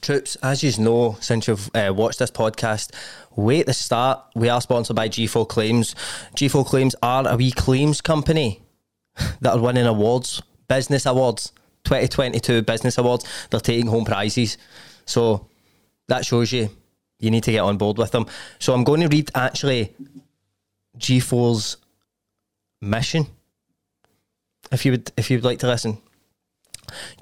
Troops, as you know, since you've uh, watched this podcast, way at the start, we are sponsored by G4 Claims. G4 Claims are a wee claims company that are winning awards, business awards, 2022 business awards. They're taking home prizes. So that shows you you need to get on board with them. So I'm going to read actually G4's mission. If you would if you would like to listen.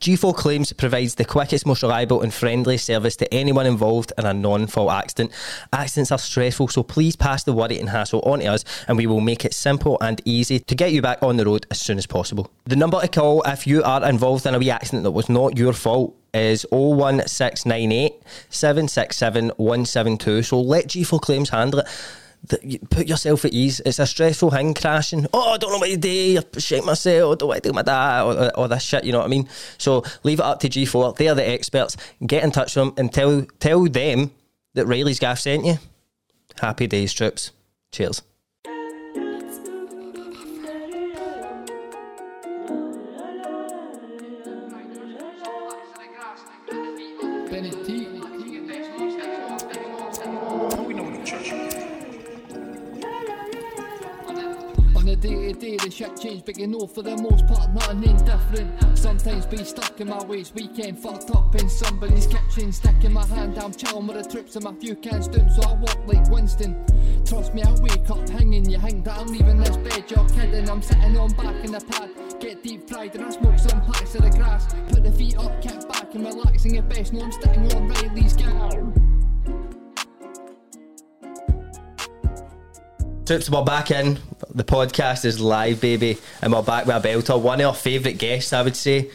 G4 Claims provides the quickest, most reliable, and friendly service to anyone involved in a non fault accident. Accidents are stressful, so please pass the worry and hassle on to us, and we will make it simple and easy to get you back on the road as soon as possible. The number to call if you are involved in a wee accident that was not your fault is 01698 767 172. So let G4 Claims handle it you put yourself at ease. It's a stressful thing, crashing. Oh, I don't know what to do. I shake myself. I don't want to do my dad. Or, or this shit, you know what I mean? So leave it up to G4. They're the experts. Get in touch with them and tell tell them that Reilly's gaff sent you. Happy days, trips. Cheers. The shit change, but you know for the most part nothing indifferent. Sometimes be stuck in my ways, weekend fucked up in somebody's kitchen, sticking my hand down, chilling with the troops and my few cans down, so I walk like Winston. Trust me, I wake up hanging, you hang that I'm leaving this bed, you're kidding. I'm sitting on back in the pad, get deep fried and I smoke some packs of the grass. Put the feet up, kick back and relaxing at best. No, I'm sitting on Reilly's gas. Troops, we're back in. The podcast is live, baby, and we're back with a belter. One of our favourite guests, I would say.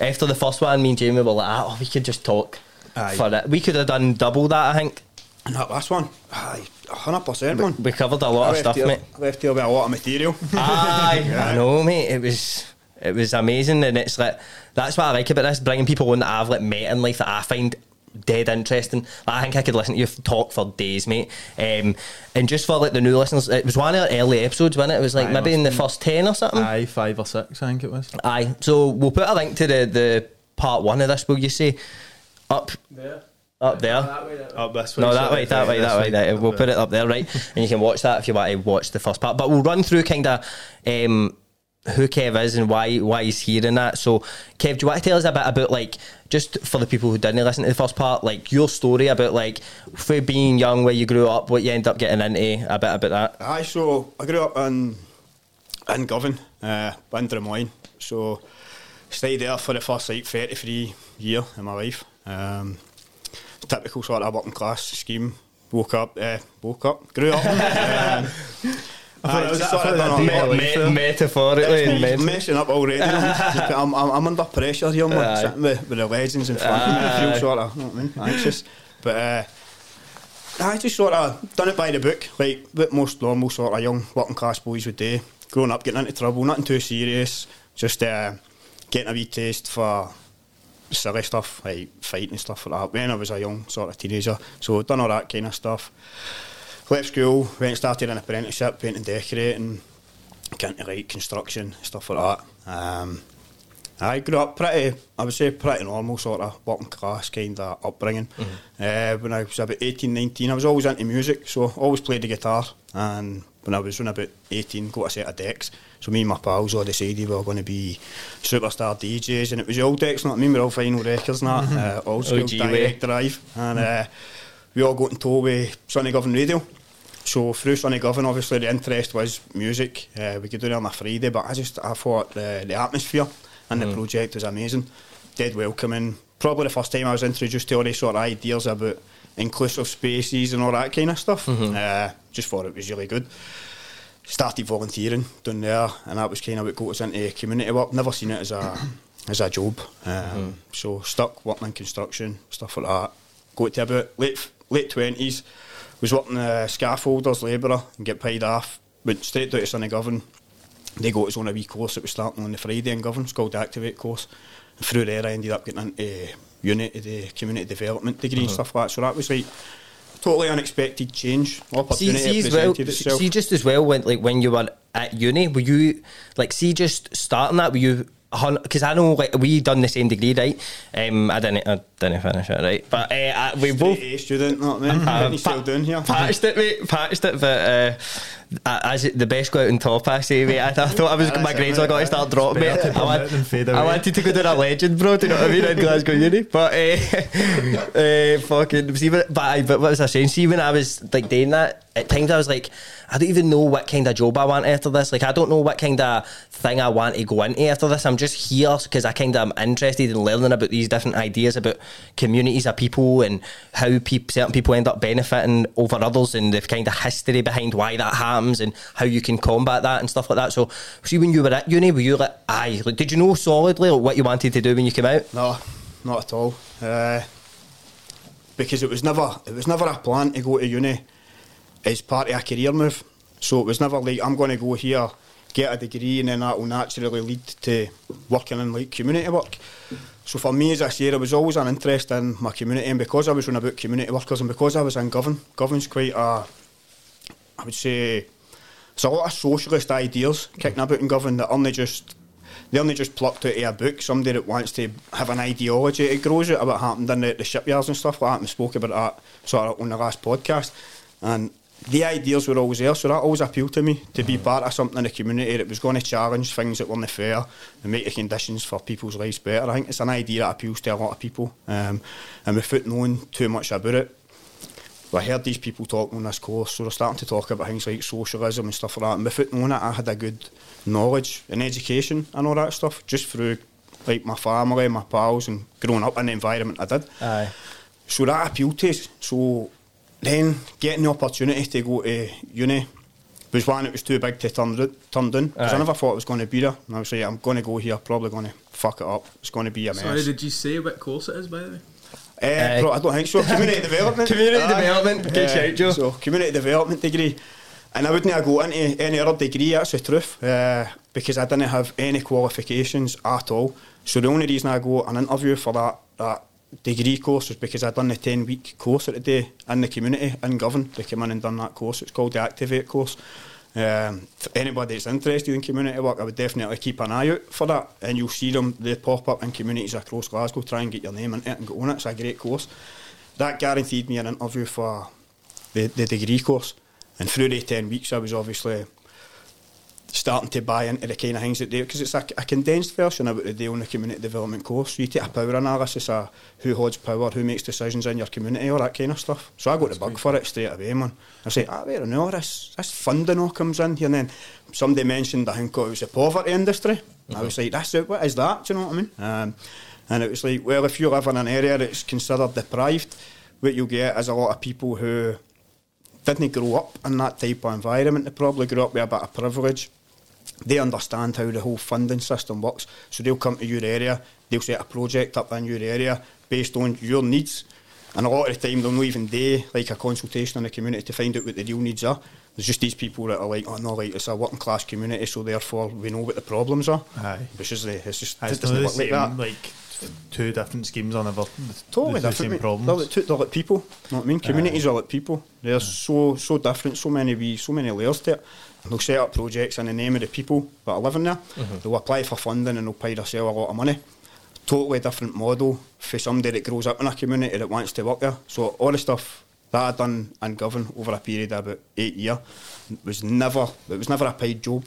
After the first one, me and Jamie were like, ah, oh, we could just talk Aye. for it. We could have done double that, I think. And that last one, aye, 100% man. We covered a lot I of stuff, here- mate. Left here with a lot of material. Aye, I know, mate. It was it was amazing, and it's like that's what I like about this, bringing people on that I've like met in life that I find dead interesting. I think I could listen to you talk for days, mate. Um, and just for like the new listeners, it was one of the early episodes, wasn't it? It was like Aye, maybe in the first ten or something. Aye, five or six, I think it was. Aye. So we'll put a link to the the part one of this. Will you say up there. up there? Up this way. No, that way, that way, that way. That, we'll put it up there, right? and you can watch that if you want to watch the first part. But we'll run through kind of um, who Kev is and why why he's here and that. So, Kev, do you want to tell us a bit about like just for the people who didn't listen to the first part, like your story about like for being young, where you grew up, what you end up getting into, a bit about that. Aye, so I grew up in in Govan, uh, in Drummoyne. So stayed there for the first like 33 year in my life. Um, typical sort of working class scheme. Woke up, uh, woke up, grew up. um, aye, was- just I sort thought of that done a day lot. of life there. metaphorically, and me messing up already. I'm, I'm, I'm under pressure here, man. Aye. Sitting with, with the legends in front of me. I feel sort of, you know what I mean, anxious. But uh, I just sort of done it by the book, like what most normal sort of young working class boys would do. Growing up, getting into trouble, nothing too serious. Just uh, getting a wee taste for silly stuff, like fighting and stuff like that. When I was a young sort of teenager, so done all that kind of stuff. Left school, went started an apprenticeship, painting, decorating, get into like construction stuff like that. Um, I grew up pretty, I would say pretty normal sort of working class kind of upbringing. Uh, when I was about 18, 19, I was always into music, so always played the guitar. And when I was around about 18, got a set of decks. So me and my pals all decided we were going to be superstar DJs, and it was the old decks, you know what I mean? We were all vinyl records and that, uh, old school direct drive. And uh, we all got in tow with Sunny Govan Radio. So through Sunny Govan, obviously the interest was music. Uh, we could do it on a Friday, but I just I thought the, the atmosphere and the project was amazing. Dead welcoming. Probably the first time I was introduced to all these sort of ideas about inclusive spaces and all that kind of stuff. Uh, just thought it was really good. Started volunteering down there, and that was kind of what got us into community work. Never seen it as a as a job. Um, So stuck working in construction, stuff like that. Got to about late late twenties. Was working uh, scaffolders, labourer, and get paid off. Went straight down to Sunny Govan. They got us on a wee course that was starting on the Friday in Govan. It's called the Activate course. And through there, I ended up getting into uni, the community development degree and stuff like that. So that was like totally unexpected change. See, Opportunity see as well. itself. See, just as well when like when you were at uni, were you like see just starting that? Were you? Because I know like we done the same degree, right? Um, I didn't, I didn't finish it right. But uh, uh, we both Straight A student, know what I? Uh, still doing here. patched it, mate. Patched it, but uh, as it, the best go out on top, I say, mate. I, I thought I was my grades it, were going to start dropping, mate. to I, want, promote than fade I wanted to go to a legend, bro. Do you know what I mean? In Glasgow Uni, but uh, uh, fucking see, but, but, I, but what was I saying? See, when I was like doing that, at times I was like, I don't even know what kind of job I want after this. Like, I don't know what kind of thing I want to go into after this. I'm just here because I kind of am interested in learning about these different ideas about communities of people and how peop certain people end up benefiting over others and the kind of history behind why that happens and how you can combat that and stuff like that. So, see, when you were at uni, were you like, aye, like, did you know solidly like, what you wanted to do when you came out? No, not at all. Uh, because it was never it was never a plan to go to uni as part of a career move. So it was never like I'm going to go here, get a degree, and then that will naturally lead to working in like community work. So for me, as I say, there was always an interest in my community, and because I was running about community workers, and because I was in Govan, Govan's quite a, I would say, there's a lot of socialist ideas kicking about in Govan that only just they only just plucked out of a book. Somebody that wants to have an ideology, it grows out of what happened in the, the shipyards and stuff like that. We spoke about that sort of on the last podcast. And the ideas were always there, so that always appealed to me to be part of something in the community that was going to challenge things that weren't fair and make the conditions for people's lives better. I think it's an idea that appeals to a lot of people, um, and without knowing too much about it, I heard these people talking on this course, so they're starting to talk about things like socialism and stuff like that. And without knowing it, I had a good knowledge and education and all that stuff just through like my family, my pals, and growing up in the environment I did. Aye. So that appealed to us. So then getting the opportunity to go to uni was one, it was too big to turn, d- turn down. Because I never thought it was going to be there. And I was like, I'm going to go here, probably going to fuck it up. It's going to be a mess. Sorry, did you say what course it is, by the way? Uh, pro- I don't think so. Community development. Community Aye. development. Good shout, Joe. So community development degree, and I wouldn't have go into any other degree. That's the truth, uh, because I didn't have any qualifications at all. So the only reason I go an interview for that that degree course was because I'd done the ten week course at the day in the community in Govan. They came in and done that course. It's called the Activate course. Um, for anybody that's interested in community work, I would definitely keep an eye out for that. And you'll see them, they pop up in communities across Glasgow. Try and get your name into it and go on it. It's a great course. That guaranteed me an interview for the, the degree course. And through the 10 weeks, I was obviously starting to buy into the kind of things that they because it's a, a condensed version of what they do on the community development course. So you take a power analysis of who holds power, who makes decisions in your community, all that kind of stuff. So I got the bug for it straight away, man. I say, ah, wait a minute, this, this funding all comes in here. And then somebody mentioned, I think it was the poverty industry. I was like, that's it, what is that? Do you know what I mean? Um, and it was like, well, if you live in an area that's considered deprived, what you'll get is a lot of people who didn't grow up in that type of environment. They probably grew up with a bit of privilege. They understand how the whole funding system works. So they'll come to your area, they'll set a project up in your area based on your needs. And a lot of the time they'll not even do like a consultation in the community to find out what the real needs are. There's just these people that are like, oh no, like it's a working class community, so therefore we know what the problems are. Aye. Which is the it's just it doesn't work like that. like, two different schemes on ever Totally the, different. same problems. They're like, two- they're like people. Know what I mean? Communities are like people. They're so so different. So many wee, so many layers to it. They'll set up projects in the name of the people that are living there. Mm-hmm. They'll apply for funding and they'll pay themselves a lot of money. Totally different model for somebody that grows up in a community that wants to work there. So all the stuff that I done and Govan over a period of about eight years was never it was never a paid job.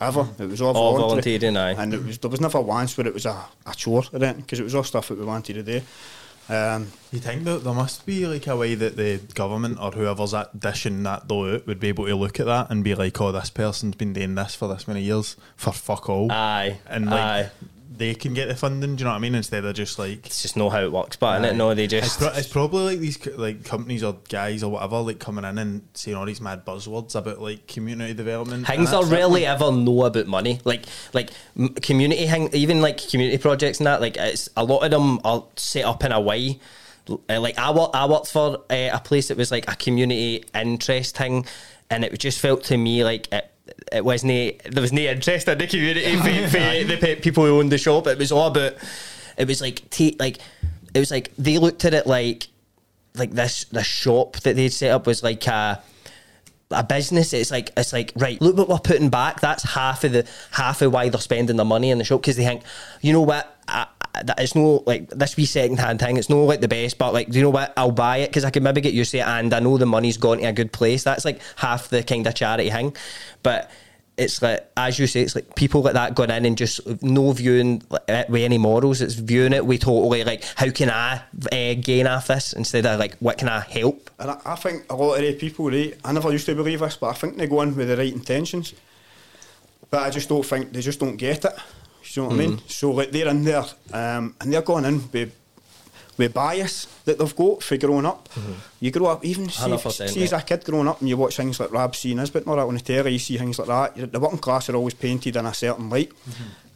Ever. Mm-hmm. It was all, All voluntary. volunteering. And it was there was never once where it was a, a chore because it was all stuff that we wanted to do. Um, You think that there must be like a way that the government or whoever's at dishing that dough out would be able to look at that and be like, oh, this person's been doing this for this many years for fuck all. Aye. and like aye. They can get the funding, do you know what I mean? Instead of just like It's just know how it works, but innit? Aye. No, they It's, just. pro- it's probably like these like companies or guys or whatever like coming in and saying all these mad buzzwords about like community development. Things I rarely ever know about money, like like community hang, even like community projects and that. Like it's a lot of them are set up in a way. Uh, like I work, I worked for uh, a place that was like a community interest thing, and it just felt to me like it, it wasn't there was no interest in the community for, for the pe- people who owned the shop. It was all about. It was like ta- like it was like they looked at it like like this this shop that they'd set up was like a a business, it's like it's like right. Look what we're putting back. That's half of the half of why they're spending the money in the shop because they think, you know what, that it's no like this wee second hand thing. It's no like the best, but like, do you know what? I'll buy it because I can maybe get used to it, and I know the money's gone to a good place. That's like half the kind of charity thing, but it's like as you say, it's like people like that going in and just no viewing it with any morals. It's viewing it with totally like how can I uh, gain off this instead of like what can I help. And I, I think a lot of the people, right, I never used to believe this, but I think they go in with the right intentions. But I just don't think they just don't get it. You know what I mean? So like they're in there um, and they're going in with with bias that they've got for growing up. You grow up, even see, 100%, see as a kid growing up and you watch things like Rab C. Nesbitt and all that on the telly, you see things like that. The working class are always painted in a certain light.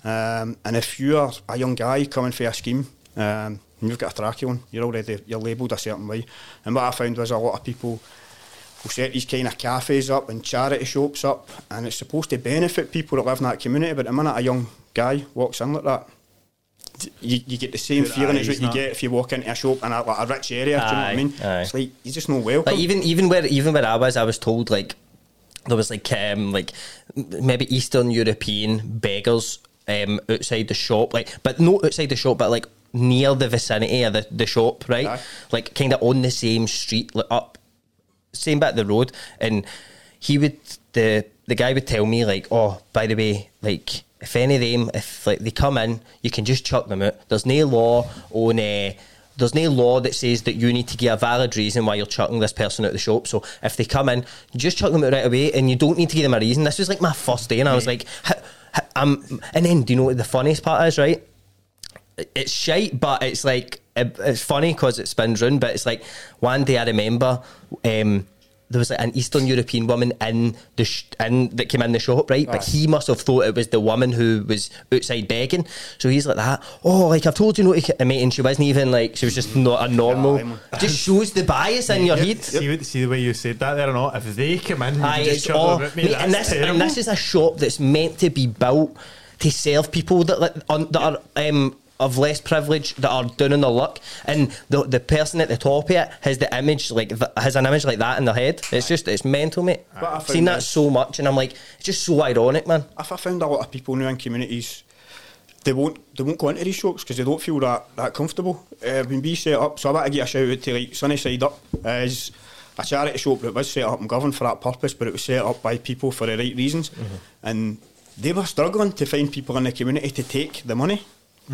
Um, and if you're a young guy coming for a scheme, um, and you've got a trackie on, you're already you're labelled a certain way. And what I found was a lot of people will set these kind of cafes up and charity shops up, and it's supposed to benefit people that live in that community. But the minute a young guy walks in like that, you, you get the same Good feeling as what you not- get if you walk into a shop in a, like a rich area. do you know what I mean? aye. It's like you just know welcome. Like even even where even where I was, I was told like there was like um like maybe Eastern European beggars um outside the shop, like but not outside the shop, but like near the vicinity of the, the shop, right? Aye. Like kind of on the same street, like up same bit of the road, and he would the the guy would tell me like, oh, by the way, like if any of them, if like they come in, you can just chuck them out. There's no law on. Uh, there's no law that says that you need to give a valid reason why you're chucking this person out the shop. So if they come in, just chuck them out right away, and you don't need to give them a reason. This was like my first day, and I was like, "How- how- um, and then do you know what the funniest part is, right? it's shite, but it's like it- it's funny because it spins round. But it's like one day I remember um, there was like an Eastern European woman in the sh- in that came in the shop, right? But he must have thought it was the woman who was outside begging. So he's like that. Oh, like I've told you not to, ki-" mate, and she wasn't even like she was just not a normal. Aye, man. just shows the bias in your head. See, what- see the way you said that there or not? If they come in, you Aye, just it's all, them at me. mate, and that's this terrible. and this is a shop that's meant to be built to serve people that like, on, that are um, of less privilege that are down on their luck, and the the person at the top of it has the image like th- has an image like that in their head. It's just it's mental, mate. But I I've seen that so much, and I'm like, it's just so ironic, man. if I found a lot of people now in communities, they won't they won't go into these shops because they don't feel that that comfortable. Uh, when we set up, so I want to give a shout out to like Sunnyside Up is a charity shop that was set up and Govan for that purpose, but it was set up by people for the right reasons, and they were struggling to find people in the community to take the money.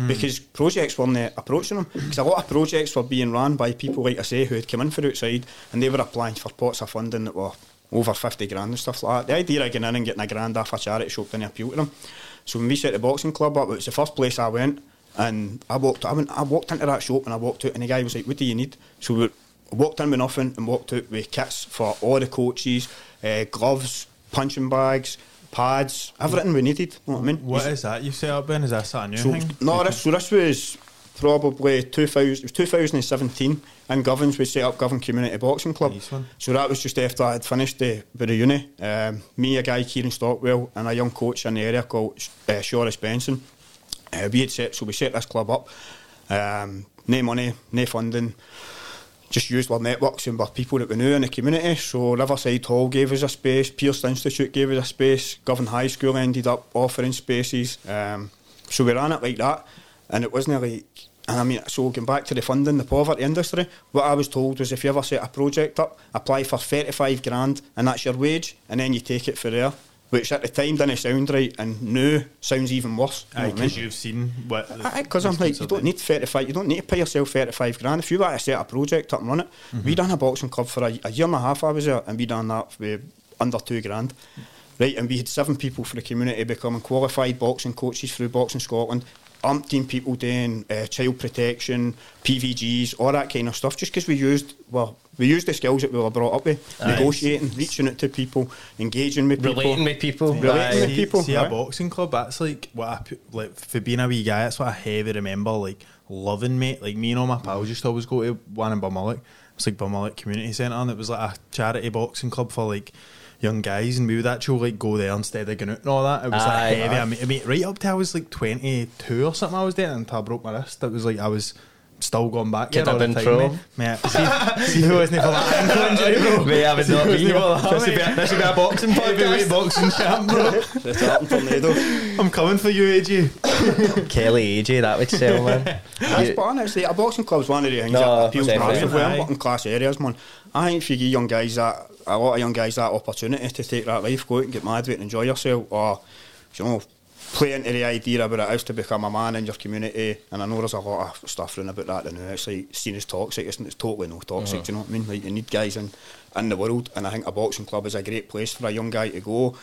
Because projects weren't uh, approaching them. Because a lot of projects were being run by people, like I say, who had come in for outside and they were applying for pots of funding that were over 50 grand and stuff like that. The idea of getting in and getting a grand off a charity shop didn't appeal to them. So when we set the boxing club up, it was the first place I went and I walked I, went, I walked into that shop and I walked out and the guy was like, what do you need? So we walked in with nothing and walked out with kits for all the coaches, uh, gloves, punching bags, pads, everything we needed. You know what I mean? What is that you set up, Ben? Is that something new so, thing? no, this, so this was probably 2000, it was 2017 in Govans we set up Govan Community Boxing Club. Nice. So that was just after I had finished the, with the uni. Um, me, a guy, Kieran Stockwell, and a young coach in the area called uh, Shoris Benson. Uh, we had set, so we set this club up. Um, no money, no funding. Just used our networks and our people that we knew in the community. So Riverside Hall gave us a space, Pearce Institute gave us a space, Govan High School ended up offering spaces. Um, so we ran it like that, and it wasn't like. And I mean, so going back to the funding, the poverty industry, what I was told was if you ever set a project up, apply for 35 grand, and that's your wage, and then you take it for there. Which at the time didn't sound right, and now sounds even worse. You know I mean? Because you've seen what. Because I'm like, you don't need 35, you don't need to pay yourself 35 grand. If you want to set a project up and run it, we done a boxing club for a, a year and a half I was there, and we done that with under two grand. Right, and we had seven people for the community becoming qualified boxing coaches through Boxing Scotland, umpteen people doing uh, child protection, PVGs, all that kind of stuff, just because we used, well, we use the skills that we were brought up with, Aye. negotiating, reaching out to people, engaging with people. Relating with people, Relating Aye. with people, see a boxing club. That's like what I like for being a wee guy. That's what I heavy remember. Like loving mate. Like me and all my pals used to always go to one in Barmulloch. It's like Barmulloch Community Centre, and it was like a charity boxing club for like young guys, and we would actually like go there instead of going out and all that. It was Aye. like heavy. I mean, I mean, right up to I was like twenty two or something. I was there until I broke my wrist. It was like I was still gone back Could there all have the been time, pro. mate. Mate, see, see who wasn't for that ankle injury, bro. Mate, I would not be. Wasn't for that, This would be, mate. a, this would be a boxing Heavyweight podcast. boxing champ, bro. The Tartan Tornado. I'm coming for you, AJ. Kelly AJ, that would sell, man. That's You- but honestly, a boxing club's one of the things No, that appeals massively. I'm working class areas, man. I think if you give young guys that, a lot of young guys that opportunity to take that life, go out and get mad with it and enjoy yourself, or, you know, play into the idea about it is to become a man in your community. And I know there's a lot of stuff running about that now. It's like seen as toxic, isn't it? It's totally no toxic, Uh-huh. do you know what I mean? Like, you need guys in, in the world, and I think a boxing club is a great place for a young guy to go.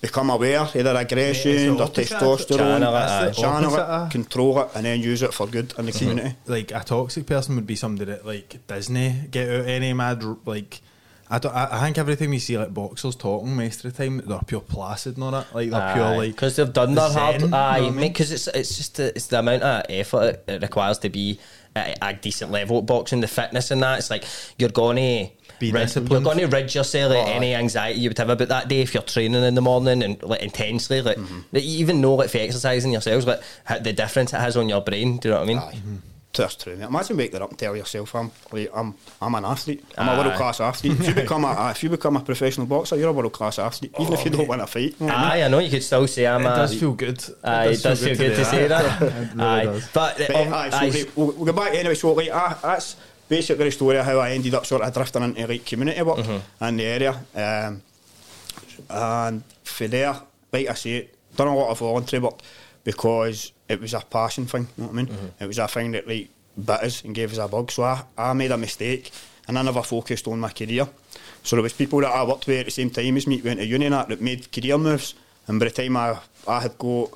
Become aware of their aggression, their opposite. testosterone, Channel it, channel Opposite, it, control it, and then use it for good in the community. like a toxic person would be somebody that like Disney get out any mad like I don't I, I think everything we see like boxers talking most of the time they're pure placid and all that like they're pure like because they've done their zen, hard. Aye, what I mean? because it's it's just the, it's the amount of effort it requires to be at a decent level at boxing, the fitness and that. It's like you're gonna Be rid, disciplined. You're going to rid yourself of Oh, any anxiety you would have about that day if you're training in the morning and like intensely. Like, mm-hmm. like, you even know like for exercising yourselves, but how- the difference it has on your brain. Do you know what I mean? Aye. Mm-hmm. That's true. mate. Imagine waking up and tell yourself, I'm, like, I'm, I'm an athlete. I'm a world class athlete. if you become a, if you become a professional boxer, you're a world class athlete, even if you don't win a fight. you know what I mean? Aye, I know you could still say I'm it a. does feel good Aye, it does feel good to say that. It really Aye, does. but, But, um, aye, so aye, right, we'll, we'll go back anyway. So like, ah, that's basically the story of how I ended up sort of drifting into like community work Mm-hmm. in the area. Um, and for there, like I say, done a lot of voluntary work because it was a passion thing. You know what I mean? Mm-hmm. It was a thing that like bit us and gave us a bug. So I, I made a mistake and I never focused on my career. So there was people that I worked with at the same time as me went to uni and that that made career moves. And by the time I I had got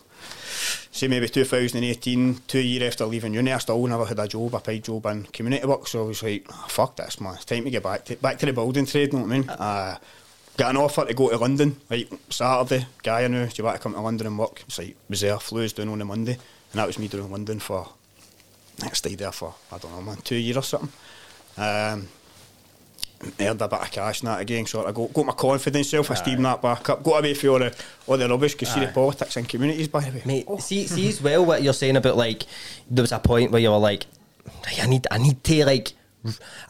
say maybe 2018, two years after leaving uni, I still never had a job, a paid job in community work. So I was like, "Ah, fuck this, man. It's time to get back to back to the building trade. You know what I mean? Uh, got an offer to go to London, right? Saturday, guy I knew, do you want to come to London and work? It's like, was there, flew us down on a Monday, and that was me doing London for, I think stayed there for, I don't know, man, two years or something. Um, earned a bit of cash and that again, so I got, got my confidence, self-esteem that back up, got away from all the, all the rubbish, because see the politics and communities, by the way. Mate, Oh. see, see as well what you're saying about like there was a point where you were like, I need, I need to like,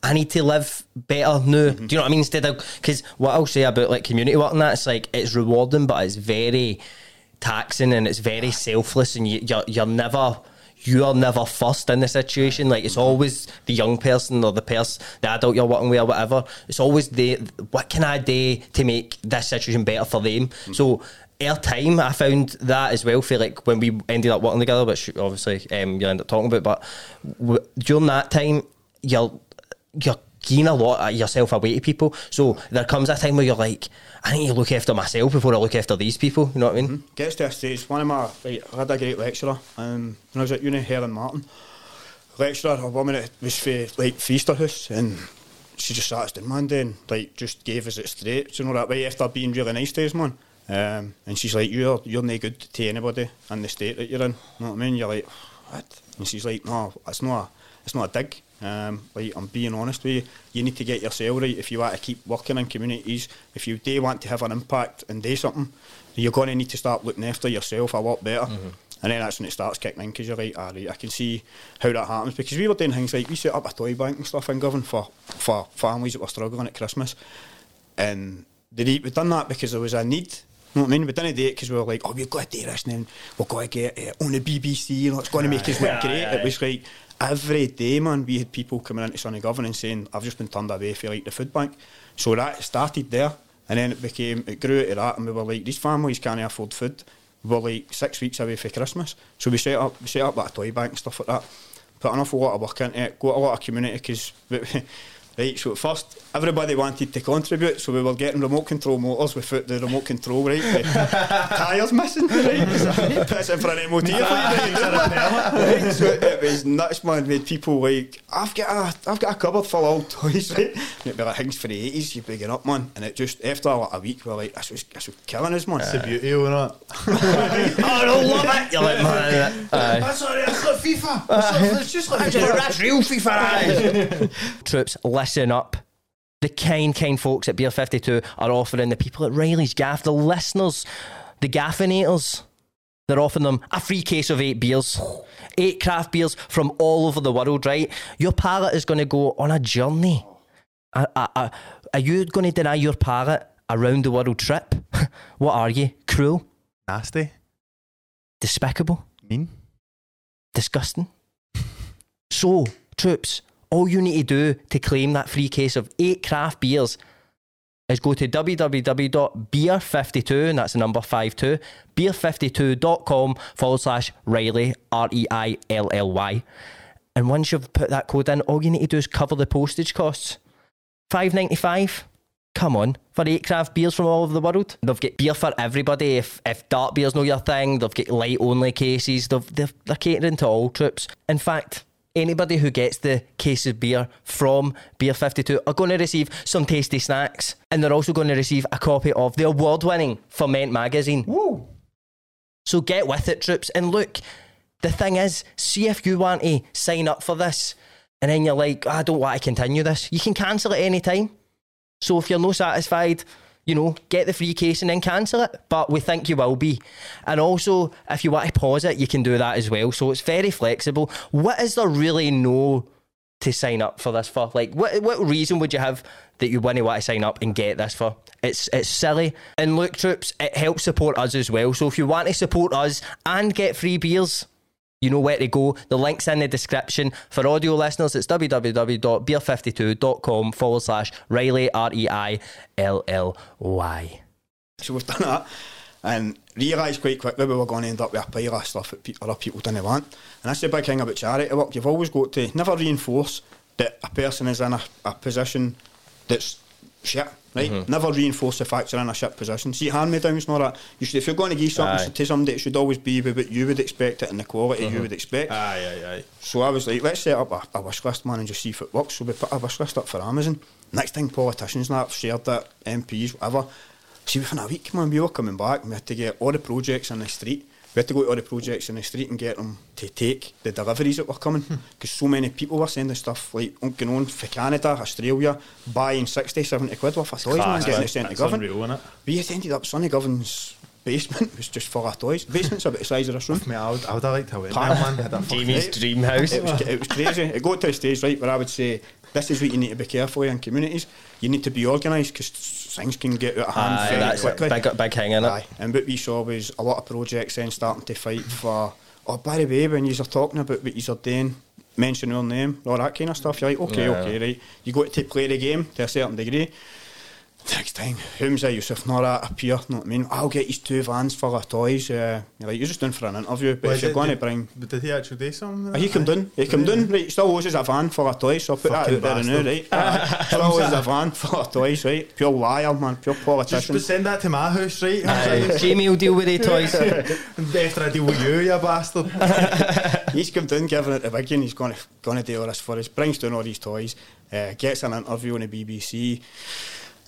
I need to live better now. Do you know what I mean? Instead of because what I'll say about like community work and that, it's like it's rewarding, but it's very taxing and it's very selfless, and you, you're you're never. You are never first in the situation. Like it's always the young person or the person, the adult you're working with or whatever. It's always the what can I do to make this situation better for them. So air time, I found that as well. For like when we ended up working together, which obviously um, you end up talking about. But w- during that time, you're you're giving a lot of yourself away to people. So there comes a time where you're like, I need to look after myself before I look after these people. You know what I mean? gets to a stage. One of my, I had a great lecturer um, when I was at uni, Helen Martin. Lecturer, a woman that was for like Feaster House, and she just sat us down and like just gave us it straight. Do you know that way after being really nice to us, man. Um, and she's like, "You're you're no good to anybody in the state that you're in." You know what I mean? You're like, "What?" And she's like, "No, it's not. A, it's not a dig. Um, like I'm being honest with you. You need to get yourself right if you want to keep working in communities. If you do want to have an impact and do something, you're going to need to start looking after yourself a lot better. And then that's when it starts kicking in because you're like, ah, right, I can see how that happens. Because we were doing things like we set up a toy bank and stuff in Govan for, for families that were struggling at Christmas. And the re- we done that because there was a need. You know what I mean? We didn't do it because we were like, oh, we've got to do this and then we've got to get it on the BBC, you know, it's going to make us look great. It was like every day, man, we had people coming into Sunny Govan and saying, I've just been turned away for like the food bank. So that started there. And then it became, it grew out of that, and we were like, these families can't afford food. We were like six weeks away for Christmas. So we set up, we set up a toy bank and stuff like that. Put an awful lot of work into it, got a lot of community because, right, so at first everybody wanted to contribute, so we were getting remote control motors without the remote control, right? the tyres missing, right? Puts in for an MOT. right? So it was nuts, man. We had people like, I've got a, I've got a cupboard full of old toys, right? And it'd be like things for the 80s, you're bigging up, man. And it just, after like a week, we we're like, this was, this was killing us, man. It's the beauty of it. Oh, I don't love it. You're like, man, aye. That's not That's not FIFA. It's just like that's real FIFA. Troops, listen up. The kind, kind folks at Beer 52 are offering the people at Reilly's Gaff, the listeners, the Gaffinators, they're offering them a free case of eight beers. Eight craft beers from all over the world, right? Your palate is going to go on a journey. Are, are, are you going to deny your palate a round the world trip? what are you? Cruel? Nasty. Despicable? Mean. Disgusting? so, troops, all you need to do to claim that free case of eight craft beers is go to www.beer52, and that's the number 52, beer52.com forward slash Reilly, R E I L L Y. And once you've put that code in, all you need to do is cover the postage costs. Five ninety five. Come on, for eight craft beers from all over the world. They've got beer for everybody. If if dark beers know your thing, they've got light only cases. They've, they've, they're catering to all troops. In fact, anybody who gets the case of beer from Beer 52 are going to receive some tasty snacks. And they're also going to receive a copy of the award winning Ferment magazine. So get with it, troops. And look, the thing is, see if you want to sign up for this and then you're like, oh, I don't want to continue this. You can cancel at any time. So if you're not satisfied, you know, get the free case and then cancel it. But we think you will be. And also, if you want to pause it, you can do that as well. So it's very flexible. What is there really no to sign up for this for? Like, what what reason would you have that you wouldn't want to sign up and get this for? It's it's silly. And look, troops, it helps support us as well. So if you want to support us and get free beers, you know where to go. The link's in the description. For audio listeners, it's www.beer52.com forward slash Reilly, R E I L L Y. So we've done that and realised quite quickly we were going to end up with a pile of stuff that pe- other people didn't want. And that's the big thing about charity work. You've always got to never reinforce that a person is in a, a position that's shit, right? Mm-hmm. Never reinforce the fact you're in a shit position. See, hand me downs and all that. You should, if you're going to give something Aye. to somebody, it should always be with what you would expect it and the quality you mm-hmm. would expect. Aye, aye, aye. So I was like, let's set up a, a wish list, man, and just see if it works. So we put a wish list up for Amazon. Next thing, politicians and that have shared that, MPs, whatever. See, within a week, man, we were coming back. We had to get all the projects in the street. We had to go to all the projects in the street and get them to take the deliveries that were coming. Hmm. Because so many people were sending stuff like going on for Canada, Australia, buying 60, 70 quid worth of toys, man, Class, getting man. it sent to That's government. unreal. We had ended up, Sunny Govan's basement was just full of toys. Basement's about the size of this room. Mate, I would, I would have liked to win Pal. there, man. Had that Jamie's dream house. It was, it was crazy. It got to the stage, right, where I would say, this is what you need to be careful in communities. You need to be organised because things can get out of hand Aye, very that's quickly. big, big thing in it. Aye. And what we saw was a lot of projects then starting to fight for, oh, by the way, when you are talking about what you are doing, mention your name, all that kind of stuff, you're like, okay, Yeah. okay, right. You got to play the game to a certain degree. Next time, Humza, Yousaf, not that appear, know what I mean? I'll get these two vans full of toys. Uh, you're like, you're just doing for an interview, but Well, if you're going to did- bring But did he actually do something? he come down. He come down. Right, still owes us a van full of toys. So I'll put Fucking that out there now, bastard. right? Uh, still owes us a van full of toys, right? Pure liar, man. Pure politician. Just send that to my house, right? Aye, Jamie will deal with the toys. After I deal with you, you bastard. He's come down, giving it the big one. He's going to going to do all this for us. Brings down all these toys. Uh, gets an interview on the BBC,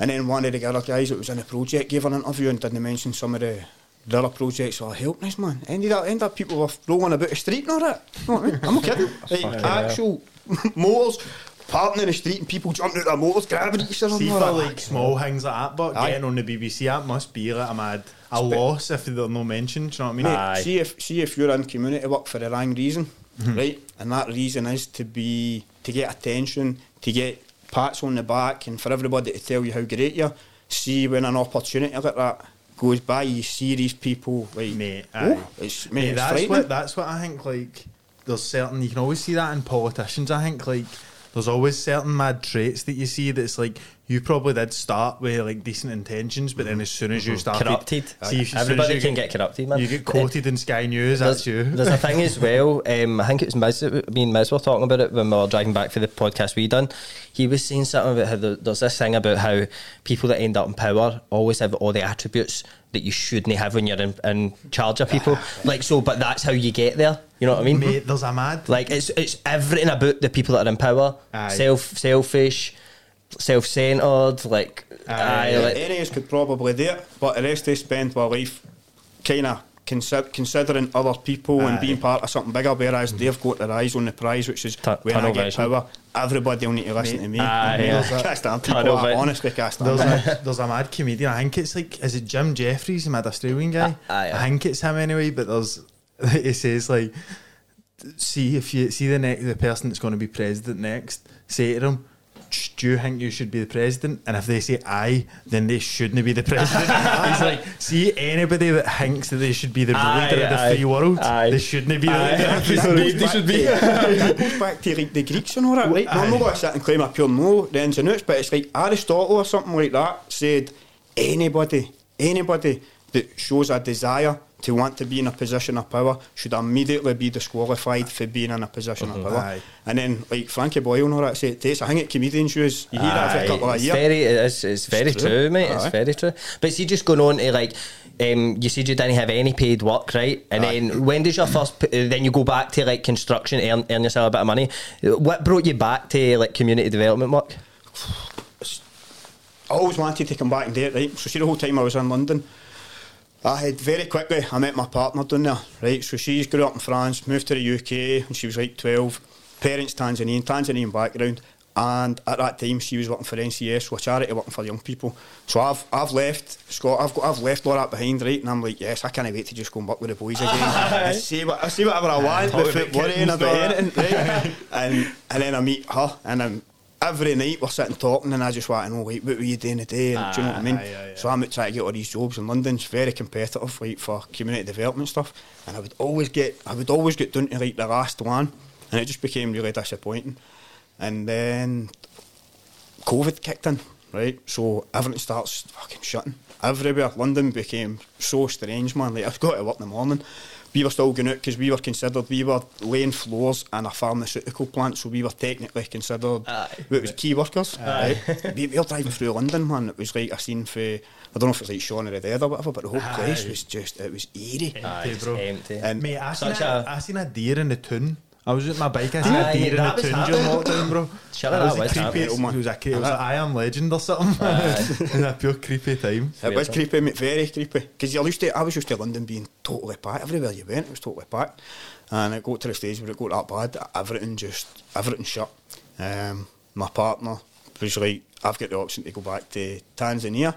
and then one of the other guys that was in the project gave an interview and didn't mention some of the. The other projects that are helping us, man. Ended up, ended up people were rolling about the street and all that. You know what I mean? I'm not kidding. Like, actual motors parking in the street and people jumping out of their motors, grabbing each other. See and for all that. like small things like that, but Aye. getting on the BBC that must be like a mad a loss if they're no mentioned. Do you know what I mean? Mate, Aye. see if see if you're in community work for the wrong reason, Mm-hmm. right? And that reason is to be to get attention, to get pats on the back, and for everybody to tell you how great you are. See when an opportunity like that goes by, you see these people like Mate, oh, aye. it's, mate, Mate, it's that's what that's what I think. Like, there's certain you can always see that in politicians. I think like there's always certain mad traits that you see that's like you probably did start with like decent intentions, but then as soon as you started Corrupted. see, Everybody can get corrupted, man. You get quoted in Sky News. That's you. There's a thing as well. Um, I think it was Miz, me and Miz were talking about it when we were driving back for the podcast we done. He was saying something about how there- there's this thing about how people that end up in power always have all the attributes that you shouldn't have when you're in, in charge of people. like so, but that's how you get there. You know what I mean? Mate, there's a mad Like it's it's everything about the people that are in power. Aye. Self selfish, self centered. Like Aye. aye, Yeah, like any of us could probably do it, but the rest of us spend our life kind of consider, considering other people and being part of something bigger, whereas they've got their eyes on the prize, which is Tu- when I get vision. power, everybody will need to listen to me. Aye, I yeah. can't people. I vision. honestly can't stand There's them. a, there's a mad comedian. I think it's like, is it Jim Jefferies, the mad Australian guy? Aye, aye. I think it's him anyway. But there's, he says like, see if you see the next the person that's going to be president next, say to them. Do you think you should be the president? And if they say aye, then they shouldn't be the president. He's like, see anybody that thinks that they should be the Aye, leader of the aye. free world, Aye. they shouldn't be Aye. the leader. Goes they should be. that goes back to like the Greeks and all that. Like, I'm not going to sit and claim I pure know the ins and outs, but it's like Aristotle or something like that said anybody, anybody that shows a desire to want to be in a position of power should immediately be disqualified for being in a position of power. Aye. And then, like Frankie Boyle and all that, say it takes. I think at comedians use you hear that every Aye, couple of years. very, it's, it's very true. true. mate. It's very true. But see, just going on to like, um, you said you didn't have any paid work, right? And Aye. then when does your first? Then you go back to like construction, earn, earn yourself a bit of money. What brought you back to like community development work? I always wanted to come back and do it, right? So see the whole time I was in London, I had very quickly I met my partner down there, right? So she's grew up in France, moved to the UK when she was like twelve, parents Tanzanian, Tanzanian background, and at that time she was working for NCS, so a charity working for young people. So I've I've left Scott, I've got I've left all that behind, right? And I'm like, yes, I can't wait to just go and work with the boys again. I see what I see whatever I want about worrying about anything, right? and and then I meet her and I'm every night we're sitting talking and I just want to know like what were you doing today and do you know what I ah, mean aye, aye. so I'm out trying to get all these jobs in London it's very competitive like for community development stuff and I would always get I would always get down to like the last one and it just became really disappointing and then COVID kicked in, right? So everything starts fucking shutting everywhere. London became so strange, man. Like I've got to work in the morning. We were still going out because we were considered we were laying floors in a pharmaceutical plant, so we were technically considered Aye. it was key workers. Right? we, we were driving through London, man. It was like a scene for I don't know if it's like Shaun of the Dead or whatever, but the whole place was just it was eerie. Aye, Empty, bro. empty. And Mate, I seen, Such a, a- I seen a deer in the tune. I was with my bike. I seen Aye, a deer in that the was tune during lockdown, bro. Shut That up, was the what's happening? creepiest. It was a, it was like I Am Legend or something. it was a pure creepy time. It was Weird, creepy, mate, very creepy. Because you're used to, I was used to London being totally packed. Everywhere you went, it was totally packed. And it got to the stage where it got that bad. Everything just, everything shut. Um, my partner was like, I've got the option to go back to Tanzania.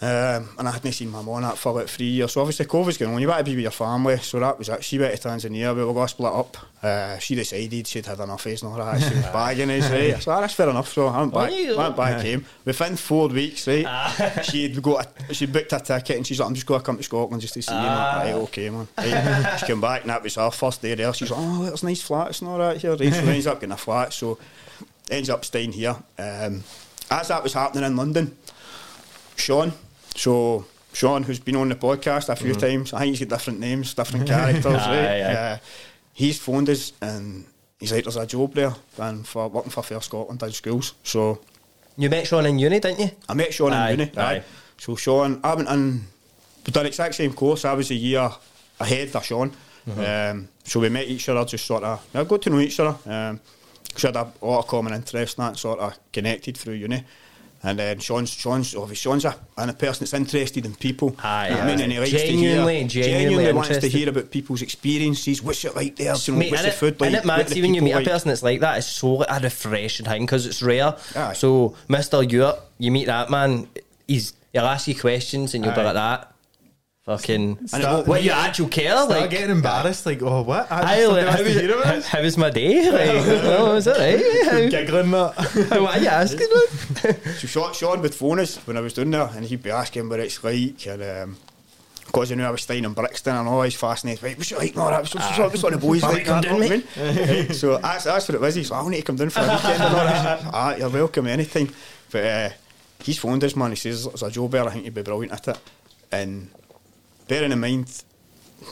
Um, and I hadn't seen my mum that for like three years. So obviously COVID's going on. You want to be with your family. So that was it. She went to Tanzania. But we were going to split up. Uh, she decided she'd had enough of us and all that. She was bagging us, right? So that's fair enough. So I went back, you- went back home. Within four weeks, right? she'd got a, she'd booked a ticket and she's like, I'm just going to come to Scotland just to see you. And I'm like, Right, okay, man. Right. she came back and that was her first day there. She's like, oh, there's nice flats and all that here. Right? So ends up getting a flat. So ends up staying here. Um, as that was happening in London, Sean. So Sean, who's been on the podcast a few times, I think he's got different names, different characters. right? Aye. Uh, he's phoned us and he's like, "There's a job there, and for working for Fair Scotland in schools." So You met Sean in uni, didn't you? I met Sean Aye, in uni. aye. So Sean, I went in, we done exact same course. I was a year ahead of Sean. Um, so we met each other, just sort of, I got to know each other. Um, we had a lot of common interests and that sort of connected through uni. And then Sean's, Sean's obviously Sean's a, and a person that's interested in people. Aye, I mean, aye. and he likes Genuinely, to hear, genuinely wants to hear about people's experiences. What's it like there? You know, Mate, what's the it, food like? and it mad, see when you meet a person that's like that, it's so like, a refreshing thing because it's rare. Aye. So, Mr. Ewart, you meet that man, he's he'll ask you questions and you'll be like that. Fucking, And it- what your actual care? Start Like, getting embarrassed, like, oh, what? I I, just like, how, wants to hear about was, us. how was my day? Like, oh, is that right? Giggling that. How, what are you asking? man? So Sean, Sean would phone us when I was down there and he'd be asking what it's like and um, because I knew I was staying in Brixton and always fascinated. Right, what's it like? No, what's, what's, what's, what's the boys like? come that, down, know what I mean? so that's, that's what it was. He's like, I'll need to come down for a weekend and all that. ah, you're welcome anytime. But uh, he's phoned us, man. He says there's a job there. I think you'd be brilliant at it. And bearing in mind,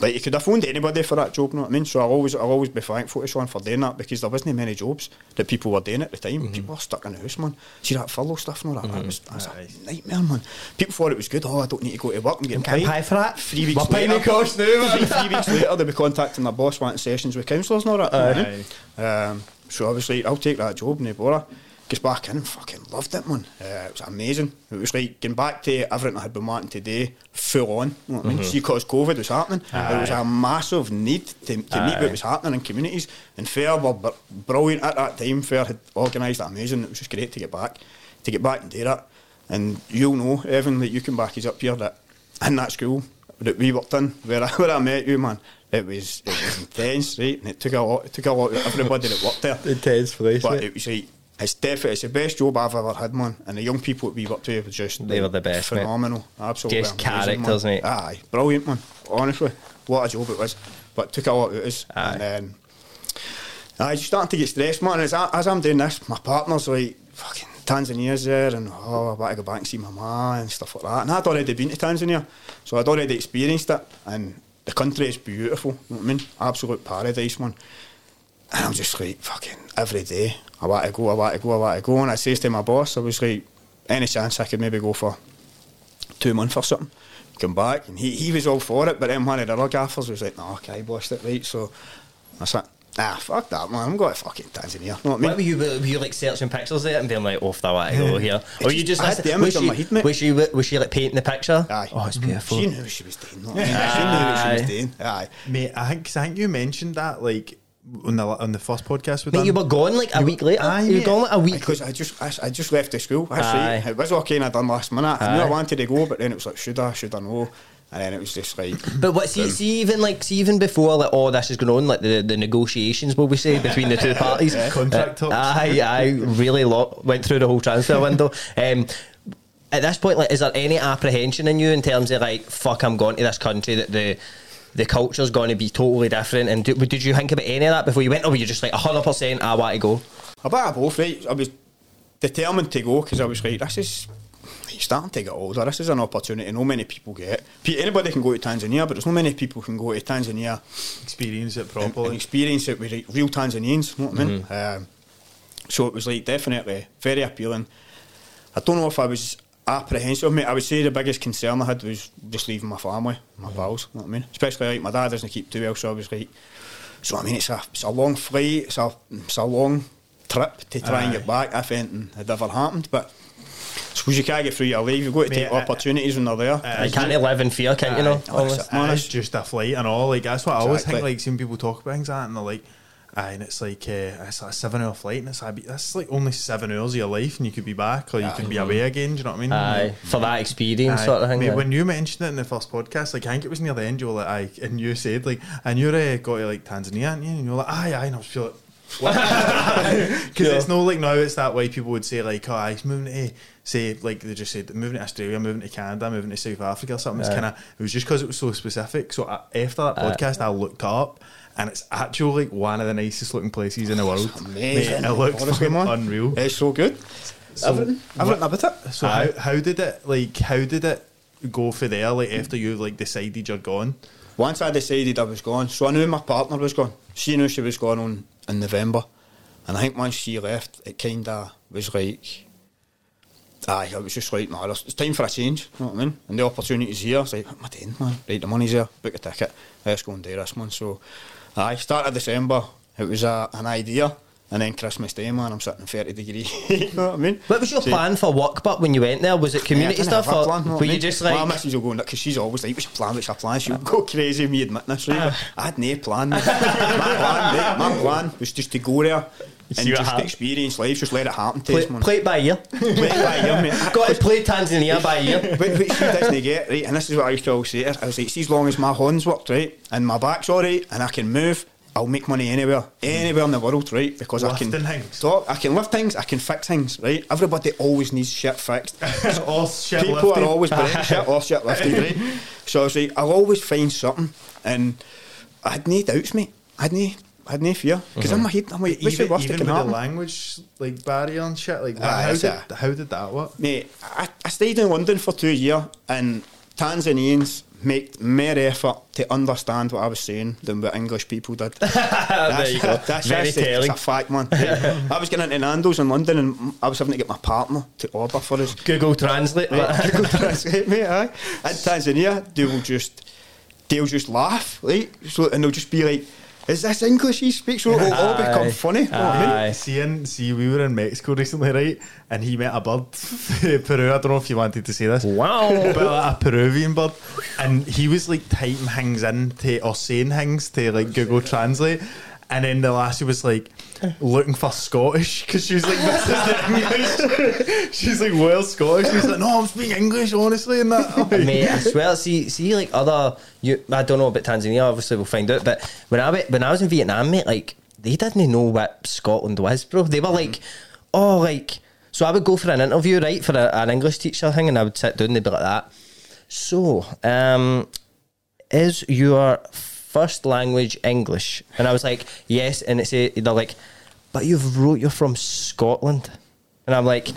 like you could have phoned anybody for that job, you know what I mean? So I'll always I'll always be thankful to Sean for doing that because there wasn't many jobs that people were doing at the time. People were stuck in the house, man. See that furlough stuff and all that, that was, that was Aye. a nightmare, man. People thought it was good. Oh, I don't need to go to work. and get paid. pay for that? Three weeks later, me cost now, man. three, weeks later, they'll be contacting their boss wanting sessions with counsellors and all that. you know what I mean? Um, so obviously, I'll take that job, no bother. Gets back in, fucking loved it, man. Uh, it was amazing. It was like getting back to everything I had been wanting to do, full on. You know what I mean? See, because COVID was happening, there was a massive need to, to meet what was happening in communities. And Fair were br- brilliant at that time. Fair had organised that amazing. It was just great to get back, to get back and do that. And you'll know, Evan, that you can back us up here that in that school that we worked in, where I, where I met you, man, it was it was intense, right? And it took a lot, it took a lot of everybody that worked there. Intense place. But mate. it was like it's definitely it's the best job I've ever had, man. And the young people that we worked with were just They were the best, mate. phenomenal, absolutely Just amazing, characters, man. mate. Aye, brilliant, man. Honestly, what a job it was. But it took a lot out of us. Aye. And then I just starting to get stressed, man. As, I, as I'm doing this, my partner's like fucking Tanzania's there, and oh, I want to go back and see my ma and stuff like that. And I'd already been to Tanzania, so I'd already experienced it, and the country is beautiful. You know what I mean? Absolute paradise, man. And I'm just like, fucking, every day, I want to go, I want to go, I want to go. And I says to my boss, I was like, any chance I could maybe go for two months or something, come back. And he, he was all for it, but then one of the other gaffers was like, no, okay, bossed it, right? So I said, ah, fuck that, man, I'm going to fucking Tanzania. You know what I mean? Were you, were you like searching pictures there and being like, off the way go here? Or you just I had the image in she, my head, mate. was she was she like painting the picture? Aye. Oh, it's beautiful. She knew what she was doing. know what She knew what she was doing. Aye. Mate, I think, I think you mentioned that like on the on the first podcast with. Mate, you were gone like a week later. Aye, you were gone like a week. Because I just I, I just left the school. That's Aye. right. It was okay and I done last minute. I knew I wanted to go, but then it was like, should I, should I know? And then it was just like, But what? See, see, even like, see, even before like all this is going on, like the, the negotiations, will we say, between the two parties, Contract uh, talks. I, I really lo- went through the whole transfer window. Um, at this point, like, is there any apprehension in you in terms of like, fuck, I'm going to this country that the the culture's going to be totally different? And do, did you think about any of that before you went, or were you just like hundred percent, I want to go? a bit of both, right? I was determined to go because I was like, this is you're starting to get older. This is an opportunity no many people get. Anybody can go to Tanzania, but there's no many people can go to Tanzania experience it properly. and experience it with like, real Tanzanians. You know what I mean? Um, so it was like definitely very appealing. I don't know if I was apprehensive, mate. I would say the biggest concern I had was just leaving my family, my pals. You know what I mean? Especially like my dad doesn't keep too well, so I was like, so I mean, it's a it's a long flight, it's a it's a long trip to try and Aye. get back if anything had ever happened, but. I suppose you can't get through your life. You've got to Mate, take I- opportunities when they're there. I- You can't live in fear, can't you? Know, Aye, that's it. Man, it's just a flight and all. Like that's what I always think. Like seeing people talk about things like that, and they're like, aye, and it's like uh, it's like a seven-hour flight, and it's like that's like only seven hours of your life, and you could be back or you could be away again. Do you know what I mean? Aye, for that experience, Aye. sort of thing. Mate, yeah. when you mentioned it in the first podcast, like I think it was near the end, you were like, aye, and you said like, and you're uh, got to like Tanzania, and you? and you're like, aye, aye, and I was like. Because it's no like now it's that way people would say like oh he's moving to say like they just said moving to Australia moving to Canada moving to South Africa or something it's Aye. kind of it was just because it was so specific so I, after that podcast I looked up and it's actually like one of the nicest looking places in the world amazing. Mate, it looks Honestly, man. unreal It's so good. everything, everything about it. so how, how did it like how did it go for there like after you like decided you're gone Once I decided I was gone, so I knew my partner was gone. She knew she was gone on in November, and I think once she left, it kind of was like, aye, it was just like, no, it's time for a change. You know what I mean? And the opportunity's here. It's like, what am I doing, man? Right, the money's there. Book a ticket. Let's go and do this, man. So, aye, start of December. It was a, an idea. And then Christmas Day, man, I'm sitting 30 degree. you know what I mean? What was your So- plan for work? But when you went there, was it community Yeah, stuff, or plan, know were I you mean? just My like? missus will go because she's always like, "What's your plan? What's your plan?" She'll go crazy me admitting this. Right? I had no plan. my plan, my plan was just to go there and See what just happens. experience life, just let it happen to Play, us, man. play it by ear. Play it by ear, mate. I've got to play Tanzania by ear. But what she doesn't get, right, and this is what I used to always say to I was like, see, as long as my horns work, right, and my back's alright, and I can move, I'll make money anywhere, anywhere in the world, right, because I can things. Stop, I can lift things, I can fix things, right. Everybody always needs shit fixed. all shit People lifted. are always breaking shit or shit lifted, right? So I was like, I'll always find something, and I had no doubts, mate. I had no, I had no fear because in my head, I'm like, even, worst even with happen? the language like barrier and shit like Aye, how did, how did that work Mate, I, I stayed in London for two years, and Tanzanians make more effort to understand what I was saying than what English people did. there you go. That's Very telling. a fact, man. I was getting into Nando's in London, and I was having to get my partner to order for us. Google Translate. Right, Google Translate, mate, aye. In Tanzania, they will just they'll just laugh, right? So and they'll just be like, is this English he speaks? So it'll all become Aye. funny. You know what I mean? Aye. Seeing, see, we were in Mexico recently, right? And he met a bird, Peru. I don't know if you wanted to say this. Wow. but like a Peruvian bird, and he was like typing things in to or saying things to like Google Translate, and then the last lassie was like looking for Scottish because she was like, "This is the English." She's like, "Well, Scottish." She's like, "No, I'm speaking English, honestly." And that, Mate, I swear, see, see, like other, you, I don't know about Tanzania. Obviously, we'll find out. But when I when I was in Vietnam, mate, like they didn't know what Scotland was, bro. They were like, oh, like. So I would go for an interview, right, for a, an English teacher thing, and I would sit down. They'd be like that. So, um, is your first language English? And I was like, yes. And it's a, they're like, but you've wrote you're from Scotland. And I'm like,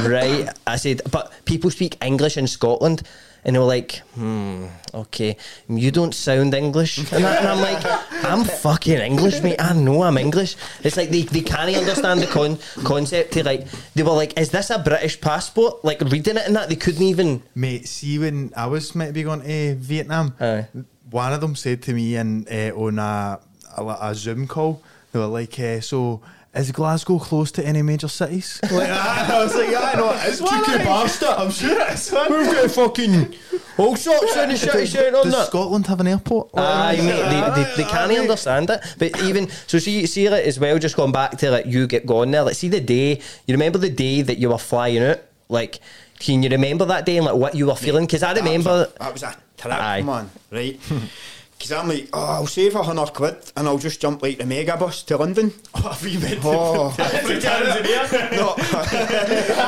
right. I said, but people speak English in Scotland. And they were like, hmm, okay, you don't sound English. And, I, I'm like, I'm fucking English, mate. I know I'm English. It's like they, they can't understand the con- concept to like, they were like, is this a British passport? Like reading it and that, they couldn't even. Mate, see when I was meant to be going to Vietnam, Aye. One of them said to me in, uh, on a, a, a Zoom call, they were like, uh, so is Glasgow close to any major cities? like, I was like, yeah, I know it is one. Cheeky aye." bastard. I'm sure it is one. We've got fucking all sorts in the city centre on Does that. Scotland have an airport? Aye, mate, they, they, they can't understand it. But even so, see, see like, as well. Just going back to like you get gone there. Like, see the day you remember the day that you were flying out. Like, can you remember that day and like what you were feeling? Because I remember. That was a, that was a trip, Aye. man. Right. Because I'm like, oh, I'll save a hundred quid and I'll just jump like the mega bus to London. Oh, have you been Oh, no. I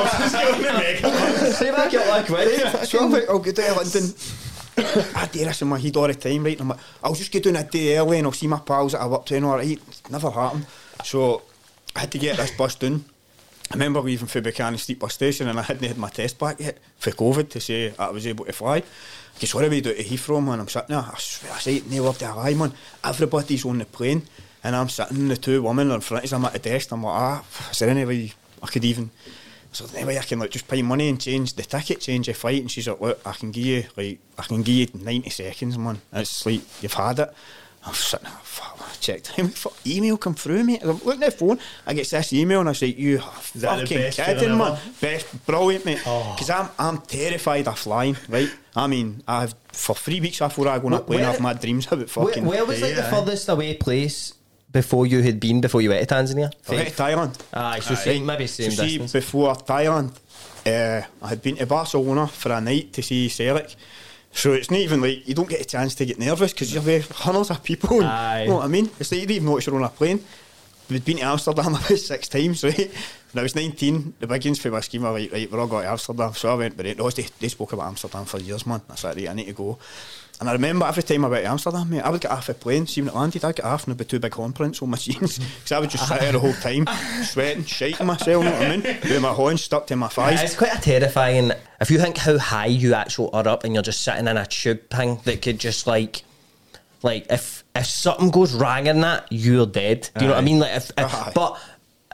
was just going to make it. Say back up like Right, so I'm like, I'll get down to London. I do this in my head all the time, right? And I'm like, I'll just get down a day early and I'll see my pals that I work to and all right. Never happened. So I had to get this bus down. I remember leaving for Buchanan bus station and I hadn't had my test back yet for COVID to say I was able to fly. Because what do we do to Heathrow, man? I'm sitting there, I I say, never up to a lie, man. Everybody's on the plane and I'm sitting, the two women in front of us, I'm at the desk, I'm like, ah, is there any way I could even so anyway, I can like just pay money and change the ticket, change the flight, and she's like, "Look, I can give you like I can give you ninety seconds, man." And it's like you've had it. I'm sitting there, fuck, checked time, fuck, email come through, mate. I'm looking at the phone, I get this email, and I say, "You are that the fucking best kidding, feeling man? ever? Best, brilliant, mate." Because I'm I'm terrified of flying, right? I mean, I've for three weeks before I go on a plane, I've my dreams about Where, fucking. where was like the furthest away place before you had been before you went to Tanzania? I went to Thailand. Aye, so same, maybe same so see, before Thailand, uh, I had been to Barcelona for a night to see Celtic. So it's not even like you don't get a chance to get nervous because you're with hundreds of people. Aye. You know what I mean? It's like you didn't even notice you're on a plane. We'd been to Amsterdam about six times, right? When I was 19, the biggins for my scheme were like, right, we're all going to Amsterdam. So I went, but it, they, they spoke about Amsterdam for years, man. I said, right, I need to go. And I remember every time I went to Amsterdam, mate, I would get off a plane, see when it landed, I'd get off and there'd be two big horn prints on my jeans. Because I would just sit there the whole time, sweating, shaking myself, you know what I mean? With my horns stuck to my thighs. It's quite a terrifying. If you think how high you actually are up, and you're just sitting in a tube thing that could just like, like if if something goes wrong in that, you're dead. Do you know what I mean? Like, if, if but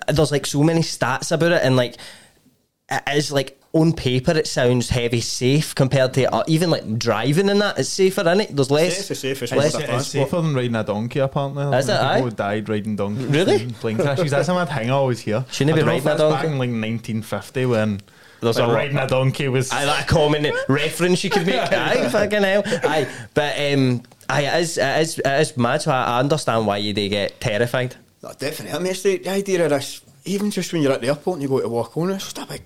there's like so many stats about it, and like it is like on paper it sounds heavy safe compared to uh, even like driving and that. It's safer, isn't it? There's less. Safe, it's safe, it's less- It's, it's safer than riding a donkey, apparently. Is it, People aye? who died riding donkeys. Really? in Plane crashes. That's a mad thing I always hear. Shouldn't I be don't know if riding a donkey. back in like 1950 when There's like, a riding a donkey was. Aye, that common reference you could make. Aye, fucking hell. Aye, but um, aye, it is, it is, it is mad. So I I understand why you they get terrified. No, definitely. I mean, it's the, the idea of this, even just when you're at the airport and you go to walk on, it's just a big, big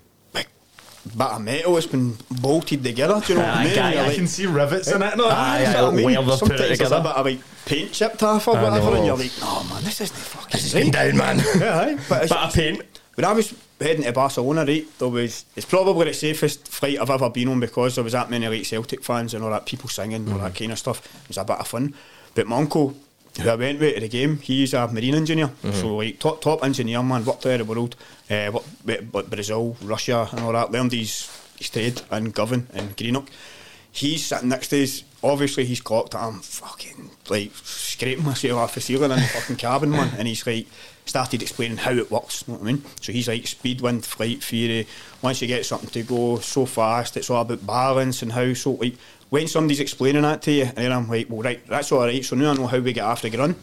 bit of metal that's been bolted together. Do you know what I mean? guy, You're I I like, can see rivets in it. No, Aye, you know what I mean? well, they've put it Sometimes there's a together. bit of like paint chipped off or I whatever, know. and you're like, no man, this isn't fucking This is been right." down, man. Yeah, aye. but it's, Bit of paint. When I was heading to Barcelona, right, there was it's probably the safest flight I've ever been on because there was that many like Celtic fans and all that people singing, and all that mm. kind of stuff. It was a bit of fun. But my uncle, who I went with to the game, he's a marine engineer, so like top top engineer man, worked out of the world, uh, worked with Brazil, Russia, and all that. Learned his his trade in Govan and Greenock. He's sitting next to us. Obviously, he's clocked that I'm fucking like scraping myself off the ceiling in the fucking cabin, man. And he's like started explaining how it works. You know what I mean? So he's like speed, wind, flight theory. Once you get something to go so fast, it's all about balance and how. So like when somebody's explaining that to you, and then I'm like, well, right, that's all right. So now I know how we get after the run.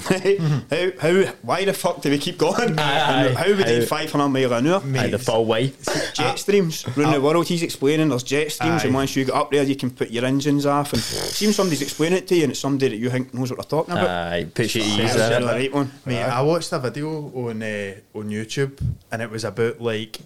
how, how, why the fuck do we keep going? Aye, And how we do 500 mile an hour? Aye, the full way. Jet streams around the world. He's explaining there's jet streams, and once you get up there, you can put your engines off. And seems somebody's explaining it to you, and it's somebody that you think knows what they're talking about. Aye, puts you at That's ease the there. right one. Mate, I watched a video on uh, on YouTube, and it was about like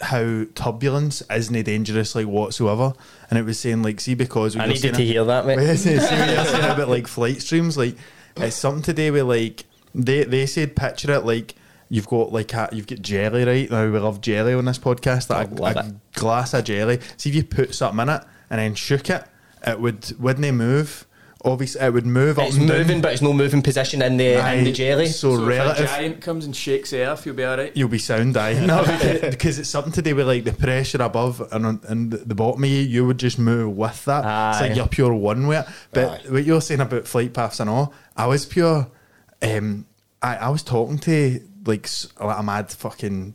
how turbulence isn't dangerous like whatsoever, and it was saying like, see, because I needed to it- hear that, mate. see, what you're saying about like flight streams, like it's something to do with like they they said picture it like you've got like a, you've got jelly right now we love jelly on this podcast that a, a glass of jelly. See if you put something in it and then shook it, it would wouldn't it move? Obviously, it would move It's up and moving, down. but it's no moving position in the in the jelly. So, So if a relative. giant comes and shakes the earth, you'll be alright. You'll be sound, aye. No, because, because it's something to do with like the pressure above and on, and the bottom of you. You would just move with that. It's like you're pure one way. But Aye. what you're saying about flight paths and all, I was pure. Um, I I was talking to like like a mad fucking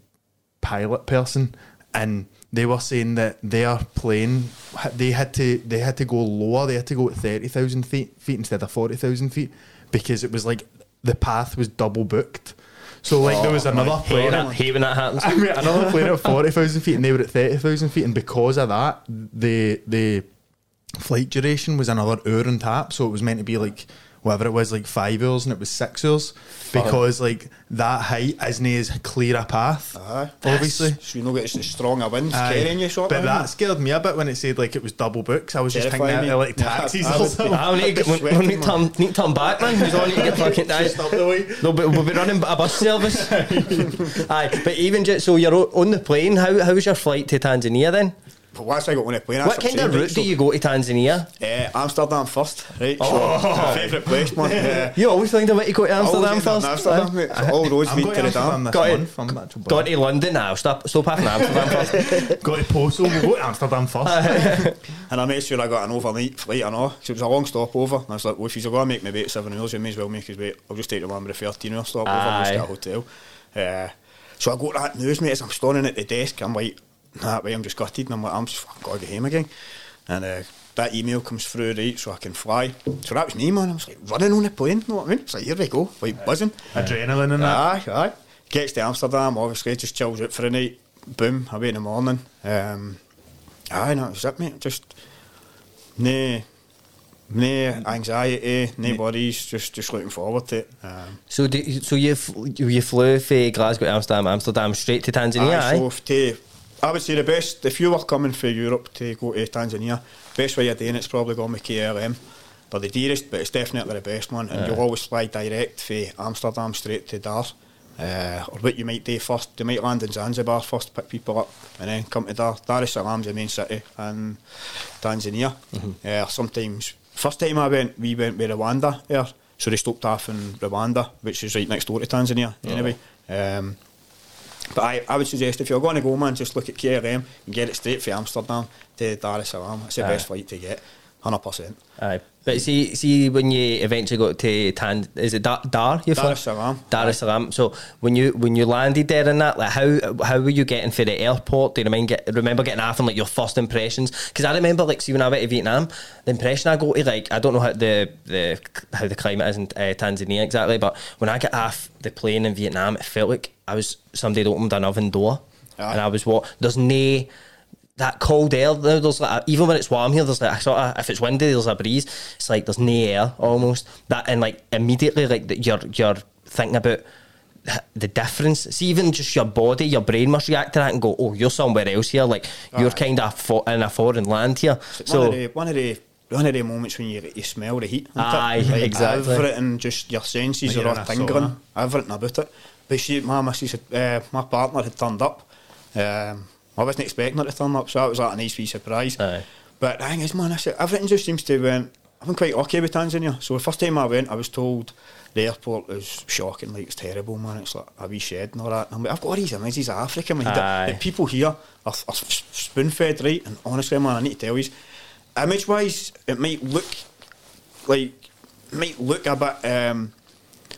pilot person, and they were saying that their plane they had to they had to go lower. They had to go at thirty thousand feet feet instead of forty thousand feet because it was like the path was double booked. So like there was oh, another Hate plane. that, hate when that happens. I mean, another plane at forty thousand feet, and they were at thirty thousand feet, and because of that, the the flight duration was another hour and tap. So it was meant to be like whatever it was, like five hours, and it was six hours because like that height isn't as clear a path. Aye. Obviously. So you know get as strong a wind Aye. carrying you, sort but that scared me a bit when it said like it was double books. I was just Terrifying thinking that they're like taxis I or would- something. I need to, I'd be we, we need, to sweating, turn, need to turn back, man. He's on to get fucking died. Just up the way. No, but we'll be running a bus service. Aye, but even just so you're on the plane, how how was your flight to Tanzania then? But once I got on a plane, What kind of route do you go to Tanzania? Uh, Amsterdam first, right? Oh. So, my favourite place, man. Uh, You always find a way to go to Amsterdam always first. Amsterdam, mate. So all roads I'm lead going to to the Amsterdam dam. Got it. month. I'm to London now. Stop, stop half in Amsterdam first. Got to Postal. We'll go to Amsterdam first. And I made sure I got an overnight flight and all. So it was a long stopover. And I was like, well, if he's going to make me wait seven hours, you may as well make his wait. I'll just take the one with the 13 hour stopover and Aye. just get a hotel. Uh, so I got that news, mate, as I'm standing at the desk. I'm like, that way, I'm just gutted. And I'm like, I'm just fucking got to get home again. And uh, that email comes through, right, so I can fly. So that was me, man. I was like, running on the plane, you know what I mean? It's like, here we go, like buzzing. Adrenaline and that. Aye, aye. Gets to Amsterdam, obviously, just chills out for the night. Boom, away in the morning. Um, aye, no, that was it, mate. Just, no, no anxiety, no worries, just, just looking forward to it. Um, So, do, so you f- you flew from Glasgow to Amsterdam, Amsterdam straight to Tanzania, aye, aye? so if to, I would say the best, if you were coming from Europe to go to Tanzania, best way you're doing it's probably going with KLM. They're the dearest, but it's definitely the best one. And you'll always fly direct from Amsterdam straight to Dar. Uh, or what you might do first, they might land in Zanzibar first, pick people up, and then come to Dar. Dar es Salaam's the main city in Tanzania. Uh, sometimes, first time I went, we went with Rwanda there, so they stopped off in Rwanda, which is right next door to Tanzania anyway. Um, but I, I would suggest if you're going to go, man, just look at KLM and get it straight from Amsterdam to Dar es Salaam. It's the Aye. best flight to get, 100%. Aye. But see, see when you eventually got to Tan, is it Dar? Dar you Dar es Salaam. Dar es Salaam. So when you when you landed there and that, like how how were you getting for the airport? Do you remember, get, remember getting off and like your first impressions? Because I remember like see when I went to Vietnam, the impression I got to like I don't know how the the how the climate is in uh, Tanzania exactly, but when I got off the plane in Vietnam, it felt like I was somebody had opened an oven door, Aye. and I was what there's no that cold air. there- There's like even when it's warm here, there's like a sort of if it's windy, there's a breeze. It's like there's no air almost. That and like immediately like that you're you're thinking about the difference. See, even just your body, your brain must react to that and go, "Oh, you're somewhere else here. Like you're Aye. kind of fo- in a foreign land here." one, of So the, one of the one of the moments when you you smell the heat. isn't it? Aye, exactly. Everything, just your senses Like you're are in all a tingling. Everything about it. But see, my missus, uh, my partner had turned up. Um, I wasn't expecting her to turn up, so that was like a nice wee surprise. Aye. But the thing is, man, I said, everything just seems to went. I've been quite okay with Tanzania. So the first time I went, I was told the airport was shocking, like it's terrible, man. It's like a wee shed and all that. And I'm like, I've got all these images of Africa, man. Aye. The people here are, are spoon fed right. And honestly, man, I need to tell you, image wise, it might look like might look a bit. Um,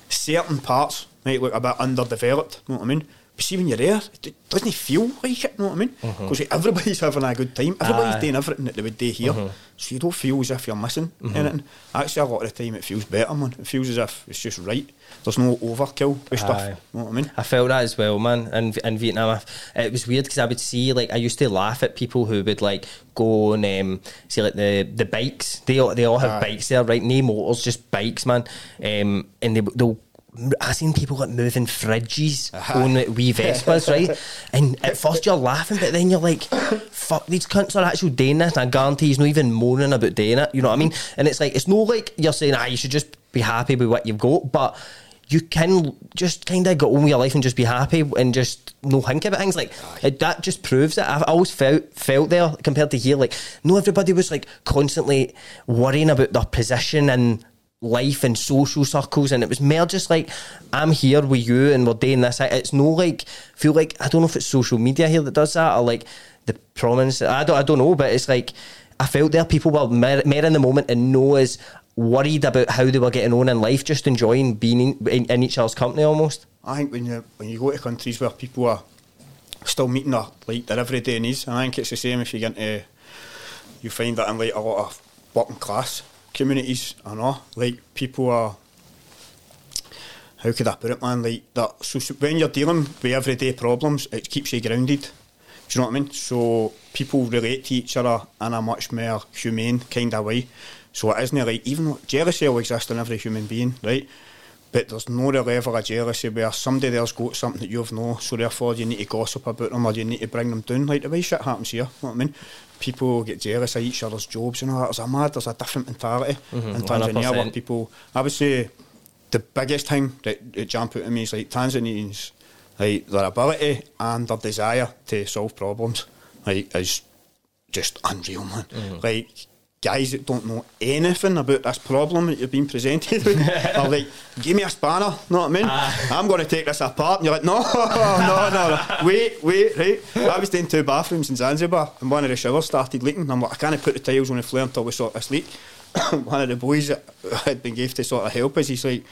certain parts might look a bit underdeveloped. You know what I mean? But see, when you're there, it doesn't feel like it, you know what I mean? Because everybody's having a good time. Everybody's Aye. doing everything that they would do here. So you don't feel as if you're missing anything. Actually, a lot of the time it feels better, man. It feels as if it's just right. There's no overkill with stuff. You know what I mean? I felt that as well, man. In, in Vietnam, it was weird because I would see like I used to laugh at people who would like go and um, see like the the bikes. They all, they all have Aye. bikes there, right? No motors, just bikes, man. Um, and they they'll. I seen people like moving fridges on like, wee Vespas, right? And at first you're laughing, but then you're like, "Fuck, these cunts are actually doing this." And I guarantee he's not even moaning about doing it. You know what I mean? And it's like it's no like you're saying, "Ah, you should just be happy with what you've got," but you can just kind of go on with your life and just be happy and just no think about things like it, that just proves it I've always felt felt there compared to here like no everybody was like constantly worrying about their position in life and social circles and it was more just like I'm here with you and we're doing this it's no like feel like I don't know if it's social media here that does that or like the prominence I don't, I don't know but it's like I felt there people were more in the moment and no as worried about how they were getting on in life, just enjoying being in, in, in each other's company almost. I think when you when you go to countries where people are still meeting their like their everyday needs, and I think it's the same if you get into you find that in like a lot of working class communities, I know, like people are how could I put it, man? Like that. So, so when you're dealing with everyday problems, it keeps you grounded. Do you know what I mean? So people relate to each other in a much more humane kind of way. So it isn't like even jealousy will exist in every human being, right? But there's no real level of jealousy where somebody else got something that you've no, so therefore you need to gossip about them or you need to bring them down. Like the way shit happens here, you know what I mean? People get jealous of each other's jobs and all that. There's a mad, there's a different mentality in Tanzania where 100%. people, I would say, the biggest thing that, that jump out at me is like Tanzanians, like their ability and their desire to solve problems, like is just unreal, man. Like guys that don't know anything about this problem that you've been presented with are like, give me a spanner, know what I mean? Ah. I'm going to take this apart. And you're like, no, no, no, no. Wait, wait, right. I was doing two bathrooms in Zanzibar and one of the showers started leaking. And I'm like, I can't put the tiles on the floor until we sort this leak. one of the boys that had been gave to sort of help us, he's like,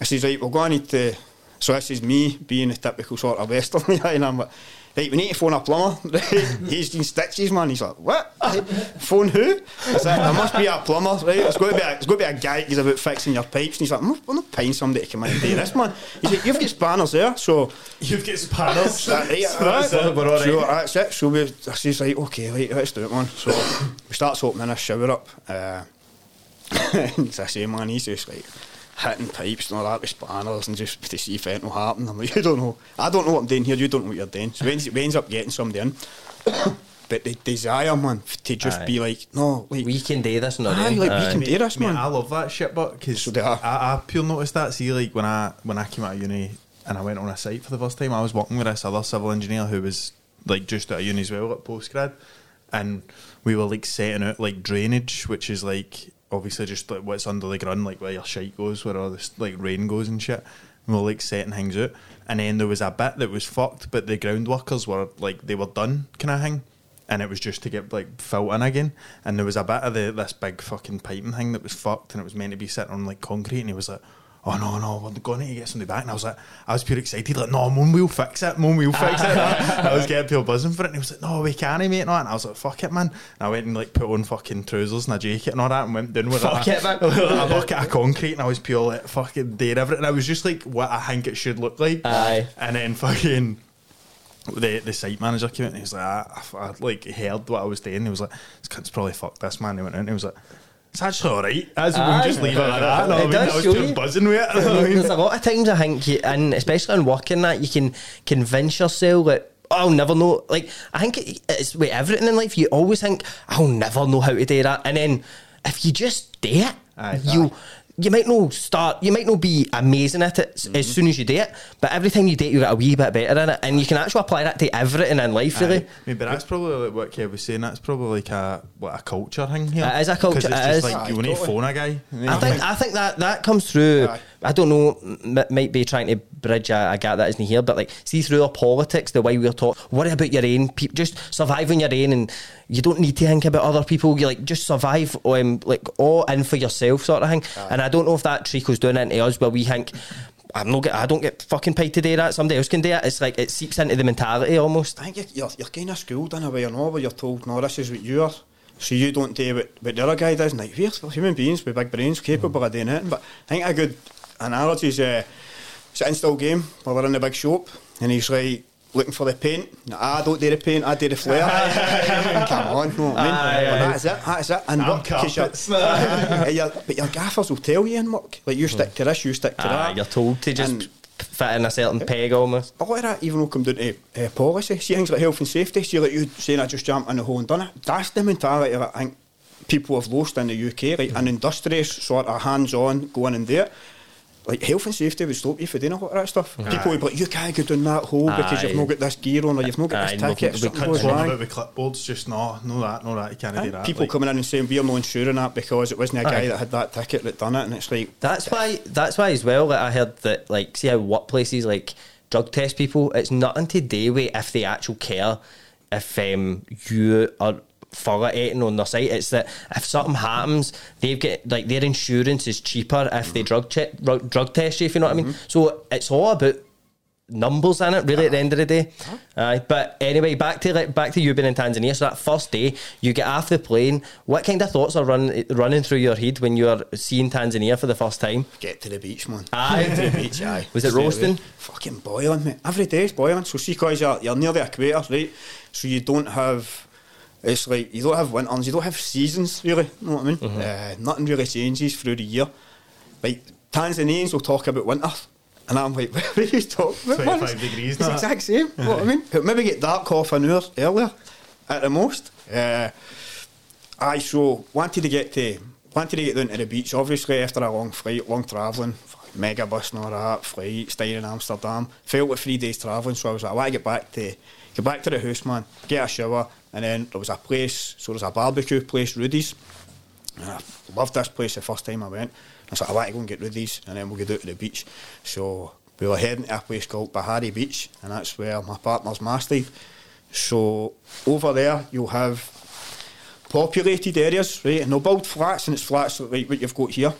I says, right, we're going to need to. So this is me being a typical sort of Western guy, and I'm like, right, we need to phone a plumber. Right? He's doing stitches, man. He's like, what? phone who? I said, there must be a plumber, right? It's got to be a, it's got to be a guy who's about fixing your pipes. And he's like, "Mm, we're not paying somebody to come in and do this, man. He's like, you've got spanners there, so. You've got spanners. That, right, So that's it, we're all so right. that's it. So we, I says, right, okay, right, let's do it, man. So we starts opening a shower up. Uh, and as I say, man, he's just like hitting pipes and all that with spanners and just to see if anything will happen. I'm like, you don't know. I don't know what I'm doing here. You don't know what you're doing. So we ends, we ends up getting somebody in. but the desire, man, to just Aye. be like, no, like, We can do this, not aye, like we can do this, Mate, man. I love that shit, but because So. I, I pure noticed that. See, like when I when I came out of uni and I went on a site for the first time, I was working with this other civil engineer who was like just out of uni as well at postgrad, and we were like setting out like drainage, which is like obviously just like what's under the ground, like where your shite goes, where all this like rain goes and shit. And we were like setting things out, and then there was a bit that was fucked, but the ground workers were like they were done, kind of thing and it was just to get like filled in again. And there was a bit of the this big fucking piping thing that was fucked, and it was meant to be sitting on like concrete. And he was like, "Oh no, no, we're going to get somebody back." And I was like, I was pure excited, like, "No, mum, we'll fix it, mum, we'll fix it." I was getting pure buzzing for it, and he was like, "No, we can't, mate." No, and I was like, "Fuck it, man." And I went and like put on fucking trousers and a jacket and all that, and went down with Fuck a, it, man. a bucket of concrete, and I was pure like fucking dead everything. I was just like what I think it should look like. Aye. And then fucking the the site manager came out and he was like, I, I, I like heard what I was doing. He was like, this cunt's probably fucked this man. He went out and he was like, it's actually all right. As we Aye. just ah, leave it at that. No, I, It mean, does I was show pure buzzing with it. There's a lot of times I think, you, and especially in working that, you can convince yourself that "Oh, I'll never know. Like I think it- it's with everything in life. You always think I'll never know how to do that, and then if you just do it, Aye. you. You might not start. You might not be amazing at it Mm-hmm. as soon as you do it, but every time you do it, you get a wee bit better in it, and you can actually apply that to everything in life. Really, Aye. Maybe that's probably like what Kev was saying. That's probably like a what a culture thing here. It is a culture. It's it just is. like Aye, you need to totally. phone a guy. I think I think that that comes through. Aye. I don't know, m- might be trying to bridge a, a gap that isn't here, but like see through our politics, the way we're taught. Worry about your own. Pe- just survive on your own, and you don't need to think about other people. You like just survive, um, like all in for yourself, sort of thing. And I don't know if that trickles down into us, where we think. I'm not get, I don't get fucking paid to do that. Somebody else can do it. It's like it seeps into the mentality almost. I think you're, you're, you're kind of schooled in a way, you know, where you're told, no, this is what you are. So you don't do what, what the other guy does. And like, we're, human beings with big brains, capable of doing it. But I think a good analogy is uh, it's in Still Game where we're in the big shop and he's like, looking for the paint. No, I don't do the paint, I do the flare. Come on, what I mean? Aye, aye. that's it, that's it. And I'm work, you're- carpets. Aye, your- but your gaffers will tell you in work. Like, you stick to this, you stick to Ah, that. you're told to just And- fit in a certain peg almost. a lot of that even will come down to uh, policy. See things like health and safety. See like you saying I just jumped in the hole and done it. That's the mentality that I think people have lost in the UK. Like an industrious sort of hands-on, going in and it. Like health and safety would stop you from doing a lot of that stuff. People would be like, you can't go down that hole because you've not got this gear on or you've not got Aye, this ticket. we Something couldn't goes wrong. about with clipboards, just no, no that, no that. You can't do that. People like, coming in and saying we're not insuring that because it wasn't a guy Aye. that had that ticket that done it, and it's like That's why. That's why as well. Like I heard that, like, see how workplaces like drug test people. It's nothing to do with if they actually care if um, you are eating on their site. It's that if something happens, they've got like their insurance is cheaper if they mm-hmm. drug check drug, test you. If you know what I mean. Mm-hmm. So it's all about numbers in it really at the end of the day uh-huh. Aye, but anyway back to like back to you being in Tanzania so that first day you get off the plane what kind of thoughts are run, running through your head when you're seeing Tanzania for the first time get to the beach, man. Aye. To the beach, aye. Was it Straight away. roasting? Fucking boiling, mate. Every day is boiling. So see, cause you're, you're near the equator, right? So you don't have. It's like you don't have winters, you don't have seasons, really. You know what I mean? Mm-hmm. Uh, nothing really changes through the year. Like Tanzanians will talk about winter. And I'm like, what are you talking about? man? 25 degrees, It's no? the exact same. you know what I mean? It maybe get dark half an hour earlier at the most. Uh, I so wanted to get to wanted to get down to the beach. Obviously, after a long flight, long travelling, mega bus and all that, flight, staying in Amsterdam. Felt like three days travelling, so I was like, I want to get back to get back to the house, man. Get a shower, and then there was a place. So there's a barbecue place, Rudy's. And I loved this place the first time I went. I like, I want to go and get Rudy's, and then we'll go down to the beach. So we were heading to a place called Bahari Beach, and that's where my partner's mastered. So over there, you'll have populated areas, right? And they'll build flats, and it's flats like what you've got here.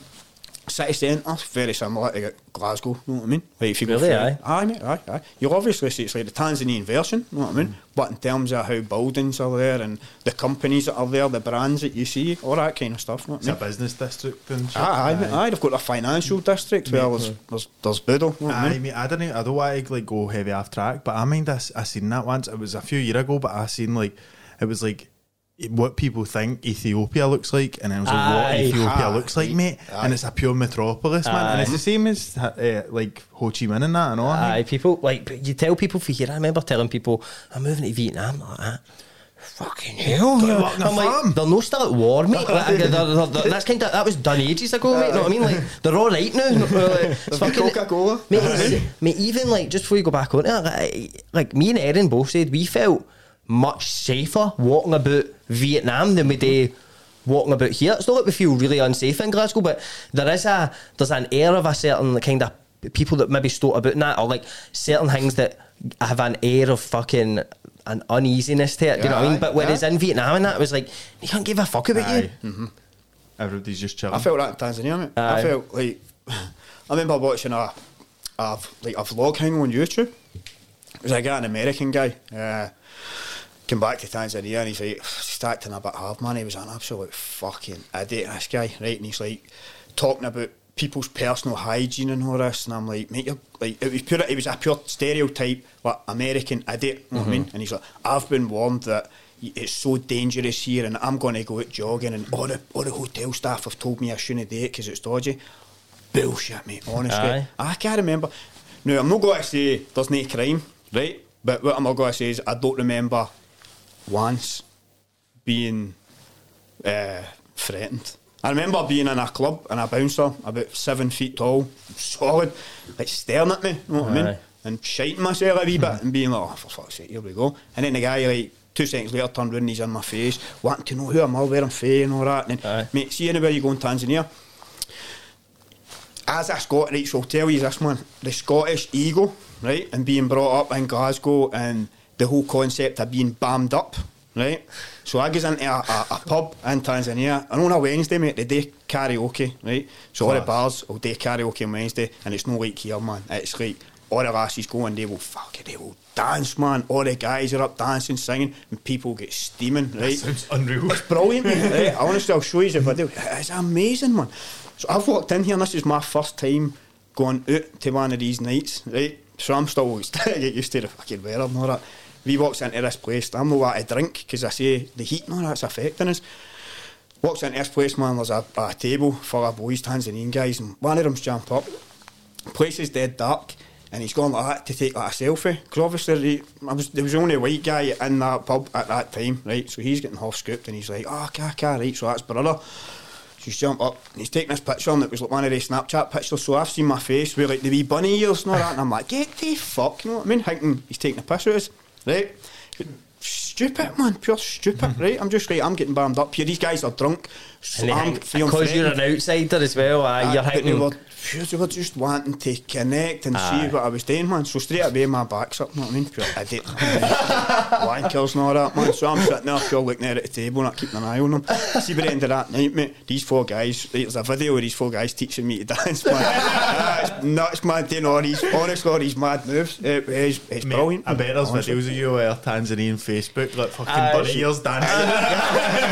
City centre, very similar to Glasgow, you know what I mean? Like if you Really, through- aye? Aye, mate, aye, aye. You'll obviously see it's like the Tanzanian version, you know what I mean? Mm. But in terms of how buildings are there and the companies that are there, the brands that you see, all that kind of stuff, you know what It's I a mean? business district and shit. Aye, aye, mate, aye, they've got a financial district where there's, there's, there's Boodle, you know what I Aye, mean? mate, I don't, know, I don't want to like go heavy off track, but I mind I seen that once. It was a few years ago, but I seen like it was like what people think Ethiopia looks like, and it was like what Aye. Ethiopia Aye. looks like, mate. Aye. And it's a pure metropolis, man. And it's the same as uh, like Ho Chi Minh and that, and all. Aye, people like you tell people for here. I remember telling people I'm moving to Vietnam like that. Fucking hell! Gotta work on a I'm like, farm. they're no still at war, mate. Like, they're- they're- they're- that's kind of that was done ages ago, mate. You know what I mean? Like they're all right now. Like, it's They've Coca-Cola. mate, mate. Even like just before you go back on it, like, like me and Erin both said we felt much safer walking about Vietnam than we do walking about here. It's not like we feel really unsafe in Glasgow, but there is a there's an air of a certain kind of people that maybe stoat about that, or like certain things that have an air of fucking an uneasiness to it. do you know what I mean? But whereas yeah. in Vietnam and that, it was like you can't give a fuck about Aye. you. Everybody's just chilling. I felt that in Tanzania, mate. Aye. I felt like I remember watching a, a like a vlog hang on YouTube. It was a guy, an American guy, uh, came back to Tanzania and he's like, he's acting a bit hard, man. He was an absolute fucking idiot, this guy, right? And he's like talking about people's personal hygiene and all this, and I'm like, mate, you're like, it was pure, it was a pure stereotype, like American idiot, you know what I mean? Mm-hmm. And he's like, I've been warned that it's so dangerous here, and I'm going to go out jogging, and all the all the hotel staff have told me I shouldn't do it because it's dodgy. Bullshit, mate. Honestly, Aye. I can't remember. No, I'm not going to say there's no crime, right? But what I'm going to say is I don't remember once being uh, threatened. I remember being in a club and a bouncer about seven feet tall, solid, like staring at me, you know what I mean? And shiting myself a wee bit and being like, oh, for fuck's sake, here we go. And then the guy, like, two seconds later turned round and he's in my face, wanting to know who I'm I, where I'm from and all that. And then, Aye. mate, see anywhere you go in Tanzania, as a Scot, right, so I'll tell you this, man, the Scottish ego, right, and being brought up in Glasgow and the whole concept of being bammed up, right? So I goes into a, a, a pub in Tanzania, and on a Wednesday, mate, they do karaoke, right? So all the bars will do karaoke on Wednesday, and it's no like here, man. It's like all the lasses go and they will fuck it, they will dance, man. All the guys are up dancing, singing, and people get steaming, right? Sounds unreal. It's brilliant, mate. right? I honestly, I'll show you the video. It's amazing, man. So I've walked in here, and this is my first time going out to one of these nights, right? So I'm still get used to the fucking weather and all that. We walks into this place, I'm not what to drink because I say the heat and all that's affecting us. Walks into this place, man, there's a, a table full of boys, Tanzanian guys, and one of them's jump up. Place is dead dark, and he's gone like that to take like a selfie. Because obviously, he, I was, there was only a white guy in that pub at that time, right? So he's getting half scooped, and he's like, oh, okay, okay, right, so that's brother. So he's jumped up, and he's taking this picture, and it was like one of the Snapchat pictures. So I've seen my face with like the wee bunny ears and all that, and I'm like, get the fuck, you know what I mean? Thinking he's taking a piss with us, right? Stupid, man, pure stupid, hmm. right? I'm just right, I'm getting bammed up here. These guys are drunk, so And I'm feeling because you're an outsider as well, Aye, you're but they thinking. were, phew, they were just wanting to connect and Aye. see what I was doing, man. So straight away, my back's up, you know what I mean? Pure idiot. Wankers and all that, man. So I'm sitting there, pure looking there at the table, not keeping an eye on them. See, by the end of that night, mate, these four guys, there's a video of these four guys teaching me to dance, man. It's nuts, man, doing all these, honestly, all these mad moves. It, it's it's Mate, brilliant. I bet there's honestly. videos of you uh, Tanzanian Facebook, like fucking Aye. bunny ears dancing.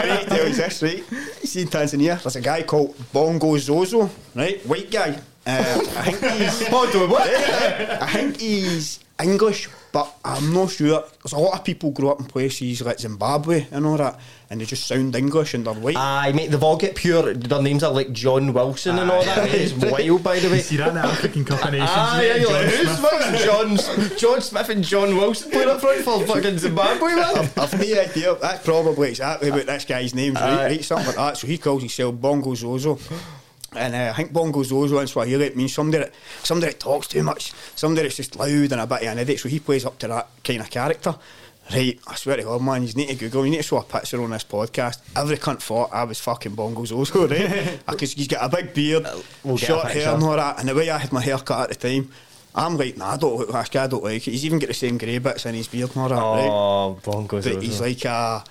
right, tell you this, right? You see in Tanzania, there's a guy called Bongo Zozo, right? White guy. Uh, I think he's. Hold on, what? I think he's English, but I'm not sure. There's a lot of people grow up in places like Zimbabwe and all that, and they just sound English and they're white. Aye, mate, they've all got pure. Their names are like John Wilson and all that. It's wild, by the way. You see that in the African Cup of Nations? Mate, yeah, you're like, who's Smith? fucking John, John Smith and John Wilson playing up front for fucking Zimbabwe, man? I've no idea. That's probably exactly what this guy's name's, right? Right? Something like that. So he calls himself Bongo Zozo. And uh, I think Bongo's Bongo Zozo in Swahili it means somebody that, somebody that talks too much, somebody that's just loud and a bit of an idiot. So he plays up to that kind of character. Right, I swear to God, man, you need to Google, you need to show a picture on this podcast. Every cunt thought I was fucking Bongo's Zozo, right? Because he's got a big beard, we'll short hair and all that. And the way I had my hair cut at the time, I'm like, nah, I don't look like I don't like it. He's even got the same grey bits in his beard and all that, right? Oh, bongos. But he's like a.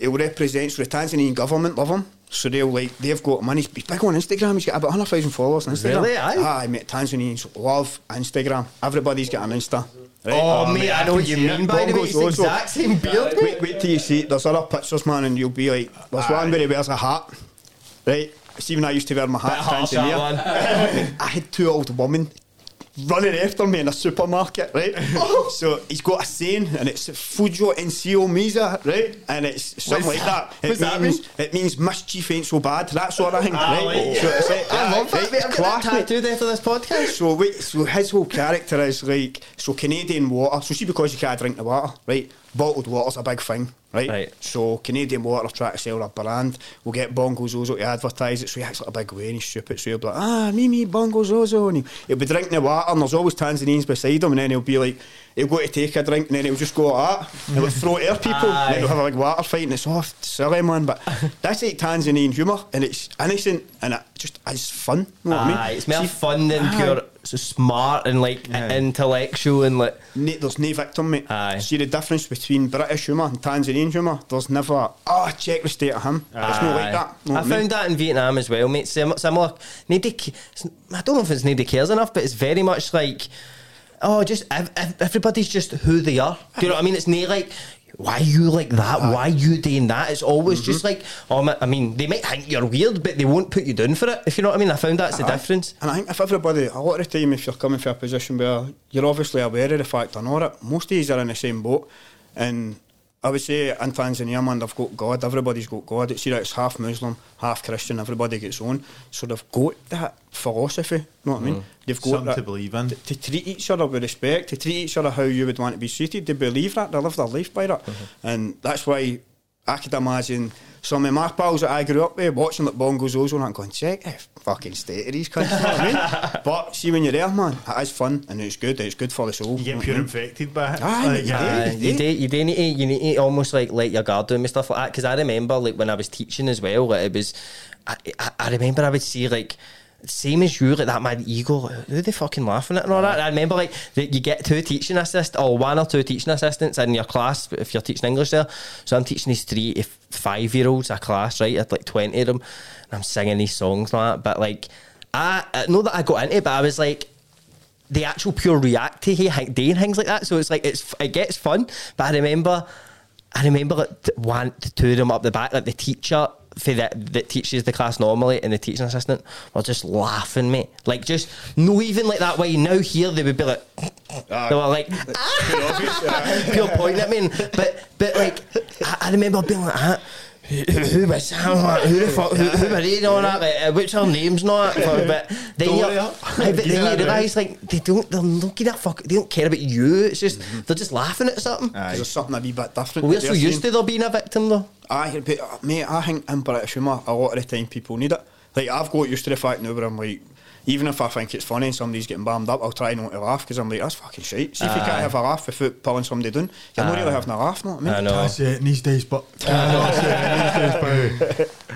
He'll represent, so the Tanzanian government love him. So they'll like, they've got money. and he's, he's big on Instagram. He's got about 100,000 followers on Instagram. Really? Aye? Aye, mate, Tanzanians love Instagram. Everybody's got an Insta. Right? Oh, Oh, mate, mate, I I know what you mean, by the way. It's the exact same beard, Wait, wait till you see it. There's other pictures, man, and you'll be like, there's one where he wears a hat. Right? See, when I used to wear my hat in harsh, that Tanzania, I had two old women running after me in a supermarket, right? so he's got a saying, and it's Fujo Ensio Misa, right? And it's something What's like that. It What's that means it means mischief ain't so bad. That sort of thing, Ah, right? like. So it's like, I love that, right, it's I'm getting class, that tattooed after this podcast. So wait, so his whole character is like so Canadian water. So see, because you can't drink the water, right? Bottled water's a big thing, right? Right. So Canadian water try to sell their brand. We'll get Bongo Zozo to advertise it. So he acts like a big way and he's stupid. So he'll be like, ah, me, me, Bongo Zozo, and he'll, be drinking the water, and there's always Tanzanians beside him, and then he'll be like, he'll go to take a drink, and then he'll just go like that, and he'll throw at people, and then he'll have a big water fight, and it's all silly, man. But that's like Tanzanian humour, and it's innocent, and it just is fun. You know what I mean? It's more See, fun than aye. pure so smart and like intellectual and like. There's no victim, mate. Aye. See the difference between British humour and Tanzanian humour? There's never, oh, check the state of him. It's not like that. Know I found mean? that in Vietnam as well, mate. Sim- Similar. Nobody, I don't know if it's nobody cares enough, but it's very much like, oh, just ev- ev- everybody's just who they are. Do you know what I mean? It's not like. Why you like that? Why you doing that? It's always Mm-hmm. just like, oh, I mean, they might think you're weird, but they won't put you down for it. If you know what I mean, I found that's the difference. And I think if everybody, a lot of the time, if you're coming from a position where you're obviously aware of the fact or not, most of these are in the same boat. And I would say in Tanzania, man, they've got God. Everybody's got God. It's either it's half Muslim, half Christian. Everybody gets own. So they've got that philosophy. You know what I mean? Mm. They've got Something that, to believe in. to treat each other with respect, to treat each other how you would want to be treated. They believe that, they live their life by that. Mm-hmm. And that's why I could imagine some of my pals that I grew up with watching like Bongo Zozo and I'm going, check the fucking state of these cunts, you know what I mean? But see, when you're there, man, it is fun and it's good, it's good for the soul. You know get what pure I mean? infected by it. Aye, Like, you yeah. do. You do you do need to you need to almost like let your guard down with stuff like that because I remember like when I was teaching as well like it was I, I, I remember I would see like same as you, like that mad ego. Who they fucking laughing at and all that? I remember like that you get two teaching assistants or one or two teaching assistants in your class if you're teaching English there. So I'm teaching these three to five year olds a class, right? At like twenty of them, and I'm singing these songs like that. But like, I, I know that I got into it, but I was like the actual pure react to he doing things like that. So it's like it's it gets fun. But I remember, I remember like one, two of them up the back, like the teacher that that teaches the class normally and the teaching assistant were just laughing, mate. Like just no even like that way. Now here they would be like, ah. they were like pure point at me. But but like I, I remember being like that. Who, was who the fuck who, who were they and all that like, uh, which are names not but then you but then you realise like they don't they're not a fuck they don't care about you it's just they're just laughing at something there's something a wee bit different. well, we're so used saying. to there being a victim though I but uh, mate, I think in British humour, a lot of the time people need it. Like I've got used to the fact now where I'm like, even if I think it's funny and somebody's getting bammed up, I'll try not to laugh because I'm like, that's fucking shit. See if you can't have a laugh without pulling somebody down, you're not really having a laugh, know what I mean? I know That's it in these days, but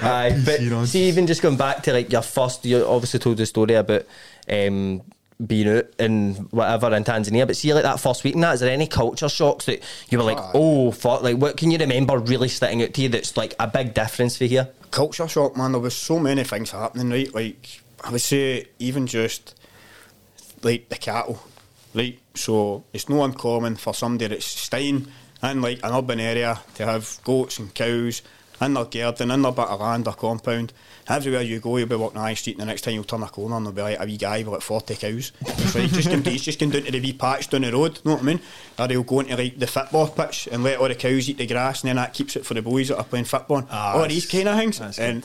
Aye, but Easy, nonsense. see, even just going back to like your first, you obviously told the story about um, being out and whatever in Tanzania. But see, like that first week and that, is there any culture shocks that you were like, Aye. oh fuck? Like, what can you remember really sticking out to you that's like a big difference for here? culture shock, man. There was so many things happening, right? Like I would say, even just like the cattle, right? So it's no uncommon for somebody that's staying in like an urban area to have goats and cows in their garden, in their bit of land or compound. Everywhere you go, you'll be walking the high street, and the next time you'll turn a corner and there'll be like a wee guy with like 40 cows. It's like, just come, he's just going down to the wee patch down the road, you know what I mean? Or he'll go into like the football pitch and let all the cows eat the grass, and then that keeps it for the boys that are playing football. Ah, all these kind of things. And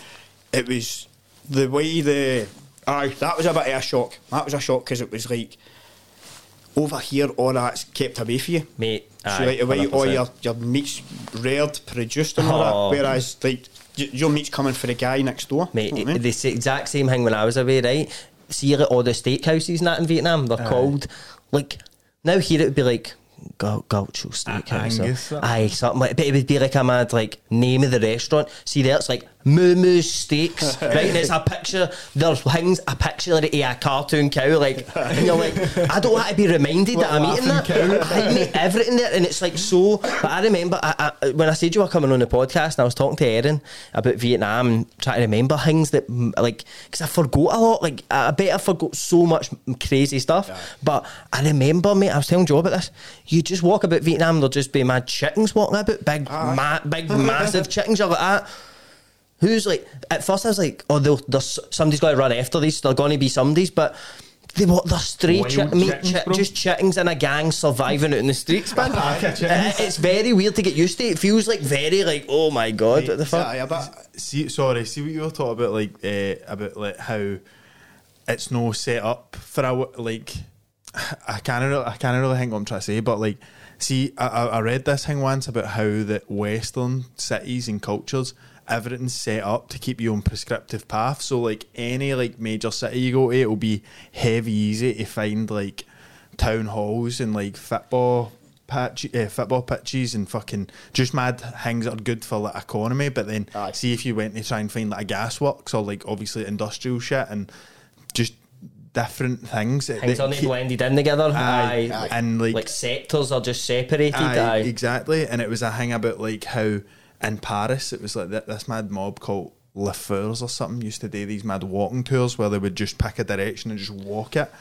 it was the way the. Aye, that was a bit of a shock. That was a shock because it was like over here, all that's kept away from you. Mate, so aye, right away, all 100%. your, your meat's reared, produced, and all Oh. that. Whereas, like, your meat's coming for the guy next door. Mate, know what I mean? the exact same thing when I was away, right? See, like all the steakhouses and that in Vietnam, they're called like now here it would be like Gu- Gaucho Steakhouse. or- Angus, something. Aye, something like but it would be like a mad like name of the restaurant. See there it's like Moo Moo Steaks, right? And it's a picture there's things a picture of a cartoon cow, like and you're like, I don't want to be reminded that I'm eating that. I mate, everything there and it's like so but I remember I, I, when I said you were coming on the podcast and I was talking to Erin about Vietnam and trying to remember things that like because I forgot a lot like I bet I forgot so much crazy stuff but I remember mate I was telling Joe about this you just walk about Vietnam there'll just be mad chickens walking about big ma- big massive chickens you're like that who's like at first I was like oh they'll, there's somebody's got to run after these they're going to be somebody's but they what they're stray Wild chi- meat chi- just chickens in a gang surviving out in the streets man Pack of Uh, chickens. it's very weird to get used to it feels like very like oh my god what the fuck Aye, a see, sorry, see what you were talking about, like uh, about like how it's no set up for a w- like. I can't really, I can't really think what I'm trying to say, but like, see, I, I I read this thing once about how that Western cities and cultures everything's set up to keep you on prescriptive path. So like any like major city you go to, it'll be heavy easy to find like town halls and like football patch, uh, football pitches and fucking just mad things that are good for like economy. But then Aye. see if you went to try and find like a gasworks or like obviously industrial shit and just different things. things are not keep- blended in together Aye, aye, and like, like sectors are just separated aye, exactly. And it was a thing about like how in Paris it was like th- this mad mob called Le Feurs or something used to do these mad walking tours where they would just pick a direction and just walk it.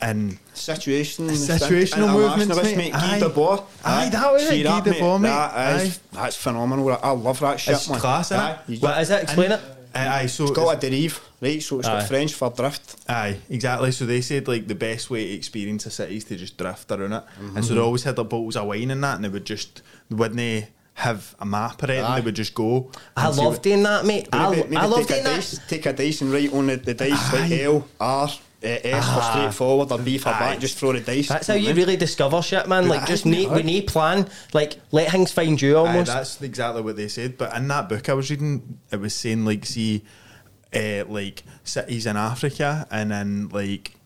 And Situation, Situational movements, mate. mate. Aye. Guy Debord. Aye, that was it, Guy Debord, mate. That is, that's phenomenal. I love that shit, It's man. class, innit? Aye, he's what got- is it explain it aye, aye, so It's got a derive, right? So it's Aye. got French for drift. Aye, exactly. So they said like the best way to experience a city is to just drift around it, and Mm-hmm. so they always had their bottles of wine and that, and they would just wouldn't they have a map or anything? Aye. They would just go. I and see love what- doing that mate I, Maybe, maybe I love take, doing a that dice, take a dice and write on the, the dice like Aye. L, R, uh, S for straightforward or B for back. Just throw the dice. that's how you really discover shit man like just need we need plan like let things find you Aye, almost that's exactly what they said. But in that book I was reading, it was saying like see, uh, like cities in Africa and in like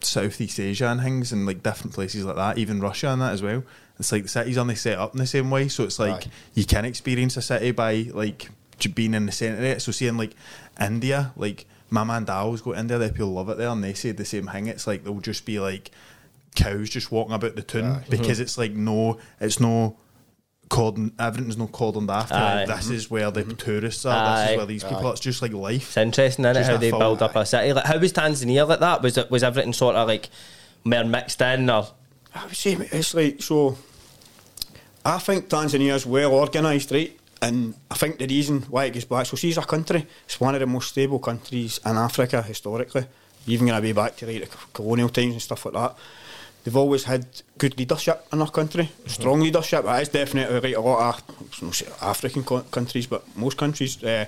Southeast Asia and things, and like different places like that, even Russia and that as well. It's like the cities only set up in the same way, so it's like Aye. you can experience a city by like being in the centre of it. So seeing like India, like my man Dal's go to India, they people love it there, and they say the same thing. It's like they'll just be like cows just walking about the town because mm-hmm. it's like no, it's no cordon, everything's no cordoned after. Like, Aye. this is where the tourists are. This is where these people. It's just like life. It's interesting, isn't it? How they full- build up a city. Like, how was Tanzania like that? Was it was everything sort of like more mixed in, or I would say it's like so. I think Tanzania's well organised, right? And I think the reason why it goes back, so see, as a country, it's one of the most stable countries in Africa historically. Even going way back to like the colonial times and stuff like that. They've always had good leadership in our country, strong leadership. That is definitely like a lot of I don't say African co- countries, but most countries uh,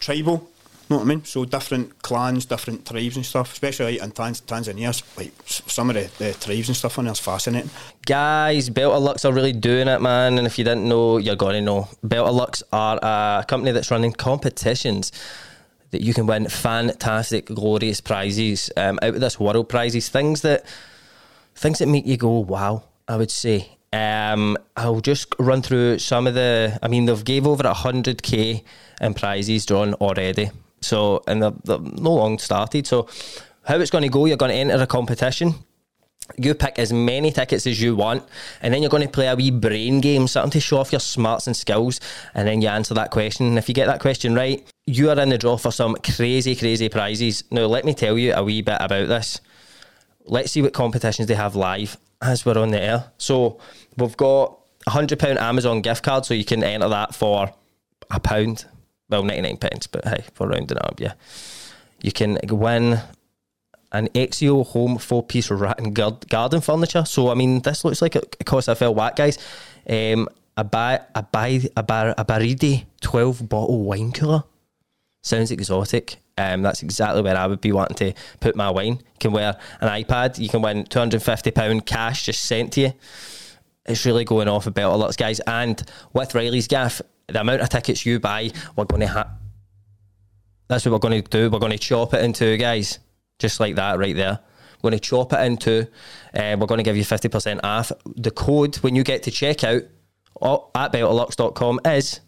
tribal. Know what I mean? So different clans, different tribes and stuff. Especially in Tanz- Tanzania, like some of the, the tribes and stuff on there is fascinating. guys? Beltrlux are really doing it, man. And if you didn't know, you're gonna know. Beltrlux are a company that's running competitions that you can win fantastic, glorious prizes um, out of this world prizes. Things that things that make you go wow. I would say. Um, I'll just run through some of the. I mean, they've gave over hundred k in prizes drawn already. So and they're, they're no long started. So how it's going to go? You're going to enter a competition. You pick as many tickets as you want, and then you're going to play a wee brain game, something to show off your smarts and skills, and then you answer that question. And if you get that question right, you are in the draw for some crazy, crazy prizes. Now, let me tell you a wee bit about this let's see what competitions they have live as we're on the air. So we've got a hundred pound Amazon gift card, so you can enter that for a pound. Well, ninety nine pence, but hey, for rounding it up, yeah. You can win an Exio home four piece rat and gard- garden furniture. So I mean, this looks like it costs a fair whack, guys. Um, a buy a buy a bar a Baridi twelve bottle wine cooler sounds exotic. Um, that's exactly where I would be wanting to put my wine. You can wear an iPad. You can win two hundred fifty pound cash just sent to you. It's really going off about a lot, guys. And with Reilly's Gaff, the amount of tickets you buy, we're going to have. That's what we're going to do. We're going to chop it into, guys, just like that right there. We're going to chop it into. Uh, we're going to give you fifty percent off. The code when you get to checkout oh, at beltrlux.com is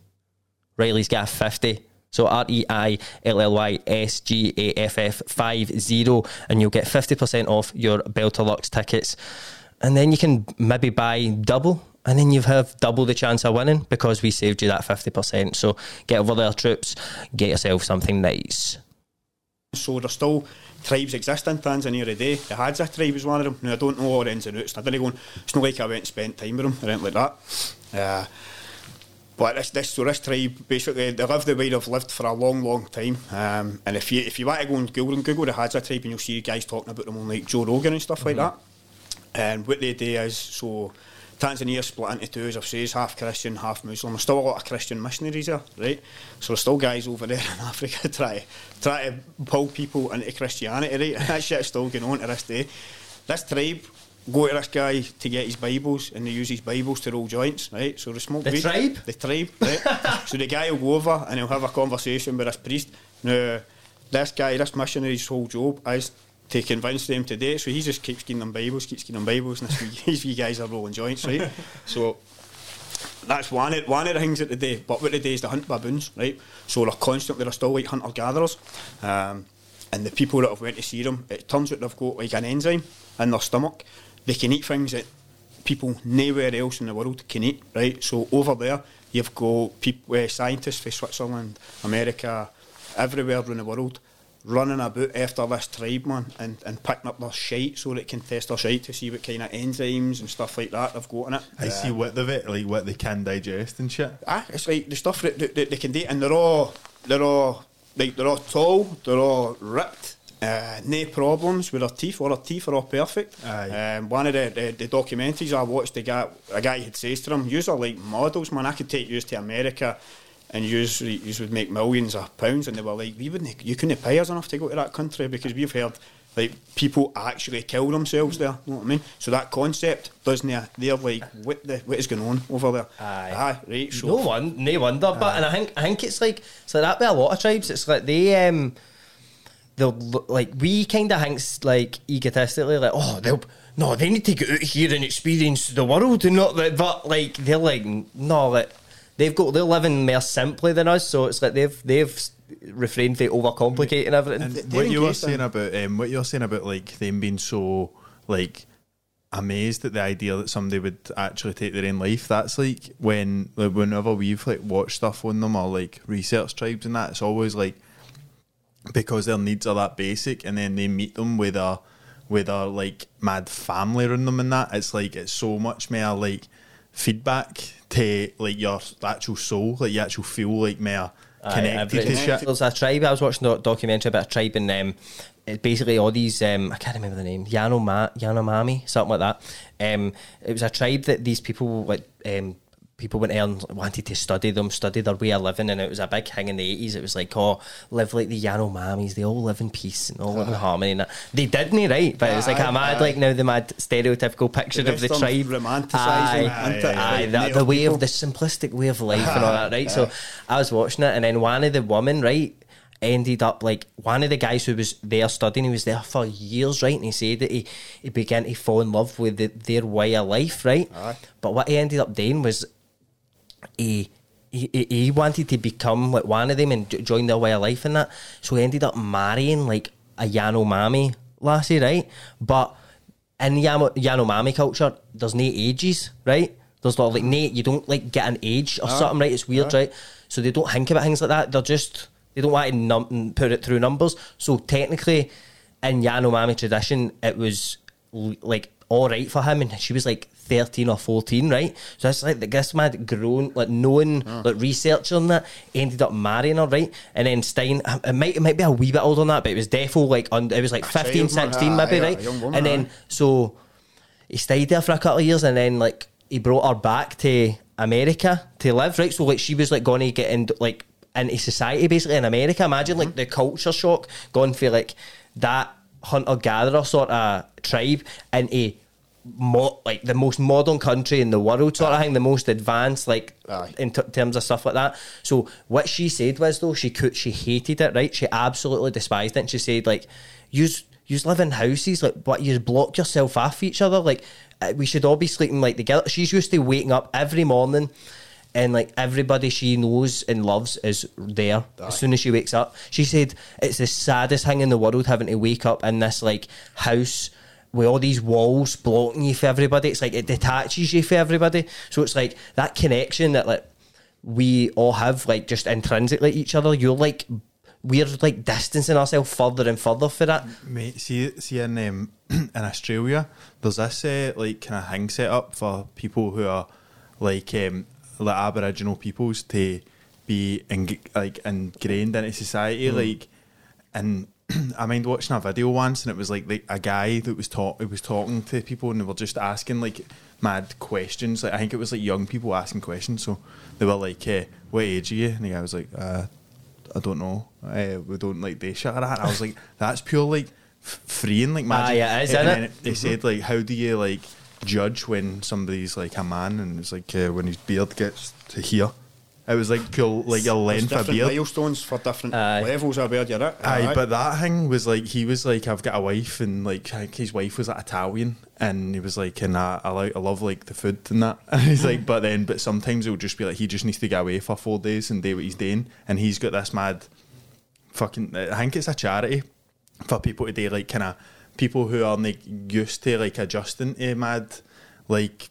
Reilly's Gaff 50. So R E I L L Y S G A F F 50, and you'll get 50% off your Beltrlux tickets. And then you can maybe buy double, and then you have double the chance of winning because we saved you that 50%. So get over there, troops, get yourself something nice. So there's still tribes exist in Tanzania today. The Hadza tribe is one of them. Now I don't know all the ins and outs. I didn't go. It's not like I went and spent time with them or anything like that. Uh, but this, this so this tribe basically they live the way they've lived for a long, long time. Um, and if you if you want to go and Google, Google the Hadza tribe, and you'll see guys talking about them on like Joe Rogan and stuff like that. And what they do is so Tanzania split into two, as I've said, half Christian, half Muslim. There's still a lot of Christian missionaries there, right? So there's still guys over there in Africa try try to pull people into Christianity, right? that shit's still going on to this day. This tribe go to this guy to get his Bibles and they use his Bibles to roll joints, right? So they smoke The weed. tribe? The tribe, right? so the guy will go over and he'll have a conversation with this priest. Now, this guy, this missionary's whole job is to convince them to do it. So he just keeps giving them Bibles, keeps giving them Bibles, and these wee guys are rolling joints, right? so that's one of, one of the things that they do. But what they do is they hunt baboons, right? So they're constantly, they're still like hunter gatherers. Um, and the people that have went to see them, it turns out they've got like an enzyme in their stomach. They can eat things that people nowhere else in the world can eat, right? So over there, you've got people, uh, scientists from Switzerland, America, everywhere in the world running about after this tribe, man, and, and picking up their shite so that it can test their shite to see what kind of enzymes and stuff like that they've got in it. I see what they've it, like what they can digest and shit. Ah, it's like the stuff that, that, that they can do, and they're all they're all like they're all tall, they're all ripped, uh, no problems with their teeth. All their teeth are all perfect. Aye. Um, one of the, the, the documentaries I watched, the guy a guy had says to them, "You are like models, man. I could take you to America." And you would make millions of pounds, and they were like, "We wouldn't, you couldn't pay us enough to go to that country because we've heard like people actually kill themselves there." You know what I mean? So that concept doesn't. They're like, "What the what is going on over there?" Aye. Aye, right. So No one, no wonder. But and I think I think it's like it's like that with a lot of tribes. It's like they um they'll look- like we kind of thinks like egotistically like oh they'll no they need to get out here and experience the world and not that but like they're like no like they've got they're living more simply than us, so it's like they've they've refrained from overcomplicating everything. And they're what you were engaged in- saying about um, what you're saying about like them being so like amazed at the idea that somebody would actually take their own life. That's like when like, whenever we've like watched stuff on them or like research tribes and that, it's always like because their needs are that basic, and then they meet them with a with a like mad family around them and that. It's like it's so much more like feedback to like your actual soul, like you actually feel like more connected to everything. shit. There's a tribe. I was watching a documentary about a tribe, and um, it basically all these. Um, I can't remember the name. Yanoma, Yanomami, something like that. Um, it was a tribe that these people like. Um, People went there and wanted to study them, study their way of living, and it was a big thing in the eighties. It was like, oh, live like the Yanomamis. They all live in peace and all live in harmony. And that. They didn't, right? But it was like a Aye, mad, aye. like now the mad stereotypical picture of the tribe, romanticising, Aye, aye, the, the way people. of the simplistic way of life and all that, right? So I was watching it, and then one of the women, right, ended up like one of the guys who was there studying. He was there for years, right? And he said that he, he began to fall in love with the, their way of life, right? But what he ended up doing was he. He, he- wanted to become like one of them and join their way of life and that. So he ended up marrying like a Yanomami lassie, right? But in Yamo- Yanomami culture, there's no ages, right? There's not like no, you don't like get an age or something, right? It's weird, right? So they don't think about things like that. They're just they don't want to num- put it through numbers. So technically, in Yanomami tradition, it was l- like all right for him, and she was like. 13 or 14, right? So it's like the this man grown, like knowing, like researching that, ended up marrying her, right? And then Stein, um, it might, it might be a wee bit older than that, but it was defo like, on, it was like 15, child, man. 16 maybe, right? and then aye. so he stayed there for a couple of years and then like he brought her back to America to live, right? So like she was like going to get in, like into society basically in America. Imagine like the culture shock going for like that hunter gatherer sort of tribe into mo- like the most modern country in the world sort of thing, the most advanced like Aye. in t- terms of stuff like that. So what she said was though she could she hated it, right? She absolutely despised it. And she said like, "Use use live in houses like, but you block yourself off each other. Like uh, we should all be sleeping like together." She's used to waking up every morning. And like everybody she knows and loves is there as soon as she wakes up. She said it's the saddest thing in the world having to wake up in this like house with all these walls blocking you for everybody. It's like it detaches you for everybody. So it's like that connection that like we all have, like just intrinsically each other. You're like we're like distancing ourselves further and further for that. Mate, see, see in um, in Australia, there's this uh, like kind of hang set up for people who are like um, like Aboriginal peoples to be ing- like ingrained into society, like and. I mind watching a video once, and it was like, like a guy that was talk, who was talking to people, and they were just asking like mad questions. Like I think it was like young people asking questions. So they were like, uh, "What age are you?" And the guy was like, uh, I don't know. Uh, we don't like do shit like that. And I was like, that's pure like f- freeing, like magic. Ah, yeah, it is, and it? They said like, how do you like judge when somebody's like a man and it's like uh, when his beard gets to here? It was like pure like your There's length of different beard. milestones for different Aye. levels of beard you're at. Aye, but that thing was like he was like I've got a wife and like I think his wife was like Italian and he was like and I, I like I love like the food and that and he's like but then but sometimes it would just be like he just needs to get away for four days and do what he's doing and he's got this mad fucking I think it's a charity for people to do like kind of people who are like used to like adjusting to mad like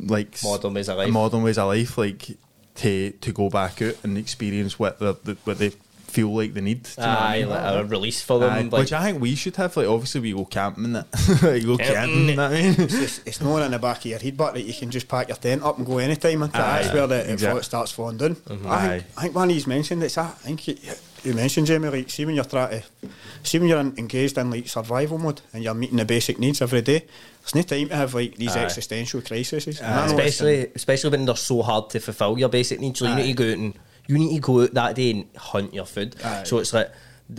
like Modern ways of life. modern ways of life like to to go back out and experience what the, the what they feel like they need. Do you know what I Aye, mean? like a release for them. Aye, like, which I think we should have. Like, obviously, we go camping and that. like, go camping. you know I mean? it's, it's not in the back of your head, but that you can just pack your tent up and go anytime. And that's where the it starts falling down. Mm-hmm. I, think, I think one of these mentioned it's. I think you, you mentioned Jamie, like see when you're trying to, see when you're en- engaged in like survival mode and you're meeting the basic needs every day. There's no time to have like these Aye. existential crises. Especially especially when they're so hard to fulfill your basic needs. So you need to go out and you need to go out that day and hunt your food. Aye. So it's like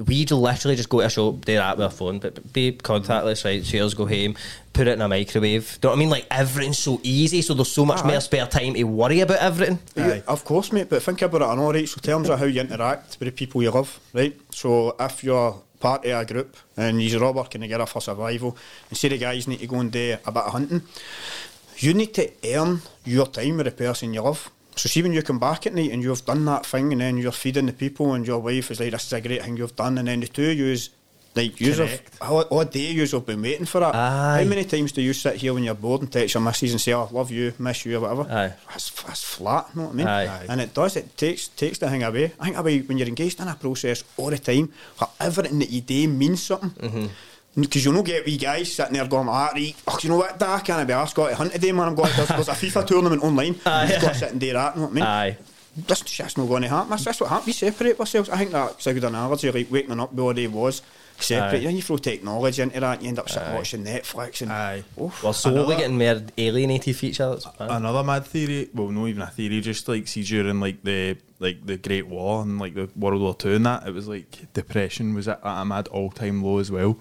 we literally just go to a shop, do that with our phone, but be contactless, right? Cheers, go home, put it in a microwave. Do you know what I mean? Like everything's so easy, so there's so much Aye. more spare time to worry about everything. You- of course, mate, but think about it in all right. So, in terms of how you interact with the people you love, right? So, if you're part of a group and you're all working together for survival, and say the guys need to go and do a bit of hunting, you need to earn your time with the person you love. So see when you come back at night and you've done that thing and then you're feeding the people and your wife is like, this is a great thing you've done and then the two of yous, like Connect. all, all day yous have been waiting for that. Aye. How many times do you sit here when you're bored and text your missus and say, oh, love you, miss you or whatever? Aye. That's, that's flat, you know what I mean? Aye. And it does, it takes takes the thing away. I think about when you're engaged in a process all the time, where everything that you do means something. Mm-hmm. Because you'll not get wee guys sitting there going, ah, right, oh, you know what, da, can't be asked, got to hunt today, man. I'm going to, there's, there's a FIFA tournament online. Aye. You've got to sit and do that, you know what I mean? Aye. That's just not going to happen. That's, that's what happens. We separate ourselves. I think that's a good analogy, like waking up all day was. Separate. Aye. Then you throw technology into that, and you end up sitting watching Netflix and Aye. Oof. We're slowly Another- getting more alienated from each other. Another mad theory, well, not even a theory, just like see during like the like the Great War and like the World War Two and that, it was like depression was at a mad all time low as well.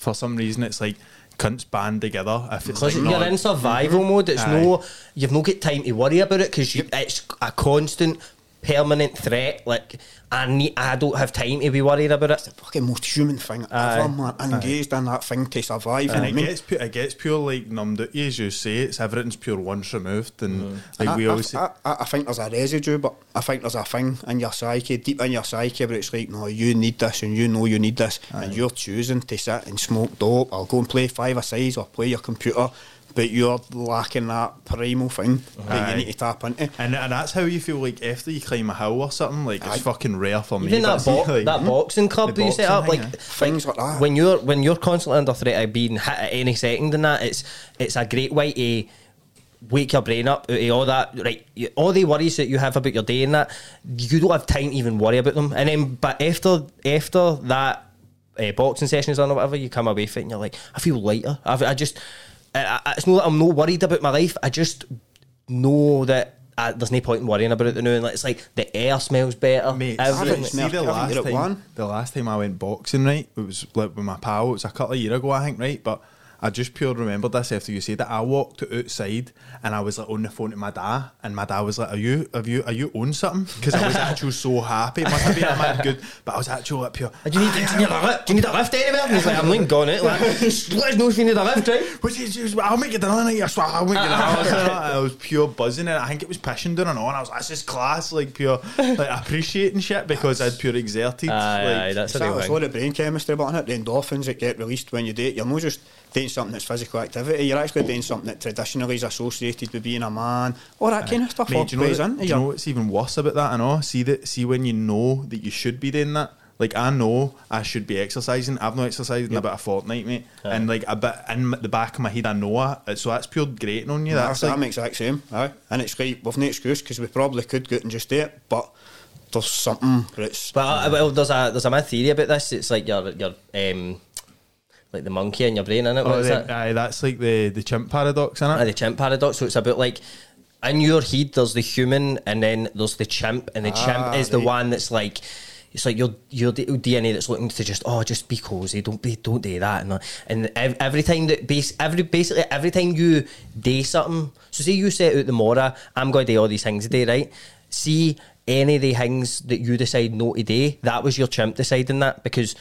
For some reason, it's like cunts band together. If it's Because like you're not- in survival mode, it's Aye. no, you've no get time to worry about it because it's a constant, permanent threat. Like I need, I don't have time to be worried about it. It's the fucking most human thing Aye. ever, man. Engaged in that thing to survive. you and what I it mean? gets pure, it gets pure like numbed out. As you say, it's everything's pure once removed, and mm. like I, we I- always say, I, I, I think there's a residue, but I think there's a thing in your psyche, deep in your psyche, where it's like, no, you need this and you know you need this, and you're choosing to sit and smoke dope or go and play five a size or play your computer, but you're lacking that primal thing that you need to tap into. and, and that's how you feel like after you climb a hill or something. Like Aye. it's fucking rare for me. Even but that, see, bo- like, that boxing club that you set up, like thing, Things like that. when you're when you're constantly under threat of being hit at any second and that, it's it's a great way to wake your brain up out of all that right all the worries that you have about your day and that you don't have time to even worry about them and then but after after that uh, boxing session is done or whatever you come away from it and you're like I feel lighter I've, I just I, I, it's not that I'm not worried about my life I just know that uh, there's no point in worrying about it now and it's like the air smells better Mate, everything- see, Everything. see the last time, one. the last time I went boxing, right? It was like with my pal. It was a couple of years ago, I think, right? But I just pure remembered this after you said that. I walked outside and I was like on the phone to my dad, and my dad was like, "Are you, have you, are you on something?" Because I was actually so happy. It must have been a mad good, but I was actually like pure. Do you need, do you need a lift? Do you need a lift anywhere? And he's like, I'm not on it. Like, let us know if you need a lift, right? Which is, is- I'll make it done. I swear, I'll make it done. Uh, I was pure buzzing, and I think it was pissing down and on. I was like, "This is class!" Like pure, like appreciating shit because I'd pure exerted. Aye, like, aye, that's a It's real a thing. lot of brain chemistry about it, the endorphins that get released when you do it. You're not just doing something that's physical activity, you're actually doing something that traditionally is associated with being a man, all that kind of stuff. all Mate, do you know, that- do you know what's even worse about that? I know. See that. See when you know that you should be doing that. Like I know I should be exercising. I've not exercised in about a fortnight, mate. And like a bit in the back of my head, I know it. So that's pure grating on you. That's, That's like that makes exact same. Aye. And it's like, we've no excuse because we probably could go and just do it, but there's something that's. But uh, well, there's a there's a mad theory about this. It's like your your um, like the monkey in your brain, in it. oh, the- it? aye, that's like the the chimp paradox, isn't Uh, it? the chimp paradox. So it's about like in your head, there's the human, and then there's the chimp, and the Ah, chimp is the one that's like. It's like your your DNA that's looking to just oh just be cozy don't be don't do that and, and every time that base every basically every time you do something so say you set out the mora I'm going to do all these things today right see any of the things that you decide no to do that was your chimp deciding that because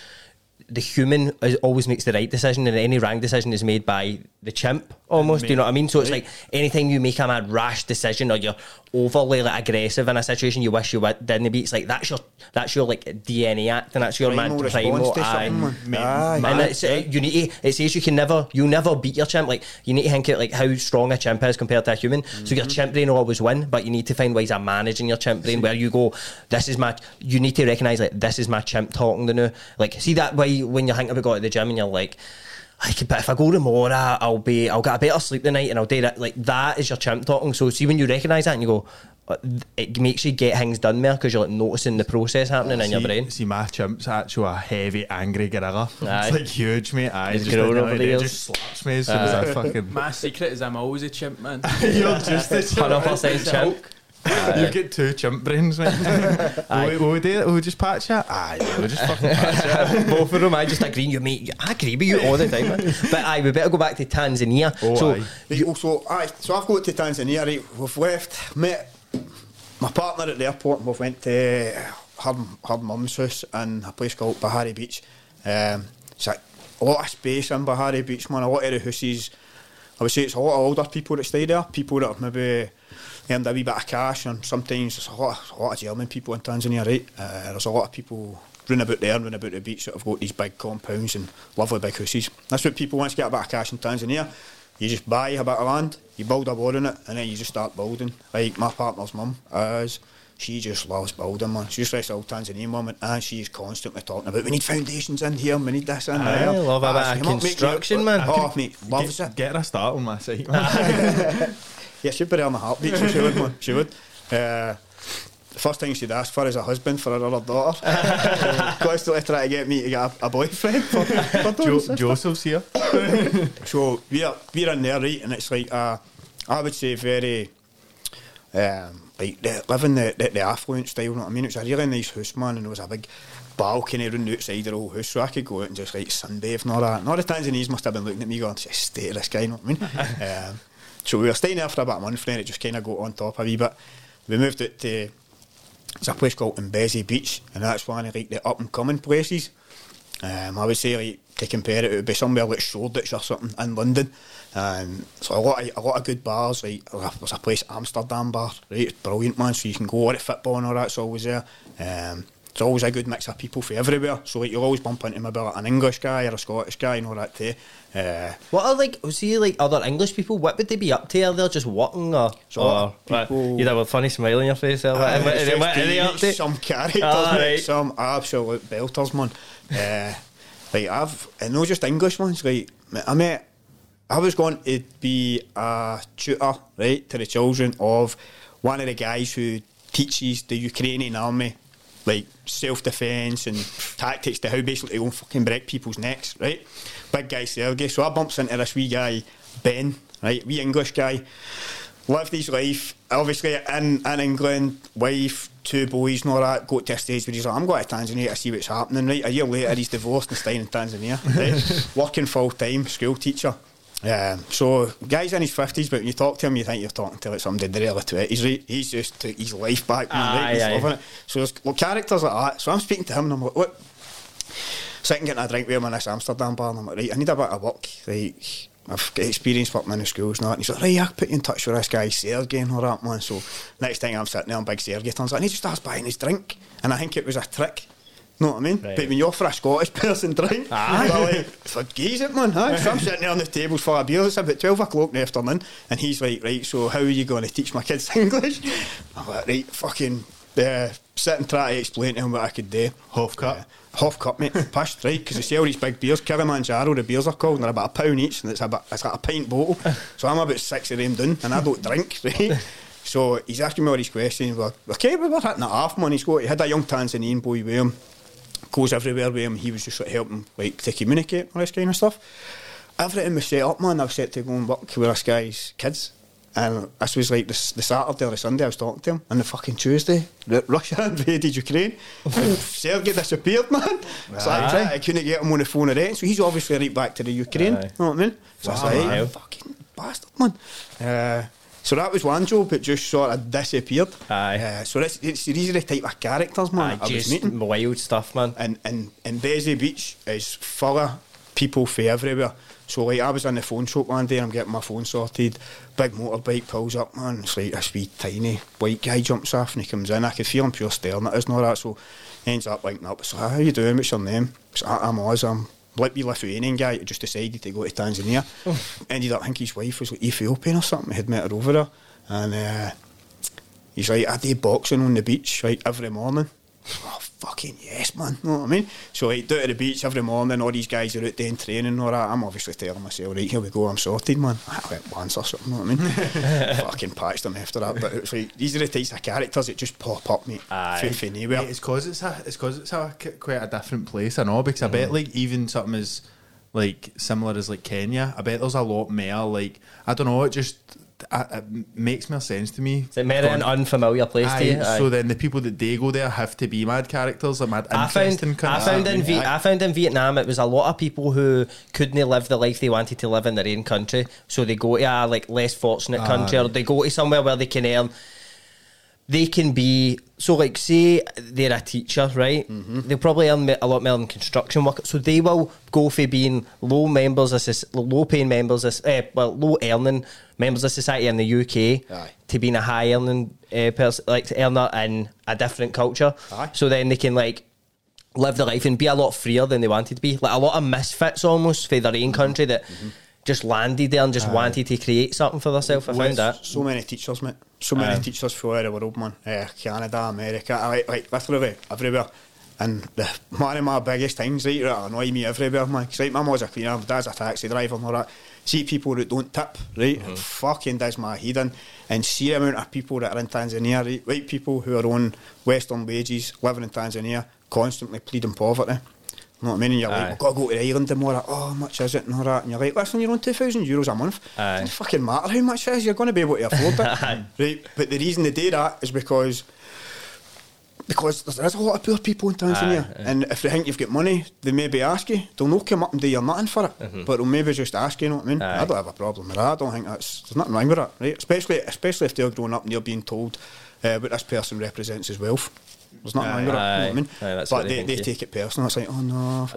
the human is, always makes the right decision, and any wrong decision is made by the chimp. Almost, do you know what I mean? So it's like anything you make a mad rash decision, or you're overly like aggressive in a situation you wish you would, didn't be. It's like that's your that's your like DNA act, and that's your Primal mad response primal. to aye. something, man. Aye. And it's, uh, you need to, it says you can never, you never beat your chimp. Like you need to think of like how strong a chimp is compared to a human. So Mm-hmm. your chimp brain will always win, but you need to find ways of managing your chimp brain where you go, this is my. You need to recognize like this is my chimp talking to now. Like see that way when you think about going to the gym and you're like. Like, but if I go tomorrow, I'll be, I'll get a better sleep tonight, and I'll do that. Like that is your chimp talking. So see when you recognise that and you go, uh, it makes you get things done more because you're like noticing the process happening in your brain. See, my chimp's actually a heavy, angry gorilla. Aye. It's like huge, mate. Aye, He's just, grown like, over the years. just slaps me as soon as I fucking. My secret is I'm always a chimp, man. You're just a chimp. 100% chimp. You get two chimp brains, mate. will, we, will we do it? Will we just patch it? Aye, yeah, we'll just fucking patch it. Both of them, I just agree. You mate, I agree with you all the time. Man. But I, we better go back to Tanzania. Oh, so aye. Right, also, aye, so I've got to Tanzania, right, we've left, met my partner at the airport, and we've went to her, her mum's house in a place called Bahari Beach. Um, it's like a lot of space in Bahari Beach, man, a lot of the houses, I would say it's a lot of older people that stay there, people that have maybe earned a wee bit of cash, and sometimes there's a lot, of, a lot of German people in Tanzania, right? Uh, there's a lot of people running about there, and running about the beach that have got these big compounds and lovely big houses. That's what people want to get a bit of cash in Tanzania. You just buy a bit of land, you build a wall in it, and then you just start building. Like my partner's mum is. She just loves building, man. She's just old Tanzanian woman, and she's constantly talking about we need foundations in here, we need this in Aye, there. love a Ah, bit of construction, man. Oh, mate, loves get, it. Get her a start on my site, man. Yeah, she'd be there on the heartbeat, so she would, man. She would. Uh, the first thing she'd ask for is a husband for her other daughter. Constantly trying to get me to get a, a boyfriend for, for jo- Joseph's here. So we're we're in there, right? And it's like uh, I would say very um, like the, living the, the the affluent style. You know what I mean? It's a really nice house, man, and there was a big balcony round the outside of the whole house, so I could go out and just like sunbathe and all that. And all the Tanzanians must have been looking at me going, "Just stay this guy," you know what I mean? um, so we were staying there for about a month, then it just kind of got on top a wee bit. We moved it to it's a place called Mbezi Beach, and that's one of like the up and coming places. Um, I would say like to compare it, it would be somewhere like Shoreditch or something in London. Um, so a lot of a lot of good bars. Like there's a place Amsterdam bar, right? It's brilliant, man. So you can go at football and all that's always there. Um, it's always a good mix of people from everywhere. So like you'll always bump into maybe like an English guy or a Scottish guy and all that too. Uh, What are like, see, like other English people? What would they be up to? Are they just walking or? So, or people- You'd have a funny smile on your face. Or what, what, it's what, are they up to? Some characters, Ah, right. some absolute belters, man. uh, like I've, and not just English ones. Like I met, I was going to be a tutor, right, to the children of one of the guys who teaches the Ukrainian army, like self defence and tactics to how basically they go and fucking break people's necks, right? Big guy Sergey. So I bumps into this wee guy, Ben, right, wee English guy lived his life, obviously in, in England, wife, two boys and all that, got to a stage where he's like, I'm going to Tanzania to see what's happening, right? A year later, he's divorced and staying in Tanzania, right? Working full time, school teacher. Um, so, guy's in his 50s, but when you talk to him, you think you're talking to like somebody in to it. 20s, right? He's just took his life back, man, right? He's aye. loving it. So, there's well, characters like that. So, I'm speaking to him and I'm like, what? sitting getting a drink with him in this Amsterdam bar, and I'm like, right, I need a bit of work. Like, I've got experience working in the schools and that. And he's like, right, I'll put you in touch with this guy, Sergey, and all that, man. So, next thing I'm sitting there, and big Sergey turns out, and he just starts buying his drink. And I think it was a trick. Know what I mean? Right. But when you're offer a Scottish person drink, they're like, it, man. Huh? So I'm sitting there on the table for a beer. It's about 12 o'clock in the afternoon. And he's like, right, so how are you going to teach my kids English? I'm like, right, fucking uh, sit and try to explain to him what I could do. Half cup. Uh, half cup, mate. Past right, because they sell these big beers. Kilimanjaro, the beers are called, and they're about a pound each, and it's about it's like a pint bottle. So I'm about six of them done, and I don't drink, right? So he's asking me all these questions. We're, okay, we were hitting it off, man. He's got, he had a young Tanzanian boy with him, goes everywhere with him. He was just sort of helping, like, to communicate, all this kind of stuff. Everything was set up, man. I was set to go and work with this guy's kids. And this was like the, the Saturday or the Sunday I was talking to him. And the fucking Tuesday, Russia invaded Ukraine. Sergey disappeared, man. So I, couldn't get him on the phone or anything. So he's obviously right back to the Ukraine. Aye. know what I mean? So Wow, I was like, fucking bastard, man. Uh, so that was one job, it just sort of disappeared. Aye. Uh, so this, it's, these are the type of characters, man, Aye, I was meeting wild stuff, man. and and and Mbezi Beach is full of people from everywhere. So like I was in the phone shop one day and I'm getting my phone sorted. Big motorbike pulls up, man. It's like this wee tiny white guy jumps off and he comes in. I could feel him pure staring at us and all that. So he ends up linking up. So how you doing? What's your name? So I'm Oz. I'm Lithuanian guy who just decided to go to Tanzania. Ended up I think his wife was like Ethiopian or something. He had met her over there. And uh, He's like, I do boxing on the beach like every morning. Oh fucking yes, man. You Know what I mean? So like down to the beach every morning, all these guys are out doing training and all that. I'm obviously telling myself, right, here we go, I'm sorted, man. I went once or something, know what I mean? fucking patched them after that. But it's like these are the types of characters that just pop up, mate. Aye. From, from nowhere. It's cause it's a, it's cause it's a k- quite a different place. I know because I bet mm. like even something as like similar as like Kenya. I bet there's a lot more. Like I don't know. It just I, uh, it makes more sense to me. Is it more an unfamiliar place to Aye, you? Aye. so then the people that they go there have to be mad characters, like mad I found, I found in v- I found in Vietnam it was a lot of people who couldn't live the life they wanted to live in their own country, so they go to a like less fortunate country, or they go to somewhere where they can earn they can be so like say they're a teacher, right? Mm-hmm. They'll probably earn a lot more than construction work, so they will go for being low members of low paying members of uh, well low earning members of society in the UK Aye. to being a high earning uh, person, like to earn in a different culture. Aye. So then they can like live their life and be a lot freer than they wanted to be. Like a lot of misfits almost for their Mm-hmm. own country that just landed there and just wanted to create something for themselves. I found that. So many teachers, mate. So many Aye. teachers throughout the world, man. Uh, Canada, America, like, like literally everywhere. And the, one of my biggest things, right, that annoy me everywhere, man. 'cause, like, my mum's a cleaner, my dad's a taxi driver and all that. See people that don't tip, right? Mm-hmm. Fucking does my head in. And see the amount of people that are in Tanzania, right? White people who are on Western wages, living in Tanzania, constantly pleading poverty. Know what I mean? And you're like, we've got to go to the island tomorrow. Oh, how much is it? And all that. And you're like, listen, you're on 2,000 euros a month. Aye. It doesn't fucking matter how much it is. You're going to be able to afford it. right? But the reason they do that is because because there is a lot of poor people in Tanzania. Aye, aye. And if they think you've got money, they maybe ask you. They'll not come up and do your nothing for it. But they'll maybe just ask you, you know what I mean? Mm-hmm. Aye. I don't have a problem with that. I don't think that's there's nothing wrong with that, right? Especially especially if they're growing up and they're being told uh, what this person represents his wealth. There's nothing wrong with that, you know what I mean? Aye, but they they, they take it personal. It's like, oh no,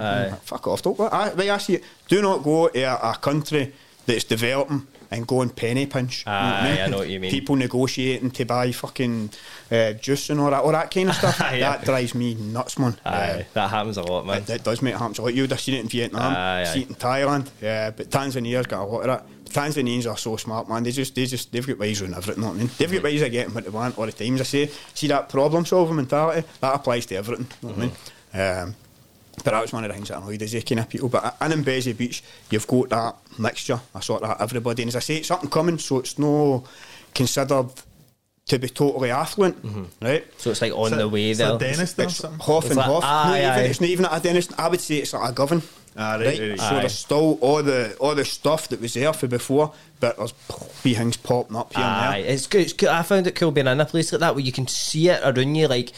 fuck off. Don't, I, I see it. Do not go to a, a country that's developing and go and penny pinch. you know what Aye, I know what you mean. People negotiating to buy fucking uh, juice and all that, all that kind of stuff. Yeah. That drives me nuts, man. Aye, that happens a lot, man. It, it does make it happen. So like you would have seen it in Vietnam, Aye, see aye. it in Thailand, yeah, but Tanzania's got a lot of that. Tanzanians are so smart, man. They just, they just, they've got ways around everything. Know I mean? They've got ways of getting what they want all the times. I say, see that problem solving mentality that applies to everything. Know what I mean? Um, but that was one of the things that annoyed us, eh, kind of people. But in in Mbezi Beach, you've got that mixture, I sort of that everybody. And as I say, it's something coming, so it's no considered to be totally affluent, right? So it's like on Is the way is there. it Dennis or It's something? half It's and like- half. aye, not even, aye. It's not even at a dentist. I would say it's at a Govan. Ah, right, right, right. So Aye. there's still all the all the stuff that was there for before, but there's wee things popping up here Aye, and there. it's good. It's good. I found it cool being in a place like that where you can see it around you, like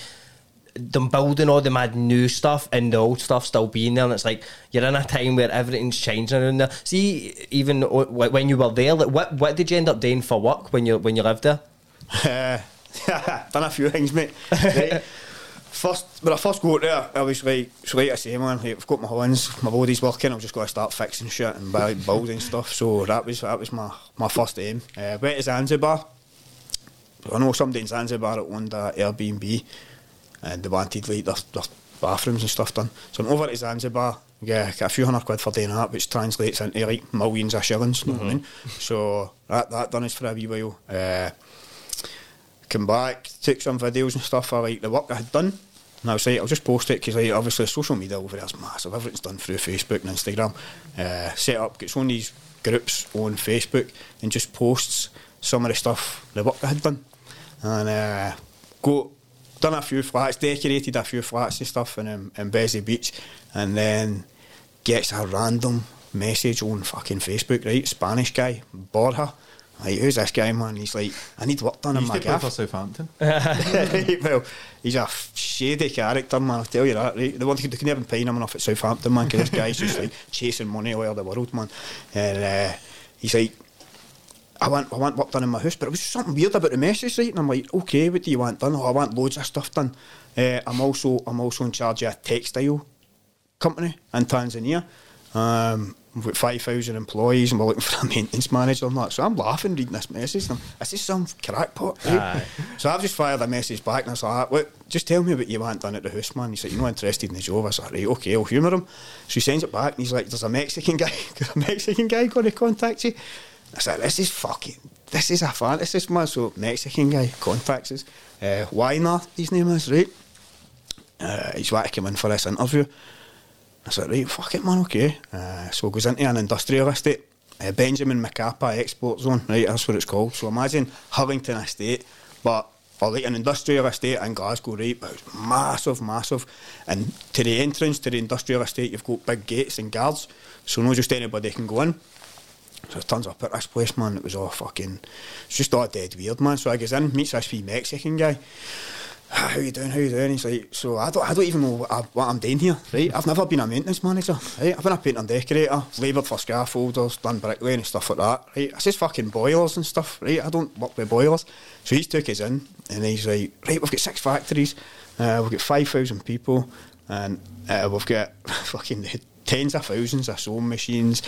them building all the mad new stuff and the old stuff still being there. And it's like you're in a time where everything's changing around there. See, even when you were there, like what what did you end up doing for work when you when you lived there? Uh, done a few things, mate. Right. First, when I first got there, I was like, so like I say, man, like, I've got my hands, my body's working. I've just got to start fixing shit and like, building stuff. So that was that was my, my first aim. Uh, went to Zanzibar. I know somebody in Zanzibar that owned a Airbnb, and they wanted like their, their bathrooms and stuff done. So I'm over to Zanzibar. Yeah, got a few hundred quid for doing that, which translates into like millions of shillings. You know what I mean? So that that done us for a wee while. Uh, come back, took some videos and stuff of like the work I had done. And I was like, I'll just post it because like, obviously social media over there is massive. Everything's done through Facebook and Instagram. Uh, set up, gets on these groups on Facebook and just posts some of the stuff, the work I had done. And uh, go, done a few flats, decorated a few flats and stuff in, um, in Mbezi Beach. And then gets a random message on fucking Facebook, right? Spanish guy, Borja. Like, who's this guy, man? He's like, I need work done in my gaff. for Southampton. well, he's a shady character, man. I'll tell you that. Right? They, want, they can never pay him enough at Southampton, man, because this guy's just like chasing money all over the world, man. And uh, he's like, I want, I want work done in my house, but it was something weird about the message, right? And I'm like, okay, what do you want done? Oh, I want loads of stuff done. Uh, I'm also, I'm also in charge of a textile company in Tanzania. Um, we've got 5,000 employees and we're looking for a maintenance manager and that. So I'm laughing reading this message. And I'm, is some crackpot? Right? So I've just fired a message back and I was like, look, just tell me what you want done at the house, man. He's like, you're not interested in the job. I was like, right, okay, I'll humour him. So he sends it back and he's like, there's a Mexican guy, a Mexican guy going to contact you. I said, this is fucking, this is a fantasy, man. So Mexican guy contacts us. Uh, Weiner, his name is, right? Uh, he's to come in for this interview. I said, right, fuck it, man, okay. Uh, so goes into an industrial estate, uh, Benjamin Mkapa Export Zone, right, that's what it's called. So imagine Hillington Estate, but or like an industrial estate in Glasgow, right, but it's massive, massive. And to the entrance to the industrial estate, you've got big gates and guards, so not just anybody can go in. So it turns up at this place, man, it was all fucking, it's just all dead weird, man. So I goes in, meets this wee Mexican guy. "Ah, how you doing, how you doing? He's like, so I don't, I don't even know what, I, what I'm doing here, right? I've never been a maintenance manager, right? I've been a painter and decorator, laboured for scaffolders, done bricklaying and stuff like that, right? It's just fucking boilers and stuff, right? I don't work with boilers. So he's took us in and he's like, right, we've got six factories, uh, we've got 5,000 people and uh, we've got fucking tens of thousands of sewing machines.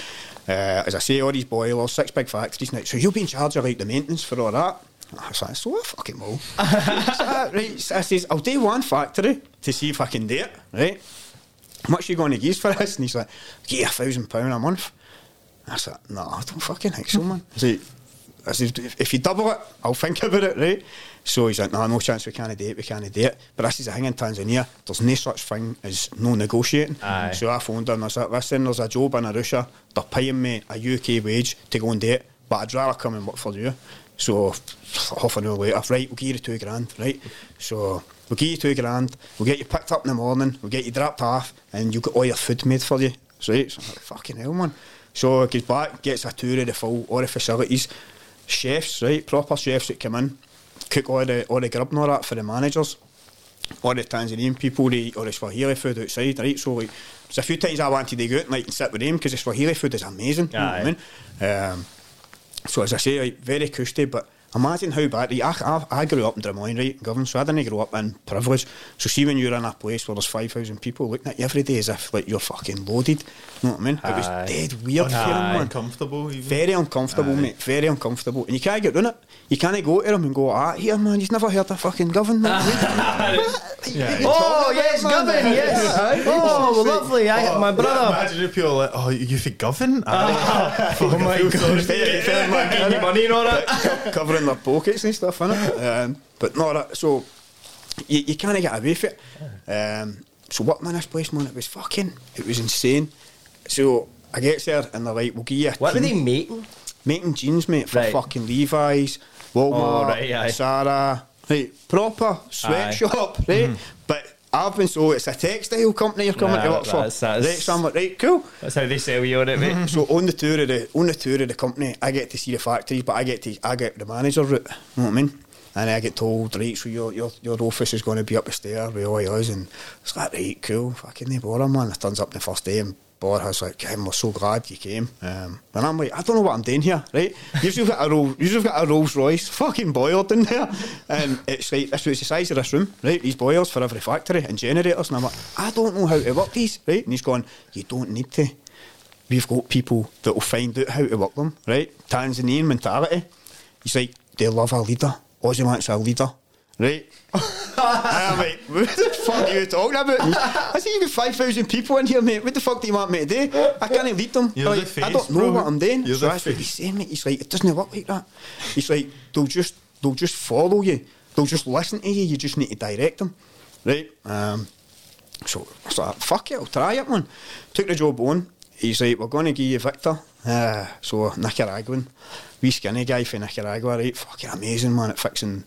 Uh, as I say, all these boilers, six big factories now. So you'll be in charge of like the maintenance for all that. I was like, so I fucking will. so, uh, right, so I says, I'll do one factory to see if I can do it, right? How much you going to use for this? And he's like, give you a thousand pound a month. I said, no, I don't fucking think so, man. I said, I said, if you double it, I'll think about it, right? So he's like, no, no chance we can't do it, we can't do it. But this is the thing in Tanzania, there's no such thing as no negotiating. Aye. So I phoned him I like, listen, there's a job in Arusha, they're paying me a UK wage to go and do it, but I'd rather come and work for you. So half an hour later, right, we'll give you the two grand, right? So we'll give you two grand, we'll get you picked up in the morning, we'll get you dropped off, and you'll get all your food made for you. So, right, so I'm like, fucking hell, man. So he goes back, gets a tour of the full, all the facilities, chefs, right, proper chefs that come in, cook all the all the grub and all that for the managers. All the Tanzanian people, they eat all the Swahili food outside, right? So like, there's a few times I wanted to go out and like and sit with them because the Swahili food is amazing. You know I mean? Um, so as I say, like, very cushy, but imagine how bad. Like, I, I, I grew up in Drumoyne, right, Govan, so I didn't grow up in privilege. So see when you're in a place where there's 5,000 people looking at you every day as if like you're fucking loaded. You know what I mean? It was dead weird feeling, man. uncomfortable. Even. Very uncomfortable, Aye. mate. Very uncomfortable. And you can't get round it. You can't go to them and go, ah, here, man, you've never heard of fucking government. Yeah. Oh, yes, Gavin, yes. Oh, lovely. I, my brother. Imagine if you're like, oh, you for Govan? oh my God. Very- very much, Getting money and all that. covering their pockets and stuff, innit? Um, but no, that, so you, you can't get away from it. Um, so what man this place, man, it was fucking, it was insane. So I get there and they're like, we'll give you a What were they making? making jeans, mate, for Right. fucking Levi's, Walmart, Oh, right, aye. Right, proper sweatshop, right? Mm-hmm. But I've been so it's a textile company you're coming Nah, to work for. that's- that's- Right, so I'm like, right, cool. That's how they sell you on it, mate. So on the tour of the on the tour of the company, I get to see the factories, but I get to I get the manager route. You know what I mean? And I get told, right, so your your, your office is going to be up the stair with all yours, and it's like, right, cool, fucking no bother, man. It turns up the first day, and Borja's like, Kim, we're so glad you came. Um, and I'm like, I don't know what I'm doing here, right? You've got a Rolls, you've got a Rolls Royce, fucking boiler in there, and it's like this was the size of this room, right? These boilers for every factory and generators, and I'm like, I don't know how to work these, right? And he's going, you don't need to we've got people that will find out how to work them, right? Tanzanian mentality. He's like, they love a leader. Wants a leader, right? I'm like, what the fuck are you talking about? I see you got 5,000 people in here, mate. What the fuck do you want me to do? I can't lead them. You're like, the face, I don't know bro. what I'm doing. You're so that's what he's saying, mate. He's like, it doesn't work like that. He's like, they'll just, they'll just follow you. They'll just listen to you. You just need to direct them, right? Um, so I was like, fuck it, I'll try it, man. Took the job on. He's like, we're going to give you Victor. Uh, so Nicaraguan, wee skinny guy from Nicaragua, right? Fucking amazing, man, at fixing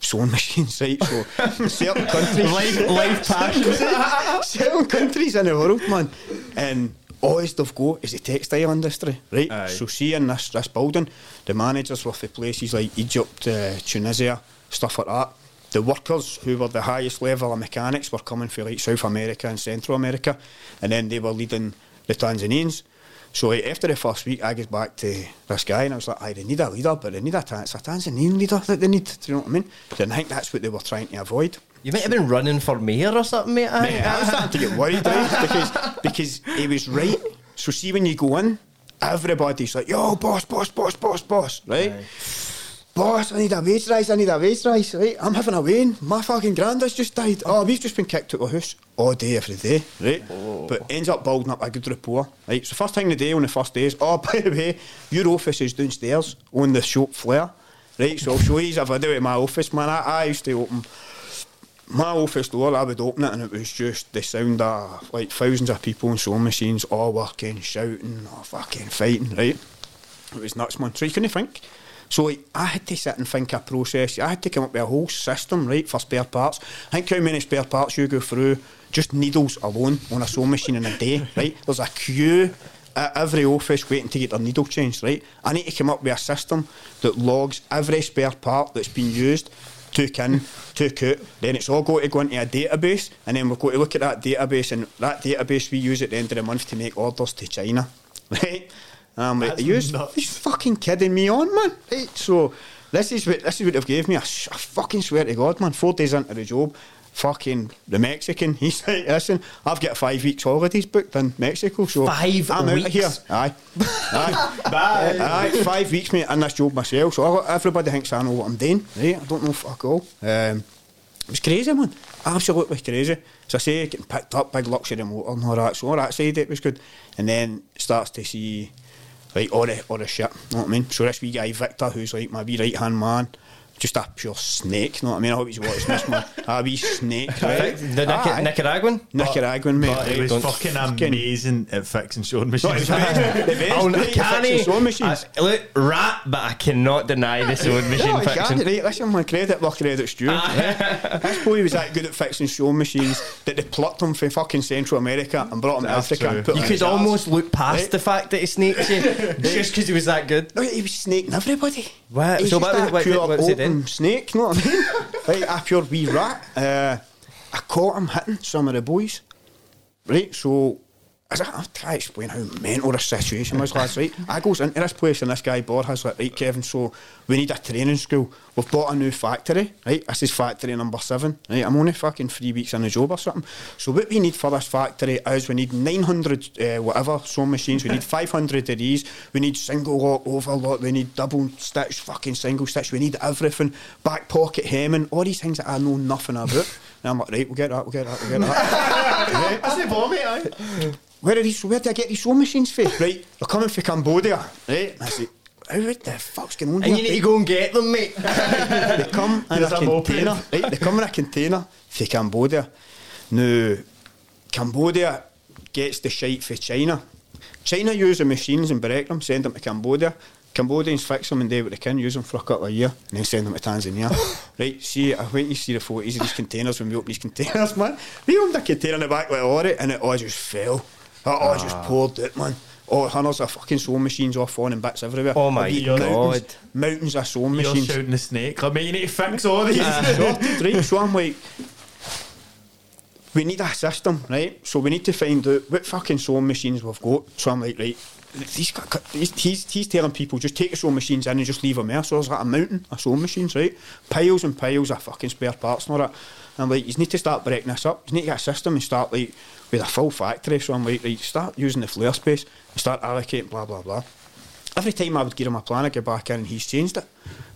sewing machines, right? So certain countries, Life, life passion. certain countries in the world, man, and all they've got is the textile industry, right? Aye. So see in this this building, the managers were for places like Egypt, uh, Tunisia, stuff like that. The workers who were the highest level of mechanics were coming from like South America and Central America, and then they were leading the Tanzanians. So eh, after the first week, I get back to this guy and I was like, "Aye, they need a leader, but they need a, it's a Tanzanian leader that they need." Do you know what I mean? And I think that's what they were trying to avoid. You might have been running for mayor or something, mate. I Mate. I was starting to get worried, right? Eh, because because he was right. So see when you go in, everybody's like, "Yo, boss, boss, boss, boss, boss," right? Boss, I need a wage rise, I need a wage rise, right? I'm having a wean. My fucking granddad's just died. Oh, we've just been kicked out of the house all day, every day, right? But ends up building up a good rapport, right? So first thing the day on the first day is, oh, by the way, your office is downstairs on the shop floor, right? So I'll show you a video of my office, man. I, I used to open my office door, I would open it and it was just the sound of like thousands of people and sewing machines all working, shouting, or fucking fighting, right? It was nuts, man. So you couldn't think. So I had to sit and think a process. I had to come up with a whole system, right, for spare parts. I Think how many spare parts you go through, just needles alone on a sewing machine in a day, right? There's a queue at every office waiting to get their needle changed, right? I need to come up with a system that logs every spare part that's been used took in, took out. Then it's all got to go into a database, and then we've got to look at that database, and that database we use at the end of the month to make orders to China, right? And I'm like, That's are you, nuts. fucking kidding me on, man? Right, so this is what this is what they've gave me. I, I fucking swear to God, man. Four days into the job, fucking the Mexican. He's like, listen, I've got five weeks holidays booked in Mexico, so Five I'm out of weeks? here. Aye, aye, Bye. aye. Five weeks, mate, in this job myself. So everybody thinks I know what I'm doing. Right? I don't know fuck all. Um, it was crazy, man. Absolutely crazy. So I say, getting picked up, big luxury motor and all that. So all that side it was good. And then starts to see, like, all the, all the shit. You know what I mean? So this wee guy, Victor, who's like my wee right hand man, just a pure snake. You know what I mean? I hope he's watching this, man. A wee snake, right? The Nicar- Aye. Nicaraguan? Nicaraguan, mate. But it was Don't fucking fucking- amazing at fixing sewing machines. was amazing. the best. Oh, no, can Fixing he? sewing machines. I- look, rat, but I cannot deny the sewing machine No, I fiction. can't, right? Listen, my credit where credit's due. Ah. right? This boy was that good at fixing sewing machines that they plucked him from fucking Central America and brought him to Africa true. and put You him in could jars. almost look past Right. the fact that he snakes you just because he was that good. No, he was snaking everybody. What? He's So just what was- a what- pure what was he open doing? snake, you know what I mean? right, a pure wee rat. Uh, I caught him hitting some of the boys. Right, so as I, I'm trying to explain how mental this situation was, last right? I goes into this place and this guy Borjas like, right, Kevin, so we need a training school. We've bought a new factory, right? This is factory number seven, right? I'm only fucking three weeks in the job or something. So what we need for this factory is we need 900 uh, whatever sewing machines, we need 500 of these, we need single lock, overlock, we need double stitch, fucking single stitch, we need everything, back pocket hemming, all these things that I know nothing about. And I'm like, right, we'll get that, we'll get that, we'll get that. That's the bomb, mate. Where are these? Where do I get these sewing machines for? Right, they're coming from Cambodia. Right, I say, how the fuck's going on And here? you need to go and get them, mate. They come in a container. Right, they come in a container for Cambodia. Now, Cambodia gets the shite for China. China use the machines and break them, send them to Cambodia. Cambodians fix them and do what they can, use them for a couple of years, and then send them to Tanzania. right, see, I went to see the photos of these containers when we opened these containers, man. We opened a container in the back with a lorry, and it all just fell. It all just Ah. poured it, man. Oh, hundreds of fucking sewing machines off on and bits everywhere. Oh my God. Mountains, mountains of sewing You're machines. shouting the snake. I mean, you need to fix all these. sorted, right? So I'm like, we need a system, right? So we need to find out what fucking sewing machines we've got. So I'm like, right, he's, got, he's, he's, he's telling people just take the sewing machines in and just leave them there. So there's like a mountain of sewing machines, right? Piles and piles of fucking spare parts and all that. And I'm like, you need to start breaking this up. You need to get a system and start like with a full factory. So I'm like, right, start using the flare space and start allocating blah blah blah. Every time I would give him a plan, I'd get back in and he's changed it.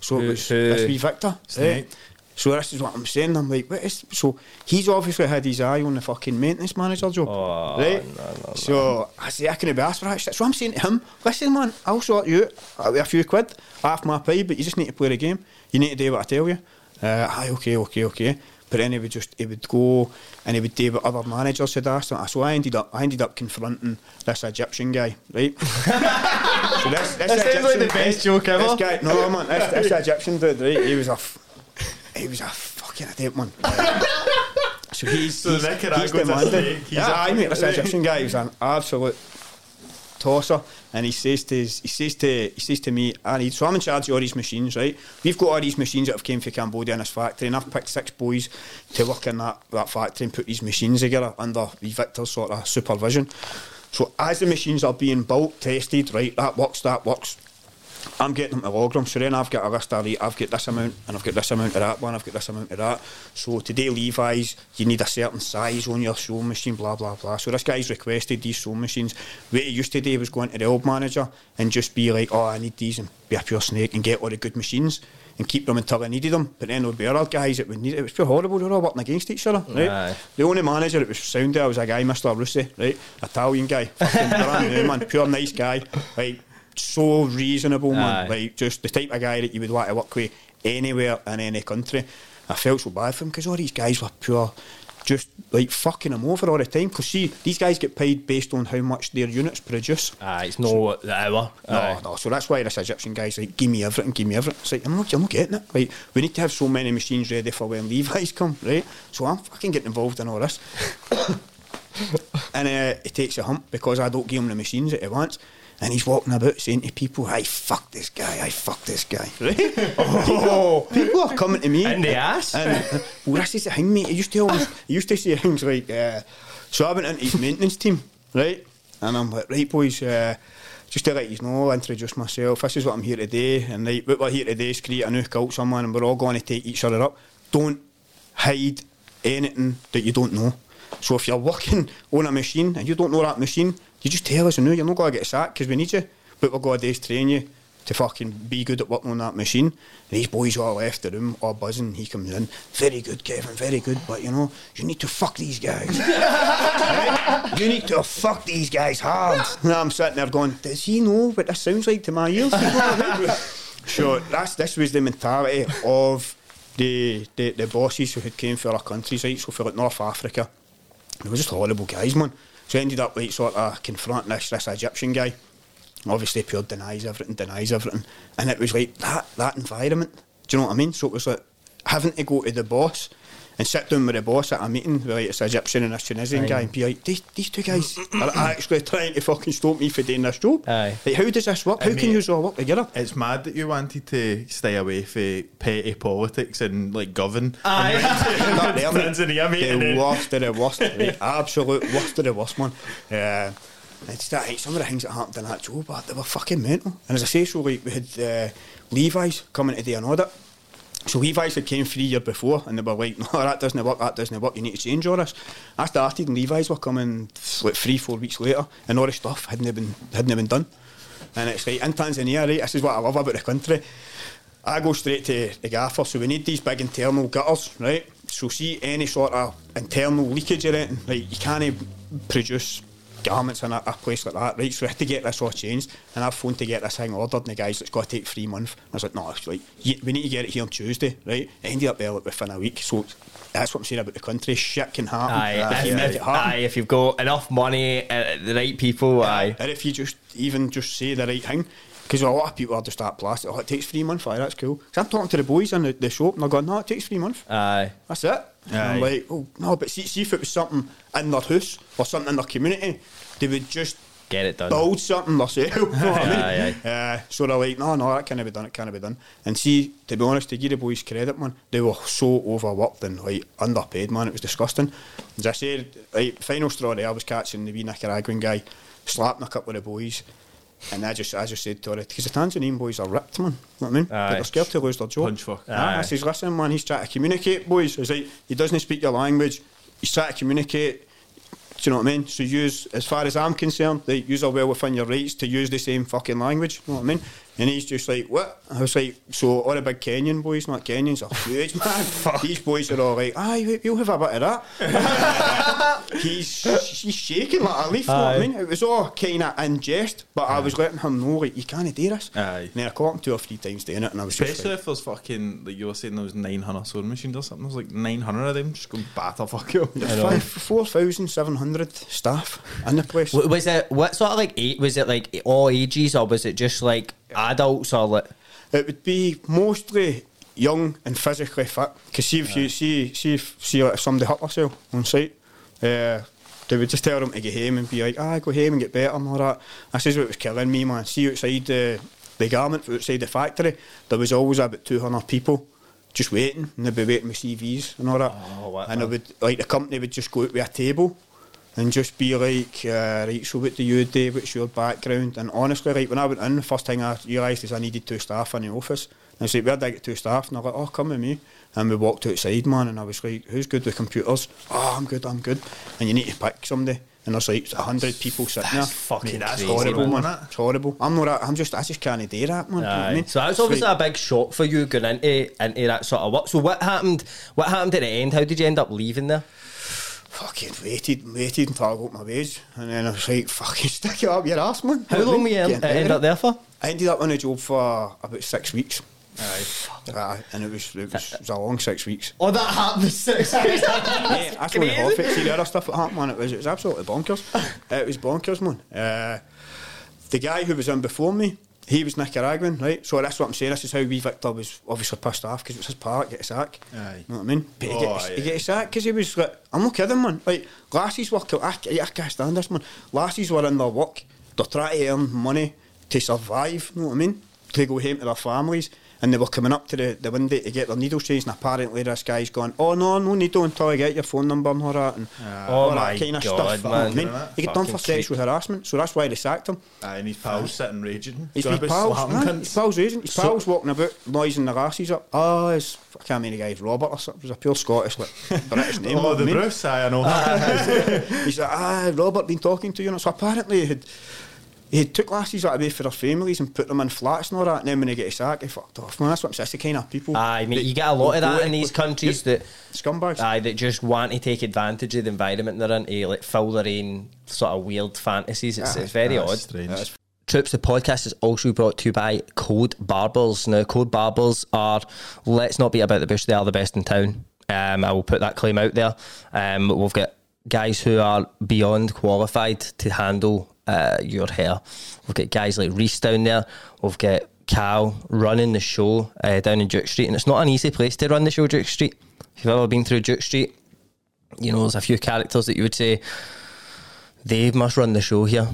So it was this wee Victor. Snake. So this is what I'm saying. I'm like, what is so he's obviously had his eye on the fucking maintenance manager job. Oh, right? no, no, so I say I can be asked for that shit. So I'm saying to him, listen man, I'll sort you out a few quid, half my pay, but you just need to play the game. You need to do what I tell you. Uh, aye, okay, okay, okay. But then he would just he would go and he would do what other managers had asked him. So I ended up I ended up confronting this Egyptian guy, right? so this, this That sounds like the Egyptian- best joke ever. This guy, no man, this, this Egyptian dude, right? He was a, f- he was a fucking idiot, man. so he's, So he's, the Nicaraguan's he's a demanding. he's yeah, a I mean, this fucking- Egyptian guy was an absolute tosser, and he says to his, he says to he says to me, I need so I'm in charge of all these machines, right? We've got all these machines that have came from Cambodia in this factory, and I've picked six boys to work in that, that factory and put these machines together under the Victor's sort of supervision. So as the machines are being built, tested, right, that works, that works. I'm getting them to log them. So then I've got a list of, I've got this amount and I've got this amount of that one, I've got this amount of that. So today Levi's, you need a certain size on your sewing machine, blah, blah, blah. So this guy's requested these sewing machines. What he used to do was go into the old manager and just be like, oh, I need these and be a pure snake and get all the good machines and keep them until I needed them. But then there would be other guys that would need it. It was pure horrible. They were all working against each other, right? Aye. The only manager that was sound there was a guy, Mr. Russi, right? Italian guy. Fucking man. Pure nice guy. Right? So reasonable, man. Aye. Like, just the type of guy that you would want to work with anywhere in any country. I felt so bad for him because all these guys were pure, just like fucking him over all the time. Because see, these guys get paid based on how much their units produce. Ah, it's no the hour. No, Aye. no. So that's why this Egyptian guy's like, give me everything, give me everything. It's like, I'm not, I'm not getting it. Like, we need to have so many machines ready for when Levi's come, right? So I'm fucking getting involved in all this. and uh, he takes a hump because I don't give him the machines that he wants. And he's walking about saying to people, I fuck this guy, I fuck this guy. Right? people, people are coming to me. In the ass? And, uh, well, this is the thing, mate. He used to always, he used to say things like, uh, so I went into his maintenance team, right? And I'm like, right, boys, uh, just to let you know, I'll introduce myself. This is what I'm here today. And right, what we're here today is create a new cult, someone, and we're all going to take each other up. Don't hide anything that you don't know. So if you're working on a machine and you don't know that machine, you just tell us know you're not going to get sacked because we need you. But we're going to train you to fucking be good at working on that machine. And these boys all left the room, all buzzing. He comes in, very good, Kevin, very good. But you know, you need to fuck these guys. Right? You need to fuck these guys hard. And I'm sitting there going, does he know what this sounds like to my ears? so that's this was the mentality of the, the the bosses who had came for our countries, right? So for like North Africa, they were just horrible guys, man. So ended up like sort of confronting this this Egyptian guy. Obviously, pure denies everything, denies everything, and it was like that that environment. Do you know what I mean? So it was like having to go to the boss and sit down with the boss at a meeting with like this Egyptian and this Tunisian Aye. guy and be like, these, these two guys are actually trying to fucking stop me for doing this job. Aye. Like, how does this work? How I can mean- you all work together? It's mad that you wanted to stay away from petty politics and like govern. Aye. Not there, mate. Tanzania, mate, The then- worst of the worst, right? absolute worst of the worst, man. Yeah. It's that, like, some of the things that happened in that job, but they were fucking mental. And as I say, so like we had uh, Levi's coming to do an audit. So Levi's had came three years before, and they were like, "No, that doesn't work. That doesn't work. You need to change all this." I started, and Levi's were coming like three, four weeks later, and all the stuff hadn't been hadn't been done. And it's like in Tanzania, right? This is what I love about the country. I go straight to the gaffer, so we need these big internal gutters, right? So see any sort of internal leakage or anything, like you can't produce garments in a, a place like that, right? So we had to get this all changed, and I've phoned to get this thing ordered, and the guys, it's got to take three months. I was like, no, it's like, we need to get it here on Tuesday, right? It ended up there like, within a week, so that's what I'm saying about the country. Shit can happen Aye, if you make it happen. Aye, if you've got enough money, uh, the right people, aye. And if you just even just say the right thing, because a lot of people are just that plastic. Oh, it takes three months. Aye, that's cool. 'Cause I'm talking to the boys in the, the shop, and they're going, no, it takes three months. Aye. That's it. I'm like, oh no, but see, see if it was something in their house or something in their community, they would just Get it done. build something themselves. you know what I mean? Uh, so they're like, no, no, that can't be done. It can't be done. And see, to be honest, to give the boys credit, man, they were so overworked and like underpaid, man. It was disgusting. As I said, like, final straw there, I was catching the wee Nicaraguan guy slapping a couple of the boys. And I just, I just said to her, because the Tanzanian boys are ripped, man. You know what I mean? Aye. they're scared to lose their job. Punch fuck. Ah, I Aye. says, listen, man, he's trying to communicate, boys. Like, he doesn't speak your language. He's trying to communicate. Do you know what I mean? So use, as far as I'm concerned, they use are well within your rights to use the same fucking language. You know what I mean? And he's just like, what? I was like, so all the big Kenyan boys, not Kenyans, are huge, man. These boys are all like, aye, you'll have a bit of that. he's he's shaking like a leaf. You know what I mean? It was all kind of in jest, but I was letting him know, like, you can't do this. Aye. And then I caught him two or three times doing it, and I was just Especially like, if there's fucking like you were saying there was 900 sewing machines or something. There's like 900 of them just going batter fuck you. Five, 4,700 staff in the place. Was it what sort of like eight? Was it like all ages, or was it just like adults, or like? It would be mostly young and physically fit. Because see if you see see if see like if somebody hurt themselves on site, uh, they would just tell them to get home and be like, ah, go home and get better and all that. This is what was killing me, man. See outside the the garment outside the factory, there was always about 200 people. Just waiting, and they'd be waiting with CVs and all that. Oh, and it would like the company would just go out with a table and just be like, uh, right, so what do you do? What's your background? And honestly, right, when I went in, the first thing I realised is I needed two staff in the office. And I said, like, where did I get two staff? And they're like, oh, come with me. And we walked outside, man, and I was like, who's good with computers? Oh, I'm good, I'm good. And you need to pick somebody. And there's like a hundred people sitting there. fucking that's crazy, horrible, man. man. It's horrible. I'm not. that- I'm just. I just can't do that, man. You know I mean? So that's It's obviously like- a big shock for you going into into that sort of work. So what happened? What happened at the end? How did you end up leaving there? Fucking waited, waited until I got my wage, and then I was like, fucking stick it up your ass, man. How long were you Getting en- out of end it. up there for? I ended up on a job for about six weeks. Aye, and it was, it was, it was a long six weeks. Oh, that happened six weeks. yeah, that's only half it. See the other stuff that happened, man. It was, it was absolutely bonkers. it was bonkers, man. Uh, the guy who was in before me, he was Nicky Nicaraguan, right? So that's what I'm saying. This is how wee Victor was obviously pissed off because it was his part, get a sack. Aye. You know what I mean? But he, Oh, get, aye, he get a sack because he was like, I'm not kidding, man. Like, lassies were, I, I can't stand this, man. Lassies were in their work they're trying to earn money to survive, you know what I mean? To go home to their families. And they were coming up to the, the window to get their needles changed, and apparently this guy's gone, Oh no, no needle until I get your phone number and all that and ah, Oh all my that kind of God, stuff. man. I mean, he got done for Fucking sexual harassment, so that's why they sacked him. Aye, and his pals ah. sitting raging. His Gonna wee be pals, man, his pals raging, his pals walking about, noising their asses up. Oh, it's, I can't remember the guy's Robert or something. It was a pure Scottish, like, British name. Oh, know what the I mean? Bruce, aye, I know. He's like, ah, Robert been talking to you. And so apparently he had, he took lasses out away for their families and put them in flats and all that. And then when they get a sack, he fucked off. Man, that's what I'm saying. That's the kind of people. Aye, mate, you get a lot of that in to- these countries that Scumbags. aye that just want to take advantage of the environment they're in to like fill their own sort of weird fantasies. It's, it's very odd. strange. Troops, the podcast is also brought to you by Code Barbers. Now, Code Barbers are, let's not be about the bush, they are the best in town. Um, I will put that claim out there. Um, we've got guys who are beyond qualified to handle uh, your hair. We've got guys like Reese down there. We've got Cal running the show uh, down in Duke Street. And it's not an easy place to run the show, Duke Street. If you've ever been through Duke Street, you know, there's a few characters that you would say, they must run the show here.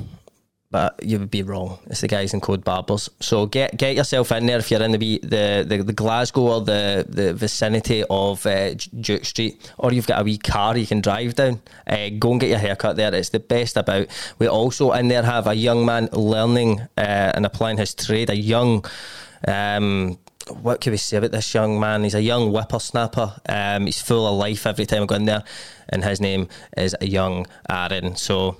But you would be wrong. It's the guys in Code Barbers. So get get yourself in there if you're in the the, the, the Glasgow or the, the vicinity of uh, Duke Street, or you've got a wee car you can drive down. Uh, go and get your haircut there. It's the best about. We also in there have a young man learning uh, and applying his trade. A young. Um, what can we say about this young man? He's a young whippersnapper. Um, he's full of life every time I go in there, and his name is a young Aaron. So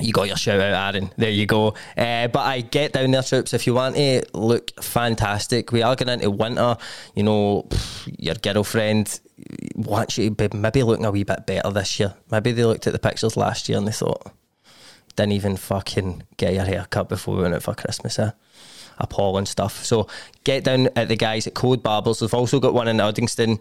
you got your shout out, Aaron. There you go. Uh, but I get down there, troops. If you want to look fantastic, we are going into winter. You know, your girlfriend wants you to be maybe looking a wee bit better this year. Maybe they looked at the pictures last year and they thought, didn't even fucking get your hair cut before we went out for Christmas, eh? Appalling stuff. So get down at the guys at Code Barbers. They've also got one in Uddingston.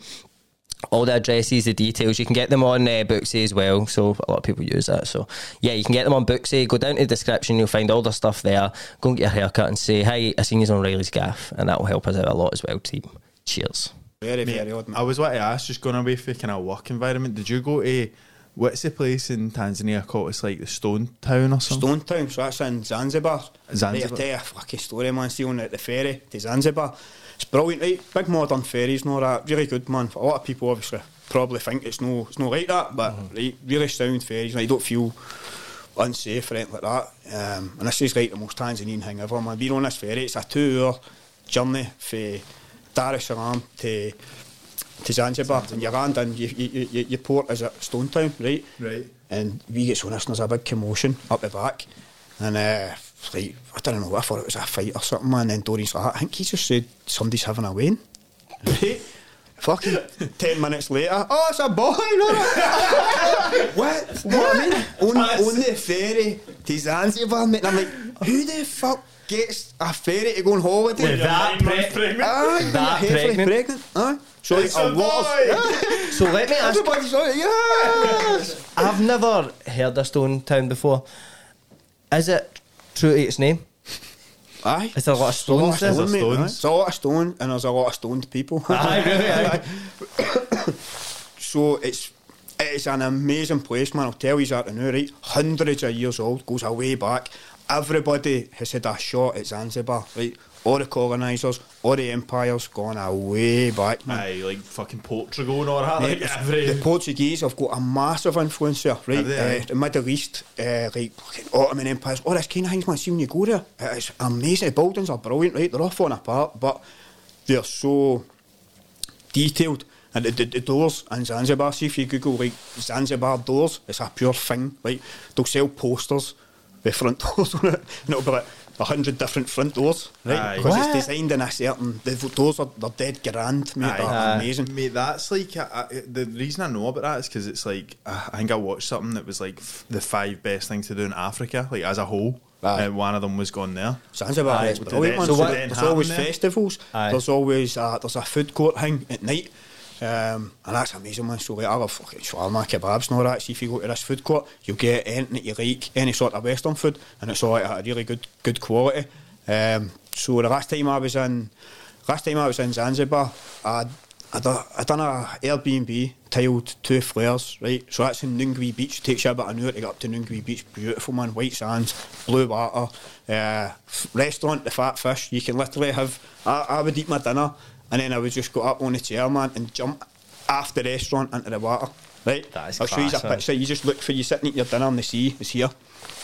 All the addresses, the details, you can get them on uh, Booksy as well. So a lot of people use that. So yeah, you can get them on Booksy. Go down to the description, you'll find all the stuff there. Go and get your haircut and say, "Hi, I seen you on Reilly's gaff," and that will help us out a lot as well, team. Cheers. Very, very odd, man. I was what to ask, just going away for kind of work environment. Did you go to what's the place in Tanzania called? It's like the Stone Town or something. Stone Town, so that's in Zanzibar. Zanzibar. Right, I'll tell you a fucking story, man. See on the, the ferry to Zanzibar. It's brilliant, right? Big modern ferries and all that. Really good, man. A lot of people obviously probably think it's no, it's no like that, but right, really sound ferries. Like, you don't feel unsafe or anything like that. Um, and this is like the most Tanzanian thing ever, man. Being on this ferry, it's a two-hour journey from Dar es Salaam to to Zanzibar, and you land in, you, you, you, your port is at Stone Town, right? Right. And we get on this, and there's a big commotion up the back, and uh, it's like I don't know, I thought it was a fight or something, man. And then Dory's like, I think he just said somebody's having a wedding. Right? Fucking ten minutes later, oh, it's a boy. No, what? What? I mean, on, on the ferry to Zanzibar, mate. And I'm like, who the fuck gets a ferry to go on holiday? With That pre- Aye, That pregnant? pregnant. Aye. So It's a a lot of- So let me ask. Everybody's like, yes. I've never heard of Stone Town before. Is it true to its name? Aye. Is there a lot of stones there? There's a lot of There's stone, mate, There's a lot of stone and there's a lot of stoned people. Aye, really, aye. so it's it's an amazing place, man. I'll tell you that now, right? Hundreds of years old, goes away back. Everybody has had a shot at Zanzibar, right? All the colonisers, all the empires gone away back, man. Aye, like fucking Portugal and all that. Like every. the Portuguese have got a massive influence there, right? They. Uh, the Middle East, uh, like fucking Ottoman empires, all this kind of things, man. See when you go there, it's amazing. The buildings are brilliant, right? They're all falling apart, but they're so detailed. And the, the, the doors in Zanzibar, see if you Google like Zanzibar doors, it's a pure thing. Like they'll sell posters with front doors on it, and it'll be like hundred different front doors, right? Aye. Because What? it's designed in a certain. The doors are they're dead grand, mate. Aye. They're Aye. amazing. Mate, that's like I, I, the reason I know about that is because it's like uh, I think I watched something that was like f- the five best things to do in Africa, like as a whole. Aye. And one of them was gone there. Zanzibar Aye, is but brilliant, it- So so what- there's always there? festivals. Aye. There's always uh, there's a food court thing at night, um, and that's amazing, man. So like, I love fucking shawarma, kebabs, and all that. See if you go to this food court, you'll get anything that you like, any sort of Western food, and it's all like a really good good quality. Um, so the last time I was in, last time I was in Zanzibar, I I done, I done a Airbnb, tiled two flares, right? So that's in Nungwi Beach. Takes you about an hour to get up to Nungwi Beach. Beautiful man, white sands, blue water. Uh, restaurant, the Fat Fish. You can literally have. I, I would eat my dinner, and then I would just go up on the chair, man, and jump after the restaurant into the water. Right? That is I'll show you a class, picture. Eh? You just look for you sitting eating your dinner on the sea. It's here.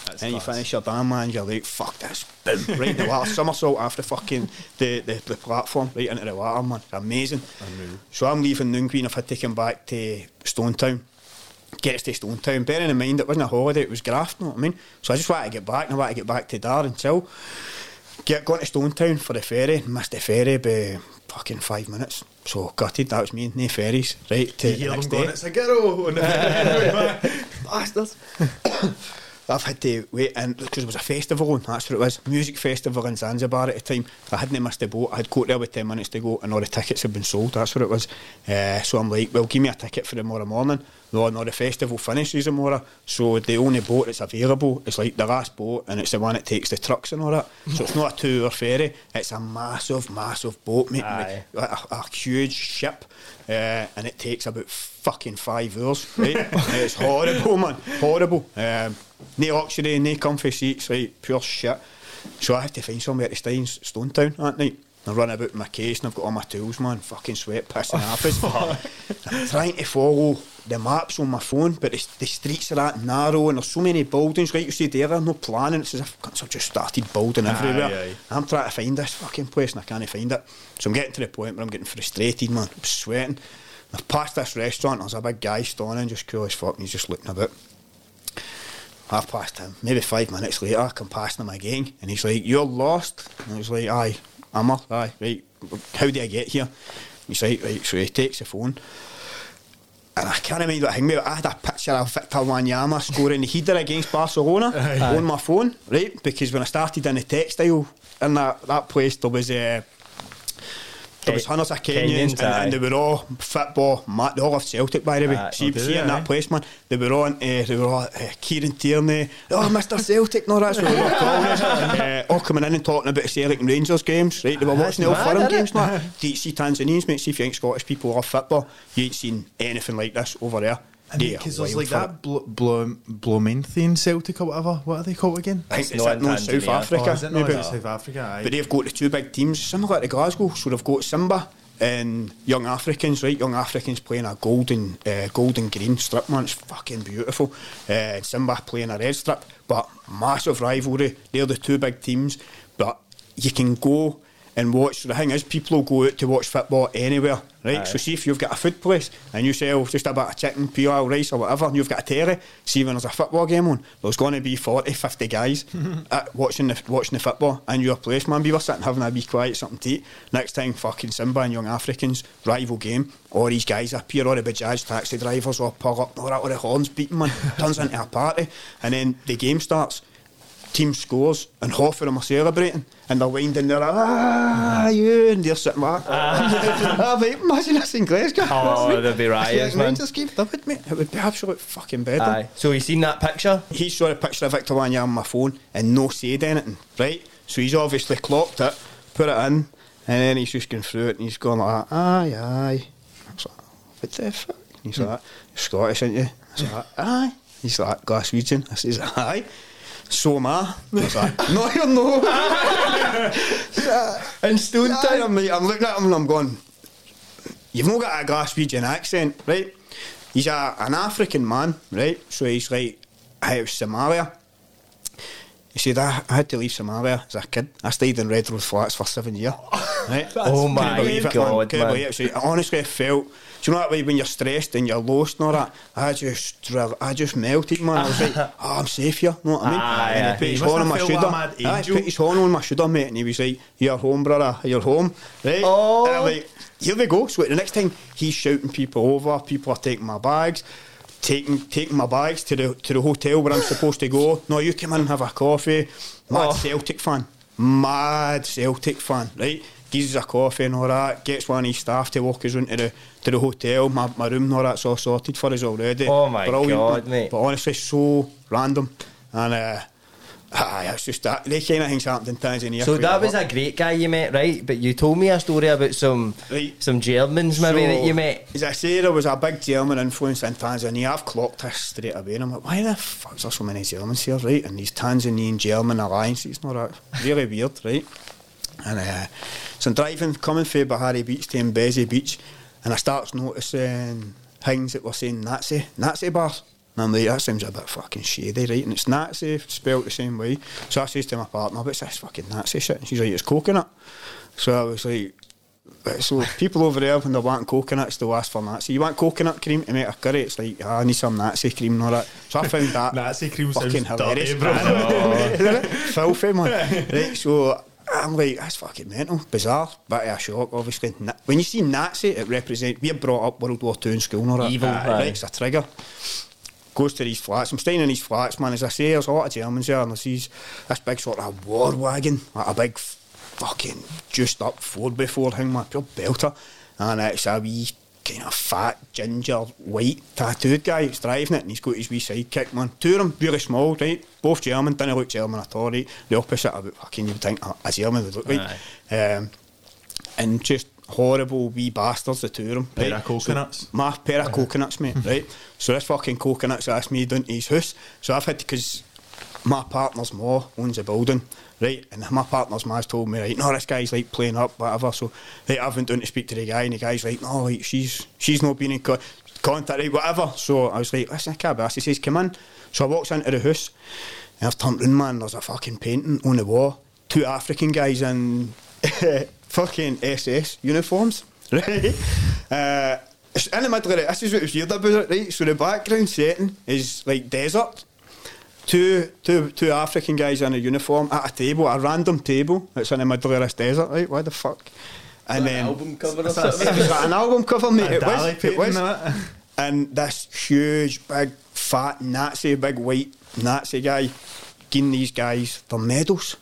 That's and you class. finish your dinner, man. You're like, fuck this, boom, right in the water, somersault after fucking the, the, the platform, right into the water, man. Amazing. So I'm leaving Nungwi. I've had to come back to Stone Town. Gets to Stone Town. Bearing in mind it wasn't a holiday, it was graft, you know what I mean? So I just wanted to get back and I wanted to get back to Dar and chill. Get going to Stone Town for the ferry, missed the ferry by fucking five minutes. So gutted, that was me, no ferries, right? To You the next day. it's a girl. the- Bastards. I've had to wait and because it was a festival and that's what it was. Music festival in Zanzibar at the time. I hadn't missed the boat. I had got there with 10 minutes to go and all the tickets had been sold. That's what it was. Uh, so I'm like, well, give me a ticket for tomorrow morning. No, no, the festival finishes tomorrow. So the only boat that's available is like the last boat and it's the one that takes the trucks and all that. So it's not a two hour ferry. It's a massive, massive boat, mate. A, a, huge ship. Uh, and it takes about fucking five hours, right? it's horrible, man. Horrible. Um, no luxury, no comfy seats, right? Pure shit. So I have to find somewhere to stay in Stone Town that night. I run about my case and I've got all my tools, man. Fucking sweat pissing half I'm trying to follow the maps on my phone, but the, the streets are that narrow and there's so many buildings. Right, you see there, there's no planning. It's as if have just started building everywhere. aye. I'm trying to find this fucking place and I can't find it. So I'm getting to the point where I'm getting frustrated, man. I'm sweating. I've passed this restaurant, there's a big guy standing just cool as fuck, and he's just looking about. I've passed him. Maybe five minutes later, I come past him again, and he's like, You're lost? And I was like, Aye, am I? Aye, right. How do I get here? He's like, Right, so he takes the phone. And I can't remember what hang me, I had a picture of Victor Wanyama scoring the header against Barcelona on my phone, right? Because when I started in the textile in that, that place, there was uh, there was hundreds of Kenyans, Kenyans, and, and they were all football. Ma- they all have Celtic, by the way. Aye, see, see they, in that place, man. They were on. Uh, they were all uh, Kieran Tierney. Oh, Mr. Celtic, no, that's what they were calling us. uh, all coming in and talking about Celtic and Rangers games, right? They were watching the old mad, foreign games, like. Do you see Tanzanians, mate? See if you think Scottish people love football. You ain't seen anything like this over there. They are Because there's wild like that Blo- Blo- Bloemfontein Celtic or whatever. What are they called again? I think It's it's not in in North South Africa. Oh, is it not? maybe. Is South Africa? Aye. But they've got the two big teams, similar to Glasgow. So they've got Simba and Young Africans, right? Young Africans playing a golden, uh, golden green strip, man. It's fucking beautiful. Uh, Simba playing a red strip, but massive rivalry. They're the two big teams, but you can go and watch. The thing is, people will go out to watch football anywhere, right? Aye. So see if you've got a food place and you sell oh, just a bit of chicken, PL rice or whatever, and you've got a terry. See when there's a football game on, there's going to be 40, 50 guys watching the watching the football in your place, man. We were sitting having a wee quiet something to eat. Next time, fucking Simba and Young Africans rival game. All these guys appear, all the Bajaj taxi drivers all pull up, all that, all the horns beating, man. Turns into a party, and then the game starts team scores and half of them are celebrating and they're winding their ah you and they're sitting back ah. Mate imagine this in Glasgow Oh, there'd be riots, man. Rangers game that would mate it would be absolute fucking better. Aye. So you seen that picture? he saw a picture of Victor Wanyama on my phone and no said anything. Right? So he's obviously clocked it put it in and then he's just going through it and he's going like that, aye aye. I was like what the fuck? He's like Scottish aren't you? I was like aye. He's like Glaswegian I says aye so am I. I was like, no, you're not. In Stone Aye, I'm, like- I'm looking at him and I'm going, you've not got a Glaswegian accent, right? He's a, an African man, right? So he's like, out of Somalia. He said, I, I had to leave Somalia as a kid. I stayed in Red Road Flats for seven years. right? Oh Couldn't my believe it, God, Couldn't man. believe it. So I honestly felt, do you know that way when you're stressed and you're lost and all that? I just, drill- I just melted, man. I was like, oh, I'm safe here. You know what I mean? Aye, and aye. he put his You must horn on my shoulder. like a mad Aye, angel. put his horn on my shoulder, mate, and he was like, "You're home, brother. You're home." Right? Oh. And I'm like, "Here we go." So the next time he's shouting people over, people are taking my bags, taking taking my bags to the to the hotel where I'm supposed to go. No, you come in and have a coffee. Mad Oh. Celtic fan, mad Celtic fan, right? Gives us a coffee and all that. Gets one of his staff to walk us into the to the hotel. My, my room and all that's all sorted for us already. Oh my God, mate. But honestly, so random. And uh, Aye, it's just that. They kind of things happened in Tanzania. So that was a great guy you met, right? But you told me a story about some Right. some Germans maybe that you met. As I say, there was a big German influence in Tanzania. I've clocked this straight away. And I'm like, why the fuck is there so many Germans here, right? And these Tanzanian German alliances, it's not that really weird, right? And uh, so I'm driving, coming through Bahari Beach to Mbezi Beach, and I start noticing things that were saying Nazi, Nazi bars. And I'm like, that seems a bit fucking shady, right? And it's Nazi spelled the same way. So I says to my partner, but what's this fucking Nazi shit? And she's like, it's coconut. So I was like, so people over there when they're wanting coconuts they ask for Nazi. You want coconut cream to make a curry? It's like ah, I need some Nazi cream and all that. So I found that Nazi cream sounds fucking hilarious, dirty, bro. Isn't it? Filthy man. right, so I'm like that's fucking mental, bizarre, bit of a shock. Obviously, Na- when you see Nazi, it represents. We're brought up World War Two in school and all that. Evil, right? It's a trigger. Goes to these flats. I'm staying in these flats, man. As I say, there's a lot of Germans there, and there's these this big sort of war wagon, like a big fucking juiced up Ford before thing, man, pure belter. And it's a wee kind of fat, ginger, white tattooed guy that's driving it, and he's got his wee sidekick, man. Two of them, really small, right? Both German, didn't look German at all, right? The opposite of what fucking you would think a, a German would look like. Um, and just horrible wee bastards, the two of them. Pair right? of coconuts. So, my pair of coconuts, mate, mm-hmm. right? So this fucking coconuts asked me down to his house. So I've had to, because my partner's ma owns a building, right? And my partner's ma's told me, right, no, this guy's like playing up, whatever. So right, I went down to speak to the guy, and the guy's like, no, like, she's she's not been in co- contact, right, whatever. So I was like, listen, I can't be asked. He says, come in. So I walks into the house, and I've turned round, man, there's a fucking painting on the wall. Two African guys in fucking SS uniforms, right? Uh, it's in the middle of it. This is what was weird about it, right? So the background setting is like desert. Two, two, two African guys in a uniform at a table, a random table that's in the middle of this desert, right? Why the fuck? And then album cover or it something. was like an album cover, mate. A It was, it was. And this huge, big, fat Nazi, big white Nazi guy, giving these guys their medals.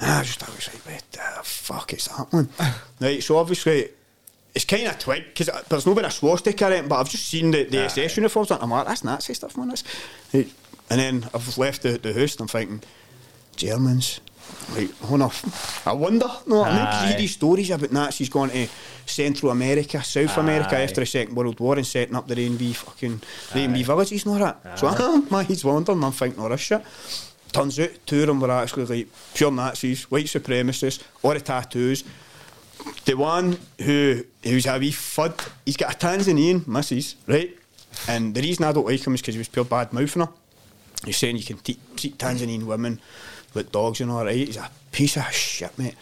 And I just, I was like, what the fuck is happening? right, so obviously, it's kind of twig, because there's no been a swastika or anything, but I've just seen the, the SS uniforms, and I'm like, that's Nazi stuff, man. That's, and then I've left the, the house, and I'm thinking, Germans. Like, on. I wonder, no, I mean, 'cause you hear these stories about Nazis going to Central America, South America after the Second World War and setting up the Rainbow fucking Rainbow villages and all that. So my head's wandering, I'm thinking, oh, all this shit. Turns out two of them were actually like pure Nazis, white supremacists, all the tattoos. The one who who's a wee fud, he's got a Tanzanian missus, right? And the reason I don't like him is because he was pure bad mouthing her. He's saying you can te- treat Tanzanian women like dogs and all right. He's a piece of shit, mate.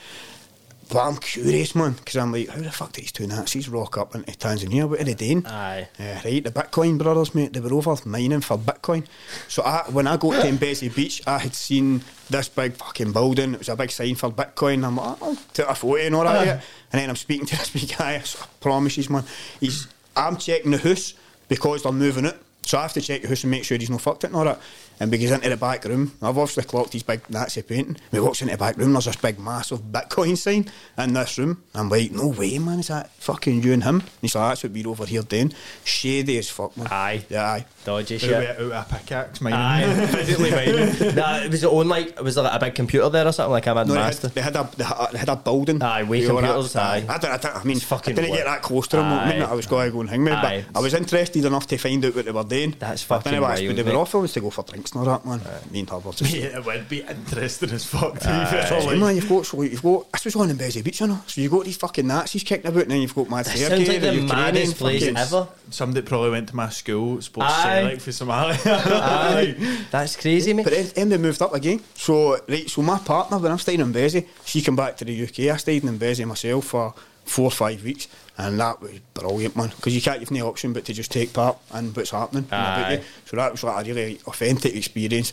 But I'm curious, man, because I'm like, how the fuck did these two Nazis rock up into Tanzania? What are they doing? Aye. Yeah, right, the Bitcoin brothers, mate, they were over mining for Bitcoin. So I, when I got to Mbezi Beach, I had seen this big fucking building. It was a big sign for Bitcoin. I'm like, oh, took a photo and all that. And then I'm speaking to this big guy. I promise you, man, he's. I'm checking the house because they're moving it. So I have to check the house and make sure he's not fucked it and all that. And goes into the back room. I've obviously clocked his big Nazi painting. We walks into the back room. There's this big massive Bitcoin sign in this room. I'm like, no way, man. Is that fucking you and him? And he's like, that's what we're over here doing. Shady as fuck, man. Aye. Yeah, aye. Dodgy Out shit. with- out with a pickaxe, mining. Aye, physically mining. nah, it was it on like was there like a big computer there or something like I'm a No, they had, master. they had a they had, they had a building. Aye, way with that. computers, aye. I, don't, I, don't, I mean, It's fucking I didn't get that close to them. I, mean, I was going to go and hang me, Aye. but I was interested enough to find out what they were doing. That's But I fucking didn't know what they were mate. off was to go for drinks and all that, man. Me and her were just. Yeah, it would be interesting as fuck. To be Aye. Like, man, you've got so you've got this was on in Mbezi Beach, you know. So you got these fucking Nazis kicking about, and then you've got Mad That Sergei, sounds like the Ukrainian maddest place fucking- ever. Somebody probably went to my school, sports Aye. Celtic for Somalia. Aye, that's crazy, mate. But then, then they moved up again. So right, so my partner when I'm staying in Mbezi, she came back to the UK. I stayed in Mbezi myself for four or five weeks, and that was brilliant, man. Because you can't have no option but to just take part in what's happening Aye. So that was like a really authentic experience.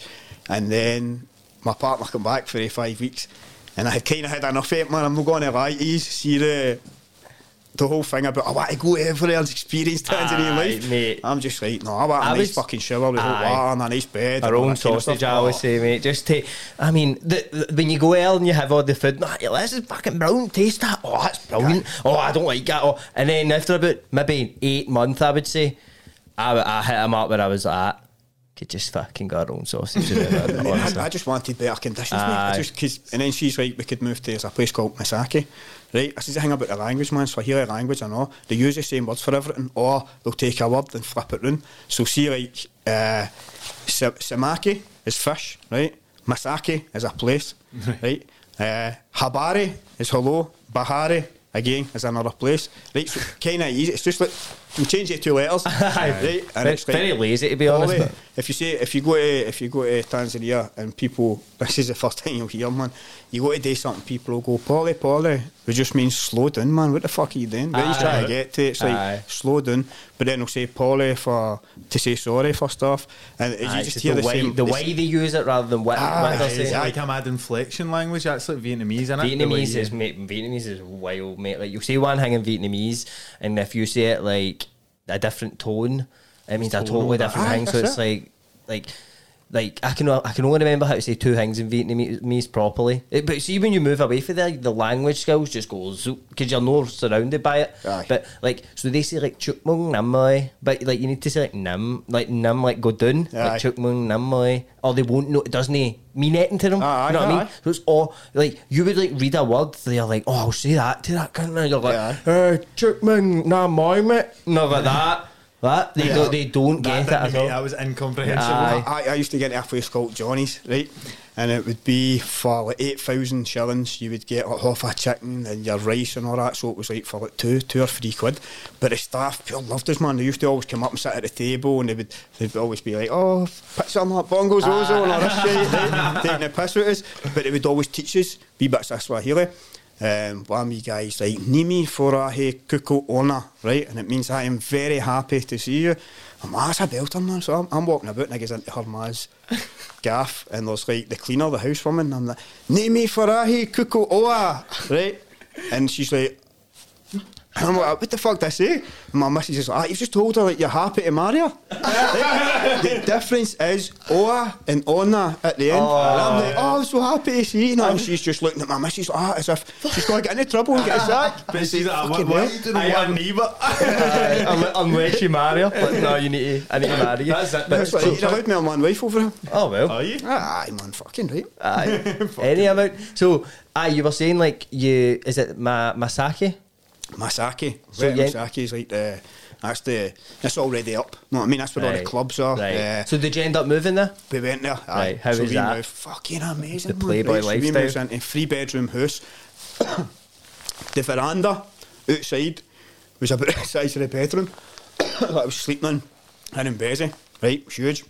And then my partner came back for the five weeks, and I had kind of had enough of it, man. I'm not going to lie to you. See the the whole thing about I want to go everywhere and experience Tanzanian Aye, life. mate. I'm just like, no, I want a I nice was- fucking shower with hot water and a nice bed. Our own that kind of sausage. I always say, mate. Just take. I mean, the, the, when you go out and you have all the food, nah, this is fucking brilliant. Taste that. Oh, that's brilliant. Oh, I don't like that. Oh. And then after about maybe eight months, I would say, I, I hit him up where I was at. Could just fucking got her own sausage. in it, I, honestly. I just wanted better conditions, mate. I just, cause, and then she's like, we could move to there's a place called Masaki, right? I said the thing about the language, man. So I hear the language, I know they use the same words for everything, or they'll take a word and flip it round. So see, like, uh, samaki is fish, right? Masaki is a place, right? Uh, habari is hello. Bahari again is another place, right? So kind of easy. It's just like you change it to two letters, right? And Very- it's like, very lazy, to be honest, Ollie, if you say if you go to if you go to Tanzania and people this is the first time you'll hear man you go to do something people will go Polly Polly it just means slow down man what the fuck are you doing what are you trying to get to it's like Aye. slow down but then they'll say Polly for to say sorry for stuff and Aye, you just hear the, the, way, same the way they use it rather than what, Aye, what they're it's saying. It's aye. like a mad inflection language. That's like Vietnamese, isn't it? Vietnamese is mate, Vietnamese is wild, mate. Like you'll say one thing in Vietnamese, and if you say it like a different tone, it means a totally different Aye, thing. Ah, so that's it's like, like, like I can I can only remember how to say two things in Vietnamese properly. It, but see, when you move away from there, the language skills just go because you're not surrounded by it. Aye. But like, so they say like chuk mung nam moi, but like you need to say like nam, like nam, like go down, Aye. like chuk mung nam moi, or they won't know. It doesn't mean anything to them. Aye, you know what I mean? So it's all like you would like read a word, they're like, oh, I'll say that to that cunt. And you're like, uh, Chukman, nah, my mate. No, like that. That they Yeah. don't, they don't That, get it at all. that was incomprehensible. Aye. I, I used to get into a place called Johnny's, right? And it would be for like 8,000 shillings, you would get like half a chicken and your rice and all that. So it was like for like two, two or three quid. But the staff pure loved us, man. They used to always come up and sit at the table and they would they'd always be like, oh, put something like bongos, ozo, and all this shit, right? Taking the piss with us. But they would always teach us wee bits of Swahili. Um, one of you guys like Nimi Forahe Kuko Ona, right? And it means I am very happy to see you. I'm that's a belter, man. So I'm, I'm walking about and I get into her ma's gaff and there's like the cleaner, the housewoman, and I'm like, Nimi Forahe Kuko Oa, right? And she's like, I'm like, what the fuck did I say? And my missus is like, ah, you've just told her that you're happy to marry her. the difference is Oa and Ona at the end. and I'm like, oh, I'm so happy to see you. now." And she's just looking at my missus like, ah, as if she's going to get into trouble and get a sack. But she's like, Fucking what, what hell. are you doing? One neighbour. unless, unless you marry her. Like, no, you need to, I need to marry you. That's it. But- That's like, you allowed me on one wife over him. oh, well. Are you? Aye, man, fucking right. Aye. Any amount. So, aye, you were saying like you, is it Ma- Masaki? Masaki. So yeah- Masaki is like the, that's the, that's already up. You know what I mean, that's where all the clubs are. Right. Uh, so did you end up moving there? We went there. Aye. Right, how so was we that? Moved, fucking amazing. The. Playboy right, so we moved into a three bedroom house. the veranda outside was about the size of the bedroom that I was sleeping in, in in Mbezi. Right, it was huge.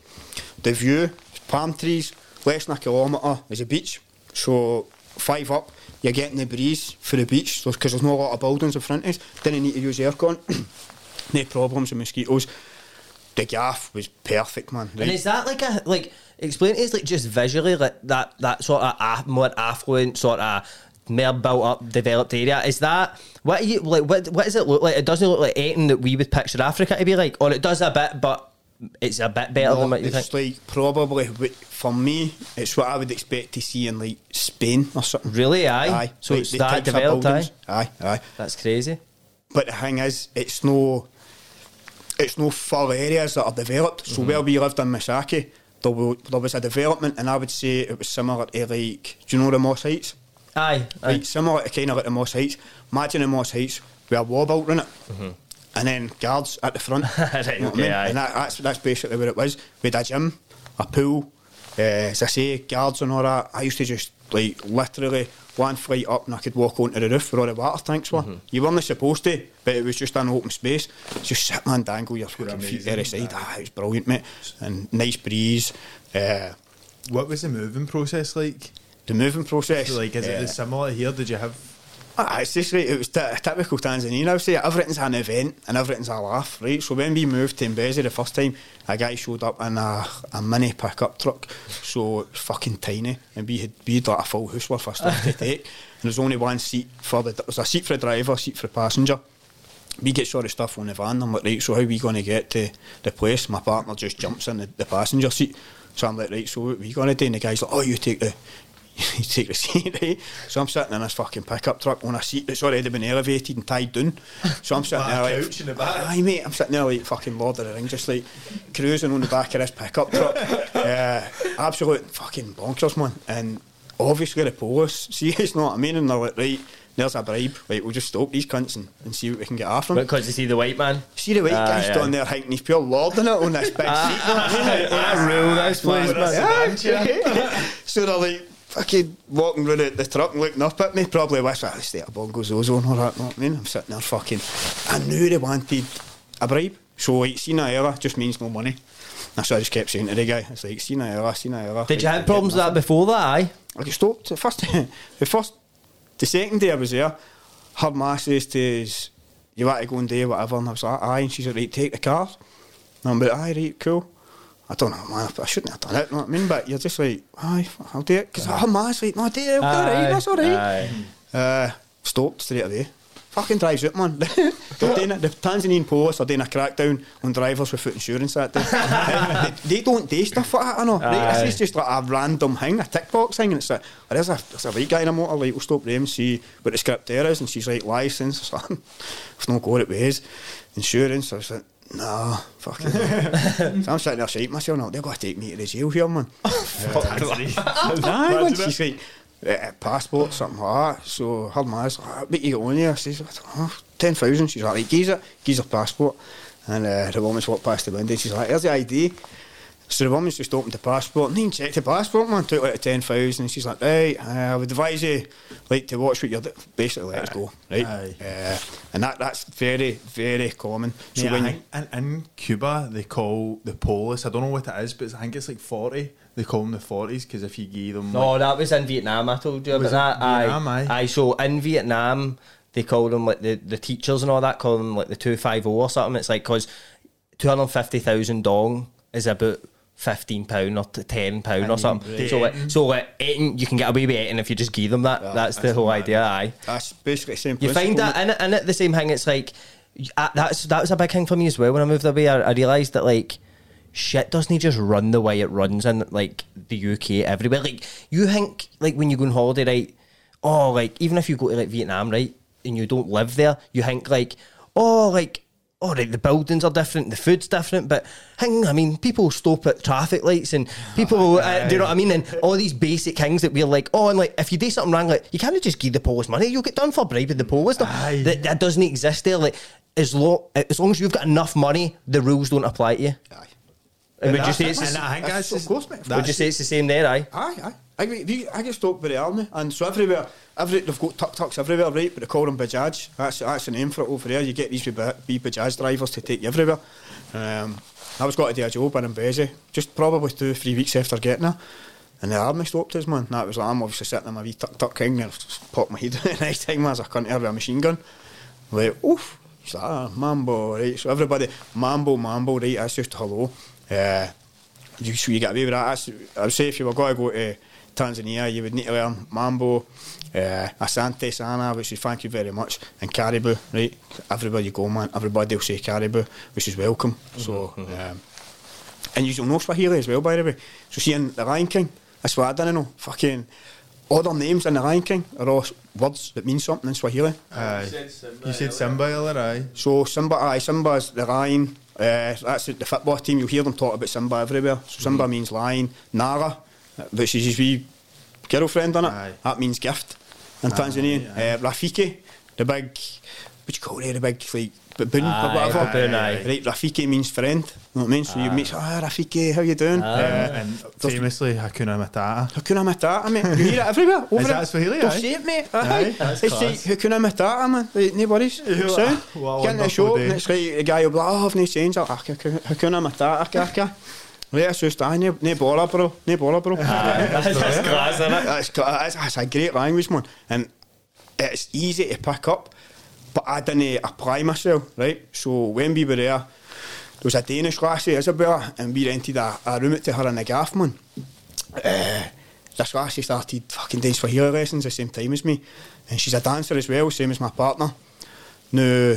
The view, palm trees, less than a kilometre is a beach. So five up, you're getting the breeze for the beach because there's not a lot of buildings in front of us. Didn't need to use aircon. no problems with mosquitoes. The gaff was perfect, man. And is that like a like explain it's like just visually like that that sort of a, more affluent sort of more built up developed area is that what are you like what what does it look like it doesn't look like anything that we would picture Africa to be like or it does a bit but it's a bit better No, than what you it's think like probably for me, it's what I would expect to see in like Spain or something. Really, aye? So it's the that developed, buildings. Aye, aye. that's crazy But the thing is, it's no, it's no full areas that are developed. Mm-hmm. So where we lived in Masaki, there, there was a development, and I would say it was similar to like, do you know the Moss Heights? aye, aye. Right, similar to kind of like the Moss Heights. Imagine the Moss Heights with a wall built in it. And then guards at the front. Right, You know what I mean? And that, that's, that's basically where it was. We had a gym, a pool, uh, as I say, guards and all that. I used to just, like, literally one flight up and I could walk onto the roof where all the water tanks were. Mm-hmm. You weren't supposed to, but it was just an open space. Just sit and dangle your fucking feet there aside. Ah, it was brilliant, mate. And nice breeze. Uh, What was the moving process like? the moving process. Like, is uh, it similar here? Did you have? Ah, it's just right. It was t- typical Tanzanian. I would say everything's an event and everything's a laugh, right? So when we moved to Mbezi the first time, a guy showed up in a, a mini pickup truck, so it was fucking tiny, and we had we had like a full house worth of stuff to take, and there's only one seat for the there's a seat for the driver, a seat for the passenger. We get sort of stuff on the van. I'm like, right, so how are we going to get to the place? My partner just jumps in the, the passenger seat. So I'm like, right, so what are we going to do? And the guy's like, oh, you take the you take the seat, right? So I'm sitting in this fucking pickup truck on a seat that's already been elevated and tied down. So I'm sitting Like there like, in the back. aye mate, I'm sitting there like fucking Lord of the Rings, just like cruising on the back of this pickup truck. uh, absolute fucking bonkers, man. And obviously the police see it's not what I mean, and they're like, right, there's a bribe, right, we'll just stop these cunts and, and see what we can get after them. Because you see the white man. See the white Aye, guy's aye. down there hinting he's pure lording it on this big seat. know what I mean? Like, I rule this place, man. So they're like fucking walking around the, the truck and looking up at me, probably wish I stay at Bongo's Ozone or that, know what I mean? I'm sitting there fucking. I knew they wanted a bribe. So, like, Sina hela just means no money. That's what I just kept saying to the guy. It's like, Sina hela, Sina hela. Did you have problems with that before that? Aye. I got stopped. The first, the first, the second day I was there, her ma says to us, you want to go and do whatever? And I was like, aye. And she's like, right, take the car. And I'm like, aye, right, cool. I don't know, man, I shouldn't have done it, you know what I mean? But you're just like, aye, I'll do it. Because her ma's like, no, do it, all right, that's all right. Aye. Uh, stopped straight away. Fucking drives out, man. They're doing the Tanzanian police are doing a crackdown on drivers without insurance that day. They, they don't do stuff like that, I know. Right? This is just like a random thing, a tick box thing, and it's like, oh, there's a, there's a white guy in a motor, like, we'll stop them, see what the script there is, and she's like, license, or something. I've not got it ways. Insurance, I was like, nah, fucking no. so I'm sitting there shaking myself, now, they're going to take me to the jail here, man. Aye, man, she's like, uh, passport, something like that. So her man's like, "Ah, what you got on here? I says, I 10,000. She's like, right, geez it, geez her passport. And uh, the woman's walked past the window, she's like, here's the ID. So the woman's just opened the passport, and then checked the passport, man, took like 10,000. She's like, right, uh, I would advise you, like, to watch what you're doing. Basically, let us go, right? Aye. Uh, and that that's very, very common. So Yeah, when I you, think in, in Cuba they call the police. I don't know what it is, but I think it's like forty. They call them the forties because if you give them, No, like, that was in Vietnam. I told you Was about it that. Vietnam, aye? aye. So in Vietnam, they call them like the, the teachers and all that call them like the two five zero or something. It's like because two hundred fifty thousand dong is about fifteen pound or ten pound or something. So like, so like eating, you can get away with eating if you just give them that. that's the whole idea. Aye. that's basically the same You find that it, in it the same thing. It's like uh, that's that was a big thing for me as well. When I moved away, I, I realised that like shit doesn't just run the way it runs in like the UK everywhere. Like you think like when you go on holiday, right? Oh, like even if you go to like Vietnam, right, and you don't live there, you think like oh, like. Oh, right, the buildings are different, the food's different, but hang, I mean, people stop at traffic lights and people, uh, do you know what I mean? And all these basic things that we're like, oh, and like, if you do something wrong, like, you can't just give the police money, you'll get done for bribing the police. No, That, that doesn't exist there. Like, as long, as long as you've got enough money, the rules don't apply to you. Aye. And would you say it's the, and I think That's- that's, of course, mate. would you say it's the same there, aye? Aye, aye. I, I get stopped the army, and so everywhere, every, they've got tuk tuks everywhere, right? But they call them Bajaj. That's that's the name for it over there. You get these wee ba- wee Bajaj drivers to take you everywhere. Um, I was got to do a job in Mbezi, just probably two, three weeks after getting there. And the army stopped us, man. That was like, I'm obviously sitting in my wee tuk tuk king and popped my head at night time as I couldn't have a machine gun. Like, oof. Like, ah, mambo, right? So everybody, mambo, mambo, right? That's just hello. Uh, you, so you get away with that. That's, I would say if you were going to go to Tanzania, you would need to learn Mambo, uh, Asante Sana, which is thank you very much, and Karibu, right? Everywhere you go, man, everybody will say Karibu, which is welcome. So, um, and you don't know Swahili as well, by the way. So, seeing The Lion King, that's what I didn't know. Fucking other names in The Lion King are all words that mean something in Swahili. Aye. You said Simba earlier, aye. So Simba, aye, Simba's the lion. Uh, that's the football team. You'll hear them talk about Simba everywhere. So Simba means lion. Nala, which is his wee girlfriend on it. Aye. That means gift in Tanzanian. Uh, Rafiki, the big, what you call it, the big like baboon Aye, or whatever. baboon, aye. Right, Rafiki means friend. You know what I mean? So you meet, ah, Rafiki, how you doing? Uh, Uh, and famously Hakuna Matata. Hakuna Matata, mate. You hear it everywhere. Over Is that Swahili, aye? say it, mate. Aye, Aye. that's It's class. like Hakuna Matata, man. Like, no worries. Sound. well, Get in the shop day. and it's like the guy will be like, oh, I've no change. I'll Hakuna Matata, kaka. It's just, aye, no, no bother, bro. No bother, bro. That's class, isn't it? That's, that's, that's a great language, man. And it's easy to pick up, but I didn't apply myself, right? So when we were there, there was a Danish lassie, Isabella, and we rented a, a room to her in the gaff, man. Uh, this lassie started fucking dance for Swahili lessons the same time as me, and she's a dancer as well, same as my partner. Now,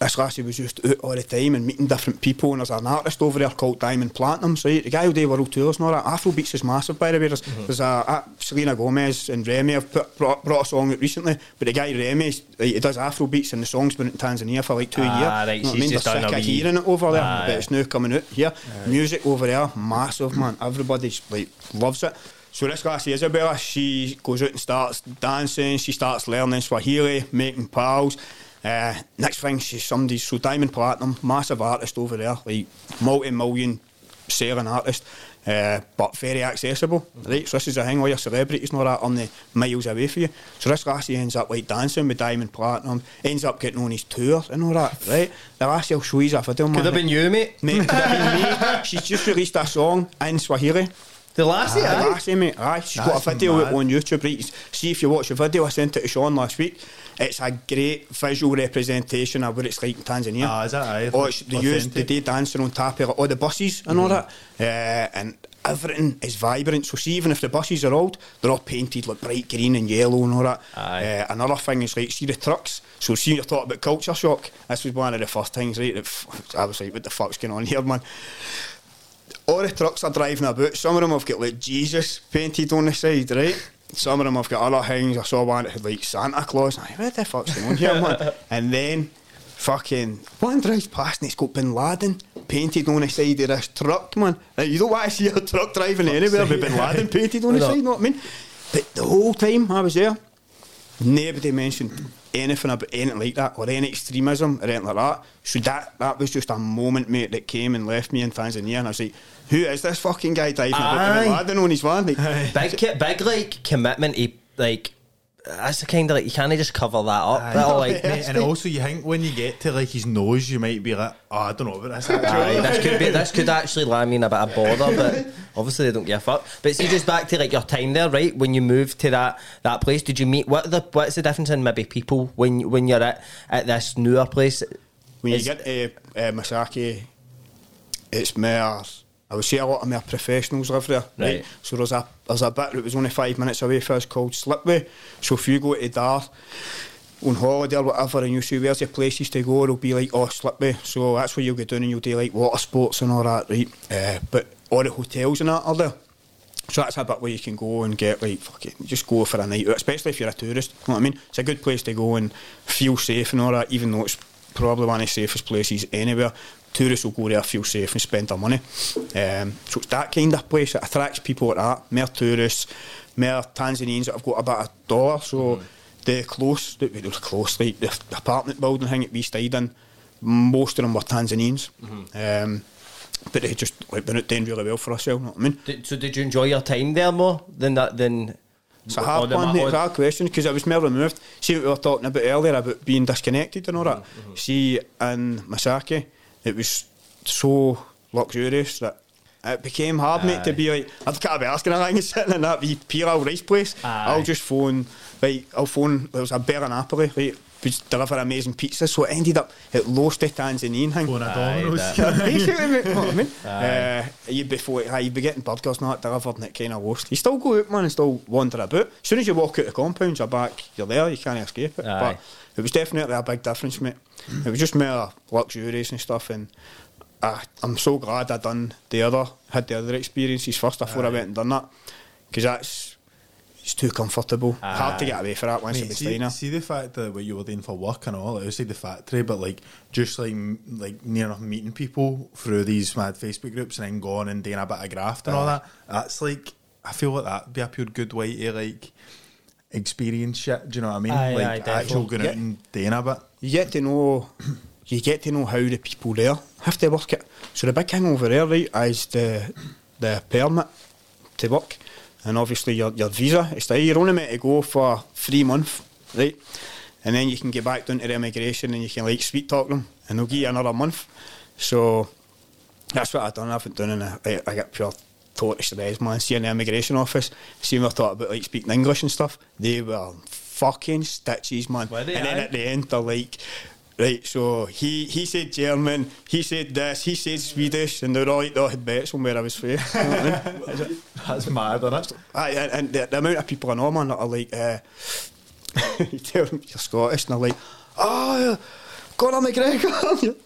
this lassie was just out all the time and meeting different people. And there's an artist over there called Diamond Platnumz. So the guy who do world tours and all that. Afrobeats is massive, by the way. There's, Mm-hmm. there's a, a Selena Gomez and Rema have put, brought, brought a song out recently. But the guy Rema, he does Afrobeats and the song's been in Tanzania for like two Ah, years. right, You know I mean? just They're sick of wee- hearing it over there, Ah, but yeah. it's now coming out here. Music over there, massive, man. Everybody's like loves it. So this lassie Isabella, she goes out and starts dancing. She starts learning Swahili, making pals. Uh, next thing, she's somebody's so Diamond Platnumz, massive artist over there, like multi-million selling artist, uh, but very accessible. Right, so this is a thing. All your celebrities all that on the miles away for you. So this lassie ends up like dancing with Diamond Platnumz, ends up getting on his tour and all that. Right, the lassie will show you a video. Could man. have been you, mate. Mate, could have been me. She's just released a song in Swahili. The lassie, The aye. lassie, mate. Aye, she's got a video mad. on YouTube. Right, see if you watch the video. I sent it to Sean last week. It's a great visual representation of what it's like in Tanzania. Ah, is that aye? Oh, it's, they use the day dancing on top of all the buses and all that, uh, and everything is vibrant. So see, even if the buses are old, they're all painted like bright green and yellow and all that. Aye. Uh, another thing is like see the trucks. So see, you're talking about culture shock. This was one of the first things, right? F- I was like, what the fuck's going on here, man? all the trucks are driving about. Some of them have got like Jesus painted on the side, right? Some of them have got other things. I saw one that had like Santa Claus. Like, what the fuck's going on here, man? And then fucking one drives past and it's got Bin Laden painted on the side of this truck, man. Like, you don't want to see a truck driving anywhere with Bin Laden painted on the side, you know what I mean? But the whole time I was there, nobody mentioned anything about anything like that or any extremism or anything like that. So that that was just a moment, mate, that came and left me in Tanzania, and I was like, "Who is this fucking guy driving about Aye. with Laden on his van?" Like, Big, ki- big like commitment. He like that's the kind of like you can't just cover that up. Aye. That'll, like, Mate, and also you think when you get to like his nose, you might be like, oh, I don't know about this. Aye, Actually. this could be this could actually land me in a bit of bother, but obviously they don't give a fuck. But see, just back to like your time there, right? When you moved to that that place, did you meet what are the what's the difference in maybe people when when you're at at this newer place? when you get to uh, Masaki, it's more. I would say a lot of more professionals live there, right? Right. So there's a there's a bit that was only five minutes away for us called Slipway. So if you go to Dar on holiday or whatever, and you see where's the places to go, it'll be like oh Slipway. So that's where you'll get down and you'll do like water sports and all that, right? Uh, but all the hotels and that are there. So that's a bit where you can go and get like fucking just go for a night out, especially if you're a tourist. You know what I mean? It's a good place to go and feel safe and all that, even though it's probably one of the safest places anywhere. Tourists will go there, feel safe and spend their money. Um, so it's that kind of place that attracts people like that. More tourists, more Tanzanians that have got about a bit of dollar. So the close, the, the close, like the apartment building thing that we stayed in, most of them were Tanzanians. Um, but they just like been out doing really well for ourselves. You know what I mean? Did, so did you enjoy your time there more than that? Than It's a hard one, ma- mate. It's a hard question because I was more removed. See what we were talking about earlier about being disconnected and all that. Mm-hmm, See, in Masaki, it was so luxurious that it became hard, mate, to be like, I've got to be asking anything sitting in that wee Piral rice place. Aye. I'll just phone, right, I'll phone, there was a Bear in Napoli, right, which deliver amazing pizza. So it ended up, it lost the Tanzanian thing. Going a Aye, Domino's. that- Basically, mate, you know what I mean? Uh, you'd be, fo- you'd be getting burgers and that delivered and it kind of lost. You still go out, man, and still wander about. As soon as you walk out the compound, you're back, you're there, you can't escape it. Aye. But it was definitely a big difference, mate. It was just more luxurious and stuff, and I, I'm so glad I done the other, had the other experiences first before I went and done that, because that's it's too comfortable. Hard to Aye. get away for that once Mate, see, done. Eh? see the fact that what you were doing for work and all, outside the factory, but like just like like near enough meeting people through these mad Facebook groups and then going and doing a bit of graft and all that. That's like I feel like that'd be a pure good way to like experience shit. Do you know what I mean? Aye, like aye, actual going out and doing a bit. you get to know you get to know how the people there have to work it. So the big thing over there, right, is the the permit to work, and obviously your your visa. It's that you're only meant to go for three months, right, and then you can get back down to the immigration and you can like sweet talk them, and they'll give you another month. So that's what I've done. I haven't done in a, I, I get pure tortoise days, man. See in the immigration office, see when we talk about like speaking English and stuff, they were fucking stitches, man. And then at the end, they're like, right, so he, he said German, he said this, he said Swedish, and they're all like, they all had bets on where I was from. You know what I mean? That's mad, isn't it? And, and the, the amount of people I know, man, that are like, uh, you tell them you're Scottish, and they're like, oh, Conor McGregor.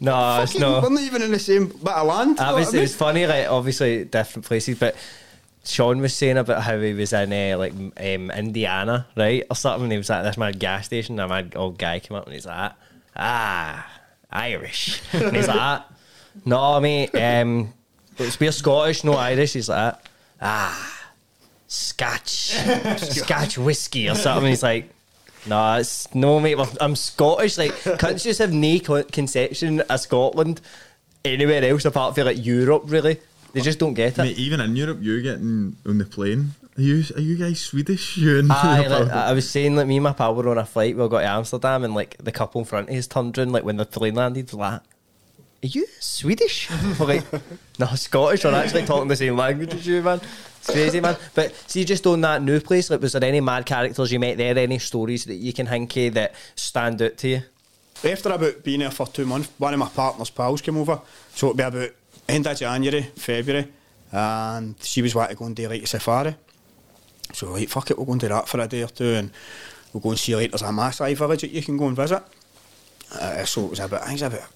No, it's Fucking- no. We're not even in the same bit of land. know I Obviously, mean? it's funny, like obviously different places, but Sean was saying about how he was in uh, like um, Indiana, right, or something. And he was at this mad gas station, and a mad old guy came up and he's like, "Ah, Irish," and he's like, "No, mate, um, it's we're Scottish, no Irish." He's like, "Ah, Scotch, Scotch whiskey or something." He's like. No, it's no, mate. I'm- Scottish. Like, countries just have no conception of Scotland anywhere else apart from like Europe. Really, they just don't get it. Mate, even in Europe, you're getting on the plane. Are you are you guys Swedish? You and Aye, like. I was saying, like me and my pal were on a flight. We got to Amsterdam, and like the couple in front of us turned around, like when the plane landed, like, "Are you Swedish?" Like, "No, Scottish." We're actually talking the same language as you, man. Crazy, man. But see, just on that new place, like, was there any mad characters you met there? Any stories that you can think of that stand out to you? After about being there for two months, one of my partner's pals came over. So it'd be about end of January, February, and she was wanting to go and do like a safari. So right, fuck it, we'll go and do that for a day or two, and we'll go and see like there's a Maasai village that you can go and visit. Uh, so it was about, I think it was about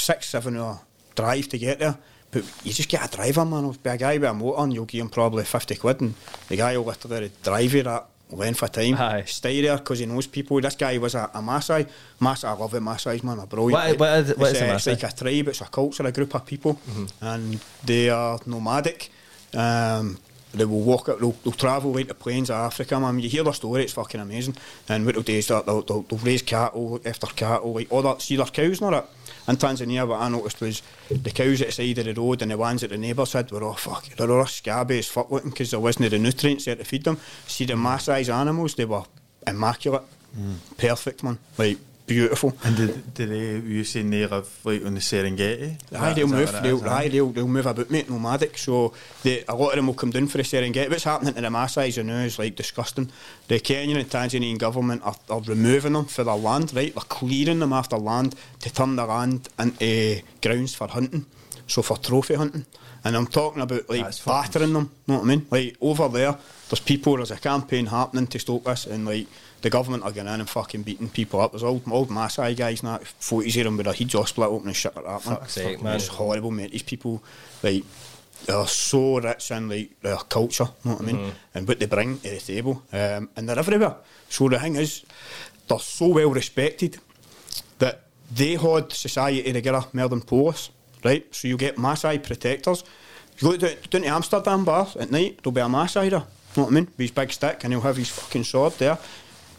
six, seven hour drive to get there. But you just get a driver, man. It'll be a guy with a motor, and you'll give him probably 50 quid, and the guy will literally drive you that length of time. Aye. Stay there because he knows people. This guy was a, a Maasai. Maasai, I love the Maasai's, man. They're brilliant. What- what is- what it's, is a uh, it's like a tribe, it's a culture, a group of people, and they are nomadic. Um, they will walk out, they'll, they'll travel right to plains of Africa, man. You hear their story, it's fucking amazing. And what they'll do is they'll, they'll, they'll, they'll raise cattle after cattle, like all that, see their cows and all that. In Tanzania, what I noticed was the cows at the side of the road and the ones that the neighbours had were all fuck, they're all scabby as fuck looking because there wasn't the nutrients there to feed them. See the Maasai's animals, they were immaculate, mm. perfect, man, like beautiful. and did, did they, were you saying they live like on the Serengeti? Aye, they'll move. They'll, aye, they'll, they'll move about, mate, nomadic. So they, a lot of them will come down for the Serengeti. What's happening to the Maasai's now is like disgusting. The Kenyan and Tanzanian government are, are removing them for their er land, right? They're clearing them er after land to turn the land into grounds for hunting, so for trophy hunting. And I'm talking about like That's battering them, know what I mean? Like over there, there's people, there's a campaign happening to stop this, and like the government are going in and fucking beating people up. There's old, old Maasai guys now, photos of them with their heads all split open and shit like that, man. Fuck's sake, man. It's horrible, mate. These people, like, they're so rich in like their culture, you know what I mean, Mm-hmm. and what they bring to the table, um, and they're everywhere. So the thing is, they're so well respected that they had society together more than police, right? So you get Maasai protectors. You go down, down to Amsterdam bar at night, there'll be a Maasai there, You know what I mean? With his big stick, and he'll have his fucking sword there.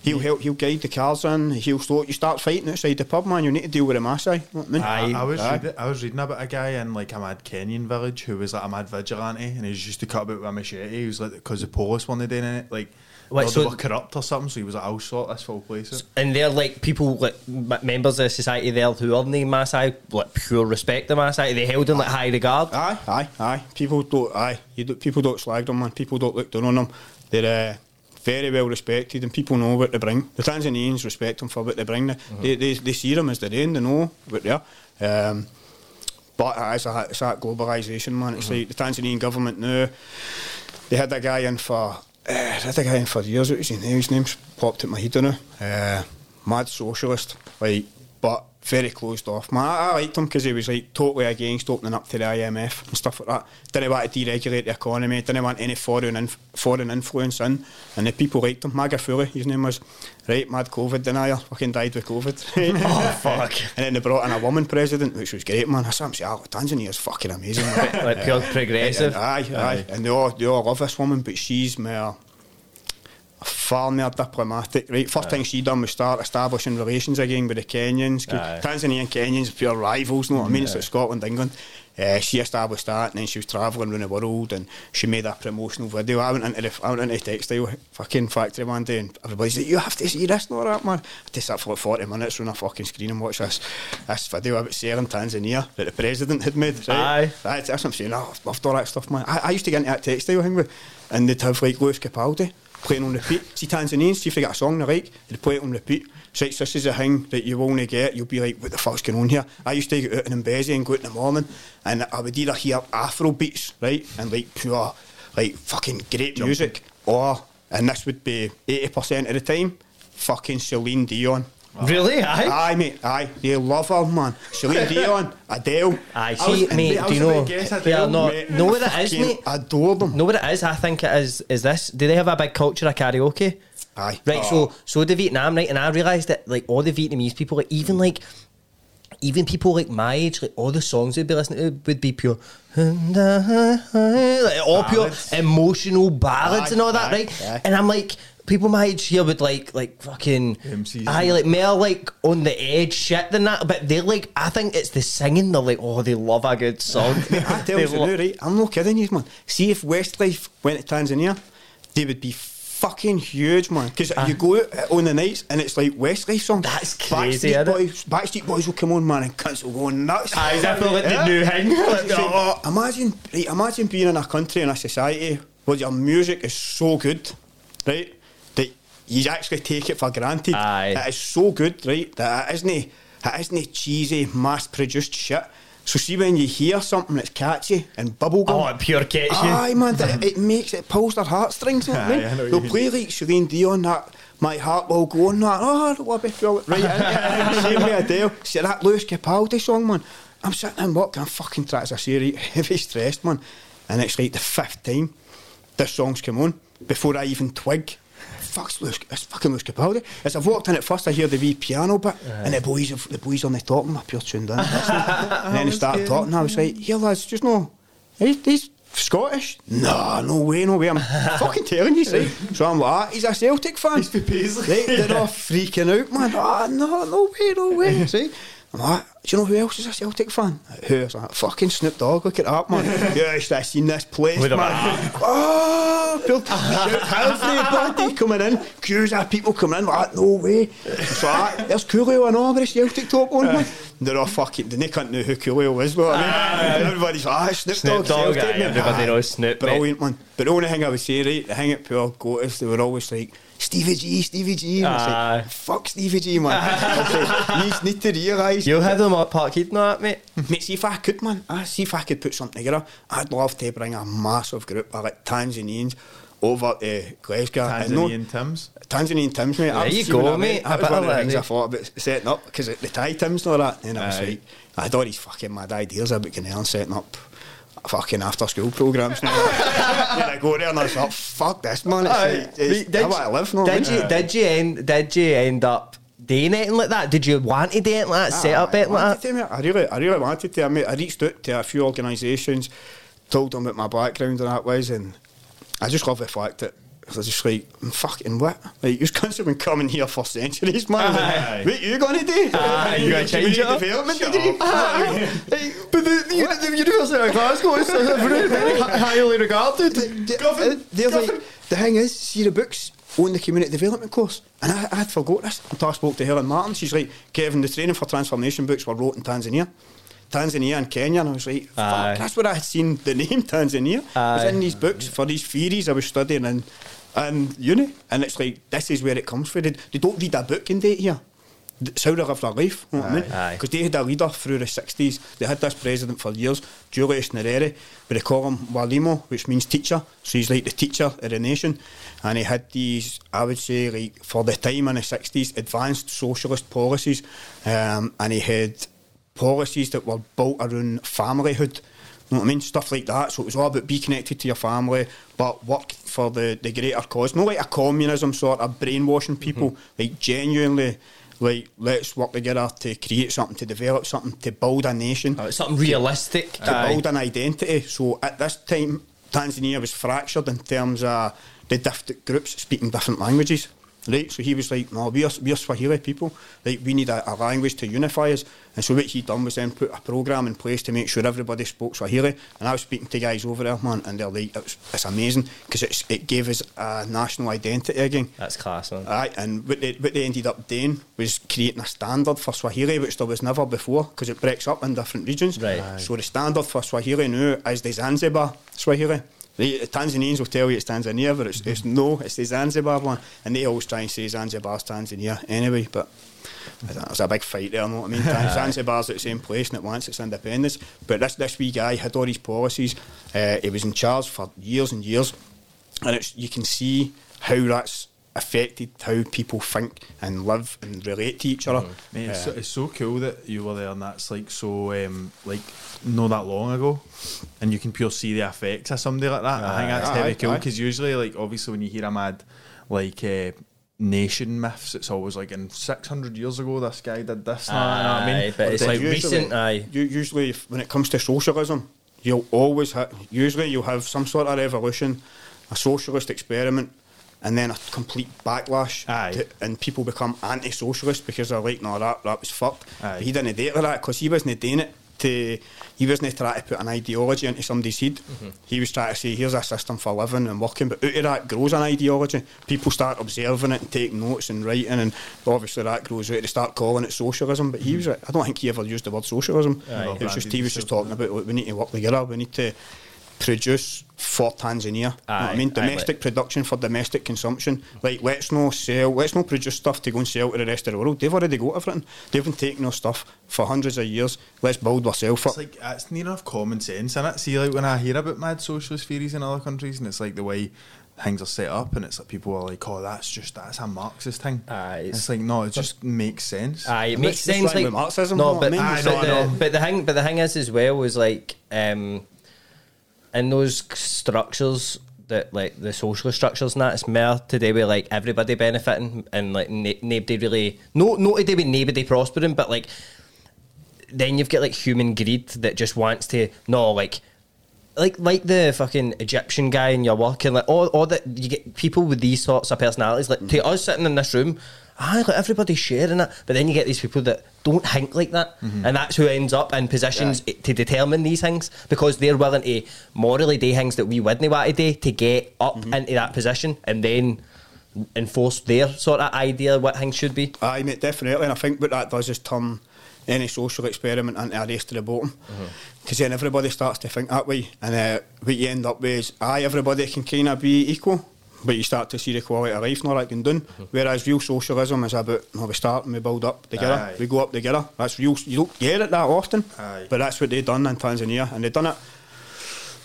He'll help, he'll guide the cars in, he'll stop you start fighting outside the pub, man. You need to deal with a Maasai, know what I mean? I, I was reading, I was reading about a guy in like a mad Kenyan village who was like a mad vigilante and he used to cut about with a machete. He was like because the police wanted in it, like Or so- they were corrupt or something. So he was like, "I'll sort this whole place out." And they're like people, like m- members of society there who are named Maasai, like pure respect the Maasai. They held in like high regard. Aye, aye, aye. People don't. Aye, you do, people don't slag them, man. People don't look down on them. They're uh, very well respected, and people know what they bring. The Tanzanians respect them for what they bring. They, they, they, they see them as their own. They know what they are. Um, but uh, it's, a, it's that globalisation, man. It's like the Tanzanian government now. They had a guy in for. Uh, a guy in for years. What was his name? His name's popped at my head now. Uh, mad socialist, like, but very closed off. Man, I, I liked him because he was like totally against opening up to the IMF and stuff like that. Didn't want to deregulate the economy. Didn't want any foreign inf- foreign influence in. And the people liked him. Magufuli, his name was. Right, mad COVID denier. Fucking died with COVID. Oh fuck! And then they brought in a woman president, which was great, man. I saw him say, oh, Tanzania is fucking amazing. man." like pure progressive. Aye, aye, And they all, they all love this woman, but she's more, far more diplomatic. Right, first thing she done was start establishing relations again with the Kenyans. Aye. Tanzania and Kenyans are pure rivals, know what I mean? It's like Scotland, England. Uh, she established that, and then she was travelling around the world, and she made a promotional video. I went into the, I went into the textile fucking factory one day, and everybody said, "You have to see this, not that, man." I just sat for like forty minutes on a fucking screen and watched this this video about selling Tanzania that the president had made. Right? Aye. That's, that's what I'm saying. Oh, I've loved all that stuff, man. I, I used to get into that textile thing with, and they'd have like Lewis Capaldi playing on repeat. See Tanzanians, see if they get a song they like, they'd play it on repeat. So it's, this is a thing that you only get. You'll be like, what the fuck's going on here? I used to get out in Mbezi and go out in the morning, and I would either hear Afro beats, right, and like pure, like fucking great music, or and this would be eighty percent of the time, fucking Celine Dion Really? Aye. Aye, mate, aye. They love her, man. Celine Dion, Adele. Aye, I see, was- mate, I do you know? guess Yeah, no, Mate, know what it is, mate? Adore them. Know what it is? I think it is. Is this? Do they have a big culture of karaoke? Aye. Right. So, oh. so the Vietnam, right? And I realised that like all the Vietnamese people, like even like. Even people like my age, like all the songs they'd be listening to would be pure, like all pure emotional ballads Aye, and all that, aye, right? aye. And I'm like, people my age here would like, like fucking, MCs. aye, like more like on the edge shit than that. But they're like, I think it's the singing. They're like, oh, they love a good song. I tell you lo- now, right? I'm not kidding you, man. See if Westlife went to Tanzania, they would be fucking huge, man. Because you ah. go out uh, on the nights and it's like Westlife songs. That's crazy, Backstreet? Boys, Backstreet Boys will come on, man, and cunts will go nuts. Aye, is that like the new thing? Like, oh. oh. imagine, right, imagine being in a country and a society where your music is so good, right, you actually take it for granted. Aye. It is so good, right, that it isn't, it isn't cheesy, mass-produced shit. So see when you hear something that's catchy and bubblegum. Oh, it pure catchy. Aye, man, it, it makes it pulls their heartstrings. You know what I Aye, mean? I know what you They'll play like Celine Dion that. My heart will go on that. Oh, I don't want to be it right. Same with Adele. See that Lewis Capaldi song, man. I'm sitting and walking fucking tracks. I say right, heavy stressed, man. And it's like the fifth time this song's come on before I even twig. Fuck's Lewis, it's fucking Lewis Capaldi. As I've walked in at first, I hear the wee piano bit, and the boys, the boys on the top, I'm pure tuned in. and then they started talking. I was like, "Here, lads, just no, he's, he's Scottish." No, no way, no way. I'm fucking telling you, see. So I'm like, ah, he's a Celtic fan. He's Paisley. Right, they're all freaking out, man. Ah, no, no way, no way. See. I'm like, do you know who else is a Celtic fan? Who? I was like, fucking Snoop Dogg, look at that, man. yes, I've seen this place, With man. Oh, built everybody coming in, queues of people coming in, like, no way. So like, there's Coolio and all a Celtic top on, man. Uh. They're all fucking, they can't know who Coolio was, but I mean, ah, everybody's like, ah, Snoop, Snoop Dogg, Dogg, Celtic, aye, mate. everybody Aye, knows Snoop, mate. Brilliant, man. But the only thing I would say, right, the thing at Pure Goatis, they were always like, Stevie G, Stevie G. And I was Aye. like, fuck Stevie G, man. Like, you need to realise. You'll have them up Park Heaton, that, mate. Mate, see if I could, man. I see if I could put something together. I'd love to bring a massive group of like Tanzanians over to Glasgow. and no- Tanzanian Tims. Tanzanian Tims, mate. There That was- you see go, when mate. went, That was one of of the things I thought about setting up because the Thai Tims and all that. And I was Aye. like, I had all these fucking mad ideas about Canal and setting up fucking after school programmes. and I go there and I was like, fuck this, man. It's like, it's, Did I live, no, Did you did you end did you end up doing anything like that? Did you want to do anything like that? Set up anything like that? to. I really, I really wanted to. I, mean, I reached out to a few organisations, told them what my background and that was, and I just love the fact that I was just like, "Mm, fucking what? Like, you cunts have been coming here for centuries, man. Aye. Like, what you going to do? Aye, you gonna change it up? Development degree? But the, the, the University of Glasgow is very, very highly regarded. The, the, like, the thing is, see the books on the community development course, and I, I had forgot this until I spoke to Helen Martin. She's like, Kevin, the training for transformation books were wrote in Tanzania. Tanzania and Kenya, and I was like, fuck, Aye. that's where I had seen the name Tanzania. It was in these books for these theories I was studying in, in uni, and it's like, this is where it comes from. They, they don't read a book in date here. It's how they live their life, you know what I mean? Because they had a leader through the 60s. They had this president for years, Julius Nyerere, but they call him Mwalimu, which means teacher. So he's like the teacher of the nation. And he had these, I would say, like for the time in the 60s, advanced socialist policies. Um, and he had policies that were built around familyhood. You know what I mean? Stuff like that. So it was all about be connected to your family, but work for the, the greater cause. Not like a communism sort of brainwashing people, mm-hmm. like genuinely, like let's work together to create something, to develop something, to build a nation, Oh, something realistic. to Aye. build an identity. So at this time, Tanzania was fractured in terms of the different groups speaking different languages. Right, so he was like, "No, we're we're Swahili people. Like, we need a, a language to unify us." And so what he done was then put a program in place to make sure everybody spoke Swahili. And I was speaking to guys over there, man, and they're like, "It's, it's amazing because it's it gave us a national identity again." That's class, man. Aye, and what they, what they ended up doing was creating a standard for Swahili, which there was never before, because it breaks up in different regions. Right. Aye. So the standard for Swahili now is the Zanzibar Swahili. The Tanzanians will tell you it's Tanzania, but it's, it's no, it's the Zanzibar one, and they always try and say Zanzibar's Tanzania anyway. But there's a big fight there. You know what I mean? Zanzibar's at the same place and it wants its independence. But this this wee guy had all these policies. Uh, he was in charge for years and years, and it's you can see how that's affected how people think and live and relate to each other. Mate, it's, Uh, so, it's so cool that you were there and that's like so um, like not that long ago and you can pure see the effects of somebody like that. I think that's Aye, heavy aye, cool because usually like obviously when you hear a mad like uh, nation myths it's always like in 600 years ago this guy did this and that, you know what I mean but it's like usually- recent, aye. Usually, if, when it comes to socialism, you'll always have. Usually, you'll have some sort of revolution, a socialist experiment, and then a complete backlash. To- and people become anti-socialist because they're like, "No, that that was fucked." But he didn't do it like that because he wasn't doing it to. He wasn't trying to put an ideology into somebody's head. Mm-hmm. He was trying to say, "Here's a system for living and working." But out of that grows an ideology. People start observing it and taking notes and writing, and obviously that grows out. They start calling it socialism. But he was. I don't think he ever used the word socialism. Aye. It was just he was just talking about look, we need to work together. We need to produce for Tanzania. You know what I mean, domestic like- production for domestic consumption. Like let's not sell, let's not produce stuff to go and sell to the rest of the world. They've already got everything. They've been taking our stuff for hundreds of years. Let's build ourselves up. It's like it's near enough common sense, and it. See, like when I hear about mad socialist theories in other countries, and it's like the way things are set up, and it's like people are like, "Oh, that's just that's a Marxist thing." Aye, it's, it's- like no, it just makes sense. Aye, it And makes that's- that's sense. right Like Marxism, no, you know what but, I mean? Aye, but, no, the, know. but the thing, but the thing is as well was like, um, in those structures that like the socialist structures and that, it's more today with like everybody benefiting and like na- nobody really, no, not to do with nobody prospering, but like then you've got like human greed that just wants to no like like like the fucking Egyptian guy in your work and like all, all that you get people with these sorts of personalities. Like to us sitting in this room aye like everybody's sharing it but then you get these people that don't think like that mm-hmm. and that's who ends up in positions Yeah. to determine these things because they're willing to morally do things that we wouldn't want to do to get up mm-hmm. into that position and then enforce their sort of idea of what things should be Aye, mate, definitely. And I think what that does is turn any social experiment into a race to the bottom. Mm-hmm. Because then everybody starts to think that way. And uh, what you end up with is, aye, everybody can kind of be equal. But you start to see the quality of life not like can done. Whereas real socialism is about, no, we start and we build up together. Aye. We go up together. That's real. You don't get it that often. Aye. But that's what they've done in Tanzania. And they've done it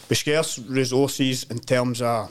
with scarce resources in terms of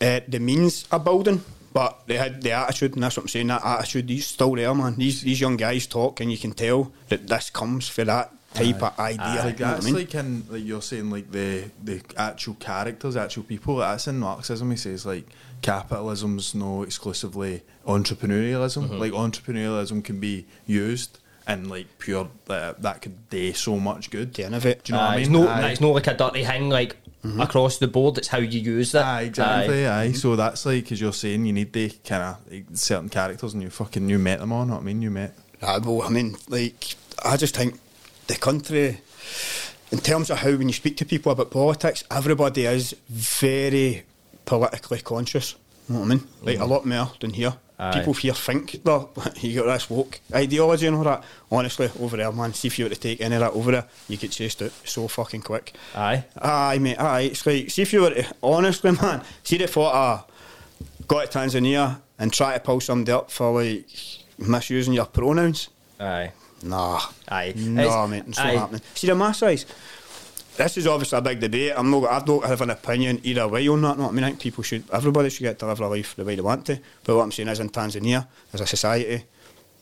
uh, the means of building, but they had the attitude, and that's what I'm saying. That attitude is still there, man. These these young guys talk, and you can tell that this comes for that type of idea. like you know what that's mean? like in like you're saying like the the actual characters, actual people. That's in Marxism. He says like capitalism's no exclusively entrepreneurialism. Mm-hmm. Like entrepreneurialism can be used and like pure uh, that could do so much good. To innovate. Do you know what Aye, I it's mean? no, Aye. it's not like a dirty thing like across the board it's how you use that. Aye, exactly. Aye. So that's like, as you're saying, you need the kind of certain characters, and you fucking you met them on. Know what I mean? You met. Ah, well, I mean, like, I just think the country, in terms of how when you speak to people about politics, everybody is very politically conscious. You know what I mean? Like a mm-hmm. lot more than here. Aye. People here think they're, you got this woke ideology and all that. Honestly, over there, man, see if you were to take any of that over there, you get chased out so fucking quick. aye Aye, mate, aye. It's like, see if you were to, honestly, man, see the thought of go to Tanzania and try to pull somebody up for like misusing your pronouns. aye Nah. Aye. No, It's- mate, it's not happening. See the mass size. This is obviously a big debate. I'm not. I don't have an opinion either way on that. No, I mean, I think people should. Everybody should get to live their life the way they want to. But what I'm saying is, in Tanzania, as a society,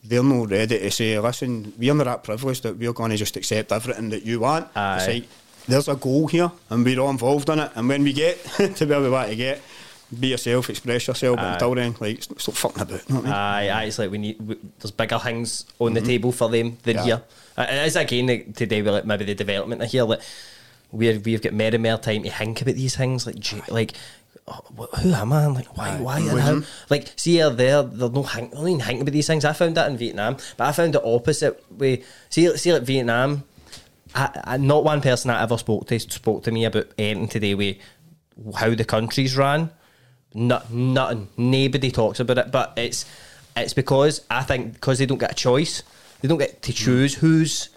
they're not ready to say, "Listen, we're not that privileged that we're going to just accept everything that you want." It's Aye. like there's a goal here, and we're all involved in it. And when we get to where we want to get, be yourself, express yourself. But Aye. until then, like, stop fucking about. You know I mean? Aye, aye, it's like we need. We, there's bigger things on the table for them than Yeah. here. Uh, It is again today with like maybe the development of here. Like we're we've got more and more time to think about these things. Like like. oh, Who am I? Like why? Why and how? Like see here, there, they're no hang, they're not thinking about these things. I found that in Vietnam, but I found the opposite way. See, see, like Vietnam, I, I, not one person I ever spoke to spoke to me about anything today with how the country's ran. Not, nothing. Nobody talks about it, but it's it's because I think because they don't get a choice, they don't get to mm. choose who's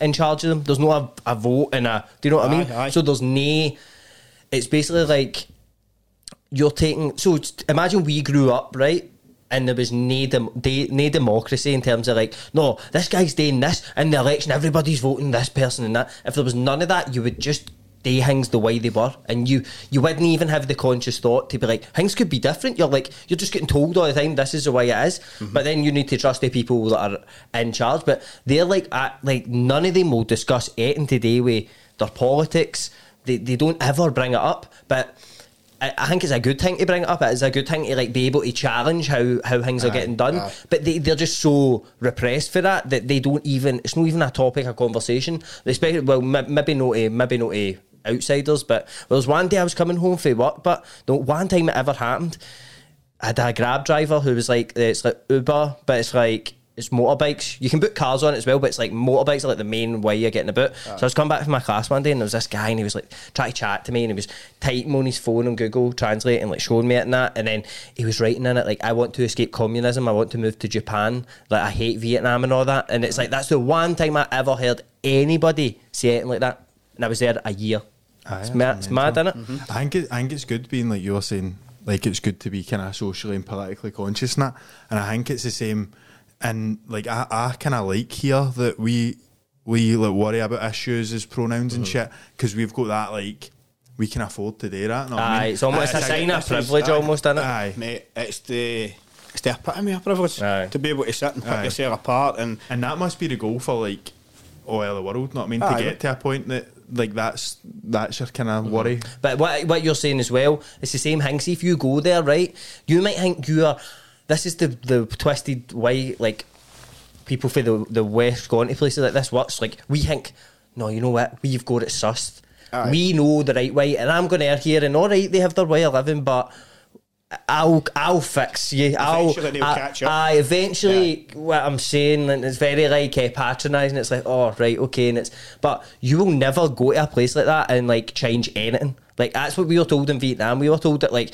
in charge of them. There's no a, a vote and a. Do you know what I mean? Aye, aye. So there's no. It's basically like you're taking. So imagine we grew up right. And there was no, dem- de- no democracy in terms of like, no, this guy's doing this, in the election, everybody's voting this person and that. If there was none of that, you would just day things the way they were, and you you wouldn't even have the conscious thought to be like things could be different. You're like you're just getting told all the time this is the way it is. Mm-hmm. but then you need to trust the people that are in charge. But they're like at, like none of them will discuss anything today with their politics. They they don't ever bring it up, but. I I think it's a good thing to bring it up. It's a good thing to like be able to challenge how, how things are getting done. aye. But they, they're just so repressed for that that they don't even. It's not even a topic of conversation. Especially well, maybe not a, maybe not a outsiders. But there was one day I was coming home from work, but the one time it ever happened, I had a grab driver who was like uh, it's like Uber, but it's like it's motorbikes. You can put cars on it as well, but it's like motorbikes are like the main way you're getting about. So I was coming back from my class one day and there was this guy and he was like trying to chat to me and he was typing on his phone on Google Translate and like showing me it and that. And then he was writing in it like I want to escape communism, I want to move to Japan, like I hate Vietnam and all that. And it's like that's the one time I ever heard anybody say anything like that. And I was there a year. Aye, it's, that's mad, it's mad, isn't it? I think it, I think it's good being like you were saying, like it's good to be kind of socially and politically conscious and that. And I think it's the same. And like I, I kind of like here that we we like worry about issues as pronouns Mm-hmm. and shit because we've got that like we can afford to do that. know what I Aye, mean? it's almost a Aye, sign of privilege aye, almost, isn't it? Aye. Mate, it's the it's the epitome of privilege Aye. to be able to sit and pick yourself apart and And that must be the goal for like all of the world. Not I mean Aye. to get to a point that like that's that's your kind of mm-hmm. worry. But what what you're saying as well, it's the same thing. See, if you go there, right, you might think you are. This is the the twisted way, like people for the the West going to places like this works. Like we think, no, you know what, we've got it sussed. Aye. We know the right way, and I'm going to here, and all right, they have their way of living, but. I'll I'll fix you. I'll Eventually they'll I, catch up. I eventually what I'm saying, and it's very like uh, patronising. It's like, oh right, okay, and it's but you will never go to a place like that and like change anything. Like that's what we were told in Vietnam. We were told that like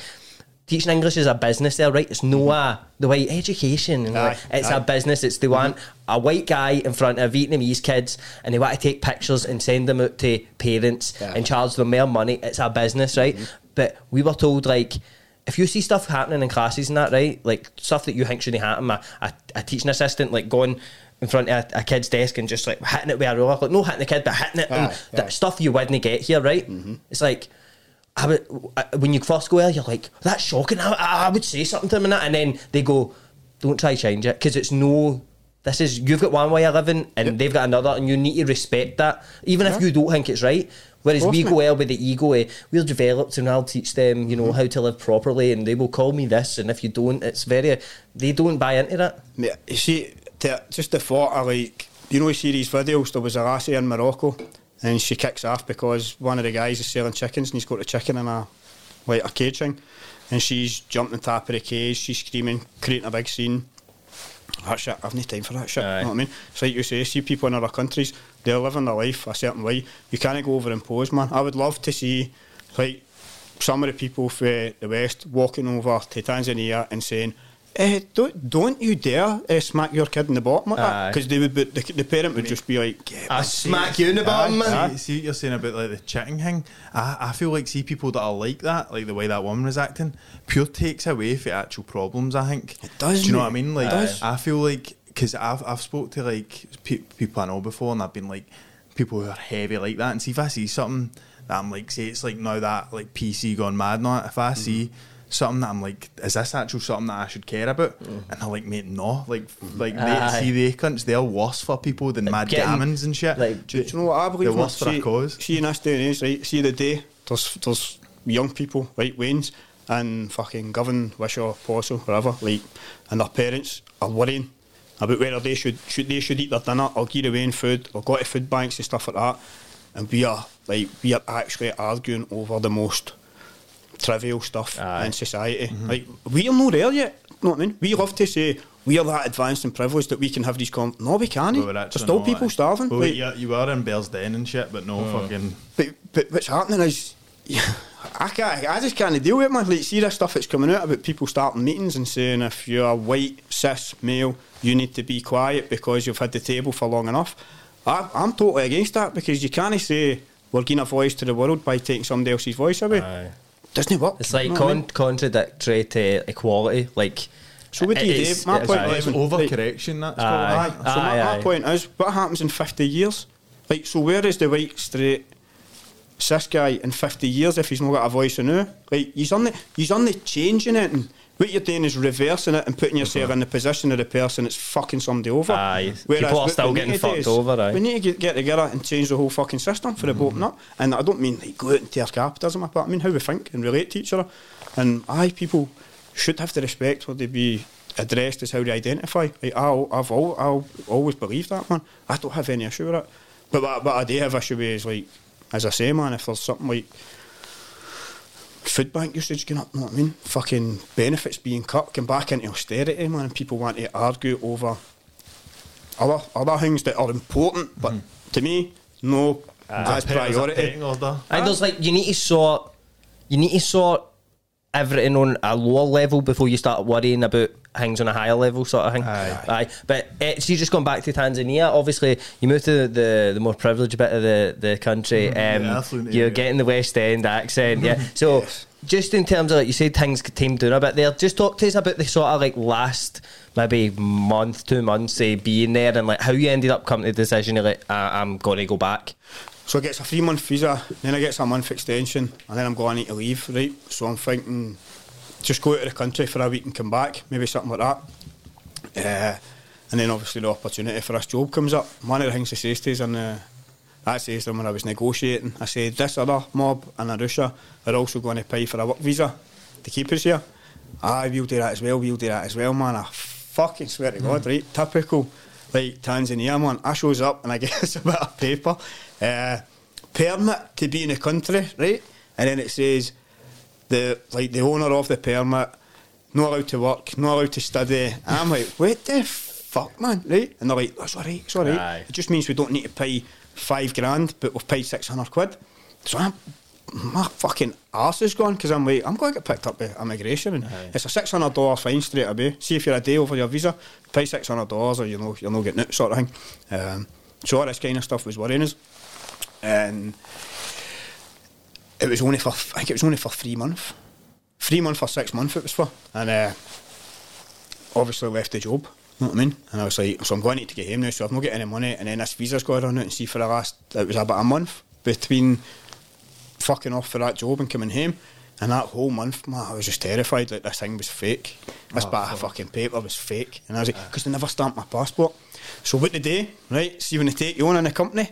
teaching English is a business there, right? It's no a the way education. And, like, Aye, it's aye. a business. It's they want a white guy in front of Vietnamese kids, and they want to take pictures and send them out to parents Yeah. and charge them more money. It's a business, right? But we were told like. If you see stuff happening in classes and that, right, like stuff that you think shouldn't happen, a, a, a teaching assistant like going in front of a, a kid's desk and just like hitting it with a ruler, like no hitting the kid, but hitting it, and Aye, that stuff you wouldn't get here, right? Mm-hmm. It's like I would, I- when you first go there, you're like, that's shocking. I, I would say something to them and that, and then they go, don't try change it because it's no. This is you've got one way of living and they've got another, and you need to respect that, even if you don't think it's right. Whereas we go mate. there with the ego, eh, we're developed and I'll teach them, you know, how to live properly, and they will call me this, and if you don't, it's very. They don't buy into that. Mate, you see, to, just the thought of like, you know, you see these videos, there was a lassie in Morocco and she kicks off because one of the guys is selling chickens and he's got a chicken in a, like a cage thing. And she's jumping on top of the cage, she's screaming, creating a big scene. That shit, I've no time for that shit. Aye. You know what I mean? It's like you say, see people in other countries, they're living their life a certain way. You can't go over and pose, man. I would love to see, like, some of the people from the West walking over to Tanzania and saying, eh, don't, don't you dare uh, smack your kid in the bottom like that. Because they would be, the, the parent would just be like, yeah, I smack you in the bottom, man. See, see what you're saying about like the chicken thing. I, I feel like see people that are like that, like the way that woman was acting, pure takes away from actual problems. I think It does, Do you know what I mean? Like It does. I feel like because I've I've spoke to like pe- people I know before, and I've been like people who are heavy like that, and see if I see something that I'm like, say it's like now that like PC gone mad not If Mm-hmm. I see something that I'm like, is this actual something that I should care about? Mm. And they're like, mate, no. Like, like Aye. they see they cunts, they're worse for people than mad getting, gammons and shit. like, Do, do you know what I believe? They're worse for a cause. see in this day and age, right? See the day there's there's young people, right, Waynes and fucking Govan, Wishaw, Possil, wherever, like, and their parents are worrying about whether they should should they should eat their dinner or give away in food or go to food banks and stuff like that. And we are like we are actually arguing over the most trivial stuff Aye. in society. Mm-hmm. Like we are not there yet. Know what I mean? We love to say we are that advanced and privileged that we can have these con. No, we can't. We're There's still people starving. Well, Like, you, you are in Bearsden and shit, but no fucking. but, but what's happening is, I can't, I just can't deal with it, man. Like, see this stuff that's coming out about people starting meetings and saying if you're a white, cis, male, you need to be quiet because you've had the table for long enough. I, I'm totally against that because you can't say we're giving a voice to the world by taking somebody else's voice away. Aye. Doesn't work. It's like You know what I mean? contradictory to equality. Like, So what do you do? is- My it's point is It's Like- overcorrection, that's Aye. called. Aye. So my, Aye, my aye. point is, what happens in 50 years? Like, so where is the white, straight, It's this guy in 50 years if he's not got a voice in now. Like, he's only, he's on the changing it and what you're doing is reversing it and putting yourself in the position of the person that's fucking somebody over. Aye. People are still getting need to do fucked is over, aye. We need to get, get together and change the whole fucking system for mm-hmm. to open up. And I don't mean like go out and tear capitalism apart. I mean how we think and relate to each other. And aye, people should have the respect for they be addressed as how they identify. Like, I'll, I've al- I'll always believed that, man. I don't have any issue with it. But what, what I do have issue with is like, as I say, man, if there's something like food bank usage going up, you know what I mean? Fucking benefits being cut, going back into austerity, man, and people want to argue over other other things that are important, but to me, no, that's as priority. order. I think there's like you need to sort you need to sort everything on a lower level before you start worrying about things on a higher level sort of thing. Aye. But uh, see, just going back to Tanzania, obviously you moved to the the more privileged bit of the, the country. Um, yeah, you're getting the West End accent, yeah. So just in terms of like you said things tamed down a bit there, just talk to us about the sort of like last maybe month, two months, say being there and like how you ended up coming to the decision of like I- I'm going to go back. So I gets a three month visa, then I gets a month extension, and then I'm going to leave, right? So I'm thinking, just go out of the country for a week and come back, maybe something like that. Uh, and then obviously the opportunity for this job comes up. One of the things I says to us, and uh, I says to them when I was negotiating, I said, this other mob in Arusha are also going to pay for a work visa to keep us here. Aye, we'll do that as well, we'll do that as well, man. I fucking swear to God, right? Typical, like Tanzania, man. I shows up and I get a bit of paper, uh, permit to be in the country, right? And then it says, the like the owner of the permit, not allowed to work, not allowed to study. And I'm like, what the fuck, man, right? And they're like, that's all right, it's all right. Aye. It just means we don't need to pay five grand, but we've paid 600 quid. So I'm, my fucking arse is gone because I'm like, I'm going to get picked up by immigration. And it's a $600 fine straight away. See if you're a day over your visa, pay $600 or you know, you're not getting it sort of thing. Um, so all this kind of stuff was worrying us. And it was only for, I think it was only for three months. Three months or six months it was for. And uh, obviously left the job. You know what I mean? And I was like, so I'm going to need to get home now, so I've not got any money. And then this visa's going on out and see for the last, it was about a month between fucking off for that job and coming home. And that whole month, man, I was just terrified that this thing was fake. This oh, bit of fucking paper was fake. And I was like, because they never stamped my passport. So what they do, right, see when they take you on in a company,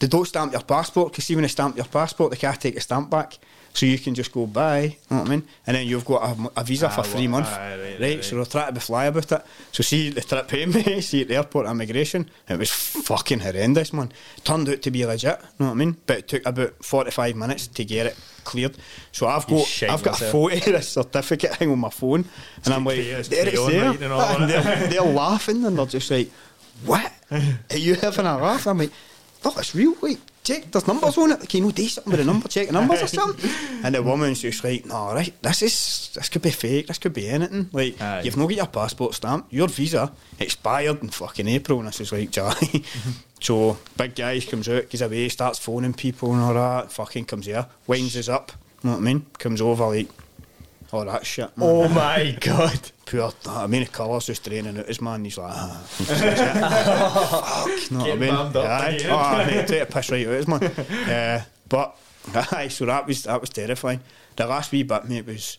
they don't stamp your passport, because see when they stamp your passport, they can't take a stamp back. So you can just go by, you know what I mean? And then you've got a, a visa for Ah, three well, months. aye, right, right, right, So they're trying to be fly about it. So see the trip home, see at the airport immigration, it was fucking horrendous, man. Turned out to be legit, you know what I mean? But it took about 45 minutes to get it cleared. So I've got I've got a photo of this certificate thing on my phone, and I'm like, it's there it's there. right, and they're, they're laughing and they're just like, what? Are you having a laugh? I'm like, oh, it's real. Wait, check, there's numbers on it. Can you not do something with the number? Check the numbers or something. And the woman's just like, no, right, this is this could be fake. This could be anything. Like, Aye. you've not got your passport stamp. Your visa expired in fucking April. And this is like, Charlie. so big guy comes out, goes away, starts phoning people and all that. Fucking comes here, winds us up. You know what I mean? Comes over like all that shit. Man. Oh my god. Poor, I mean, the colours just draining out his man. He's like, ah. Fuck, know what I mean? bummed up Aye. again. Oh, mate, take a piss right out his man. Uh, but, aye, so that was, that was terrifying. The last wee bit, mate, was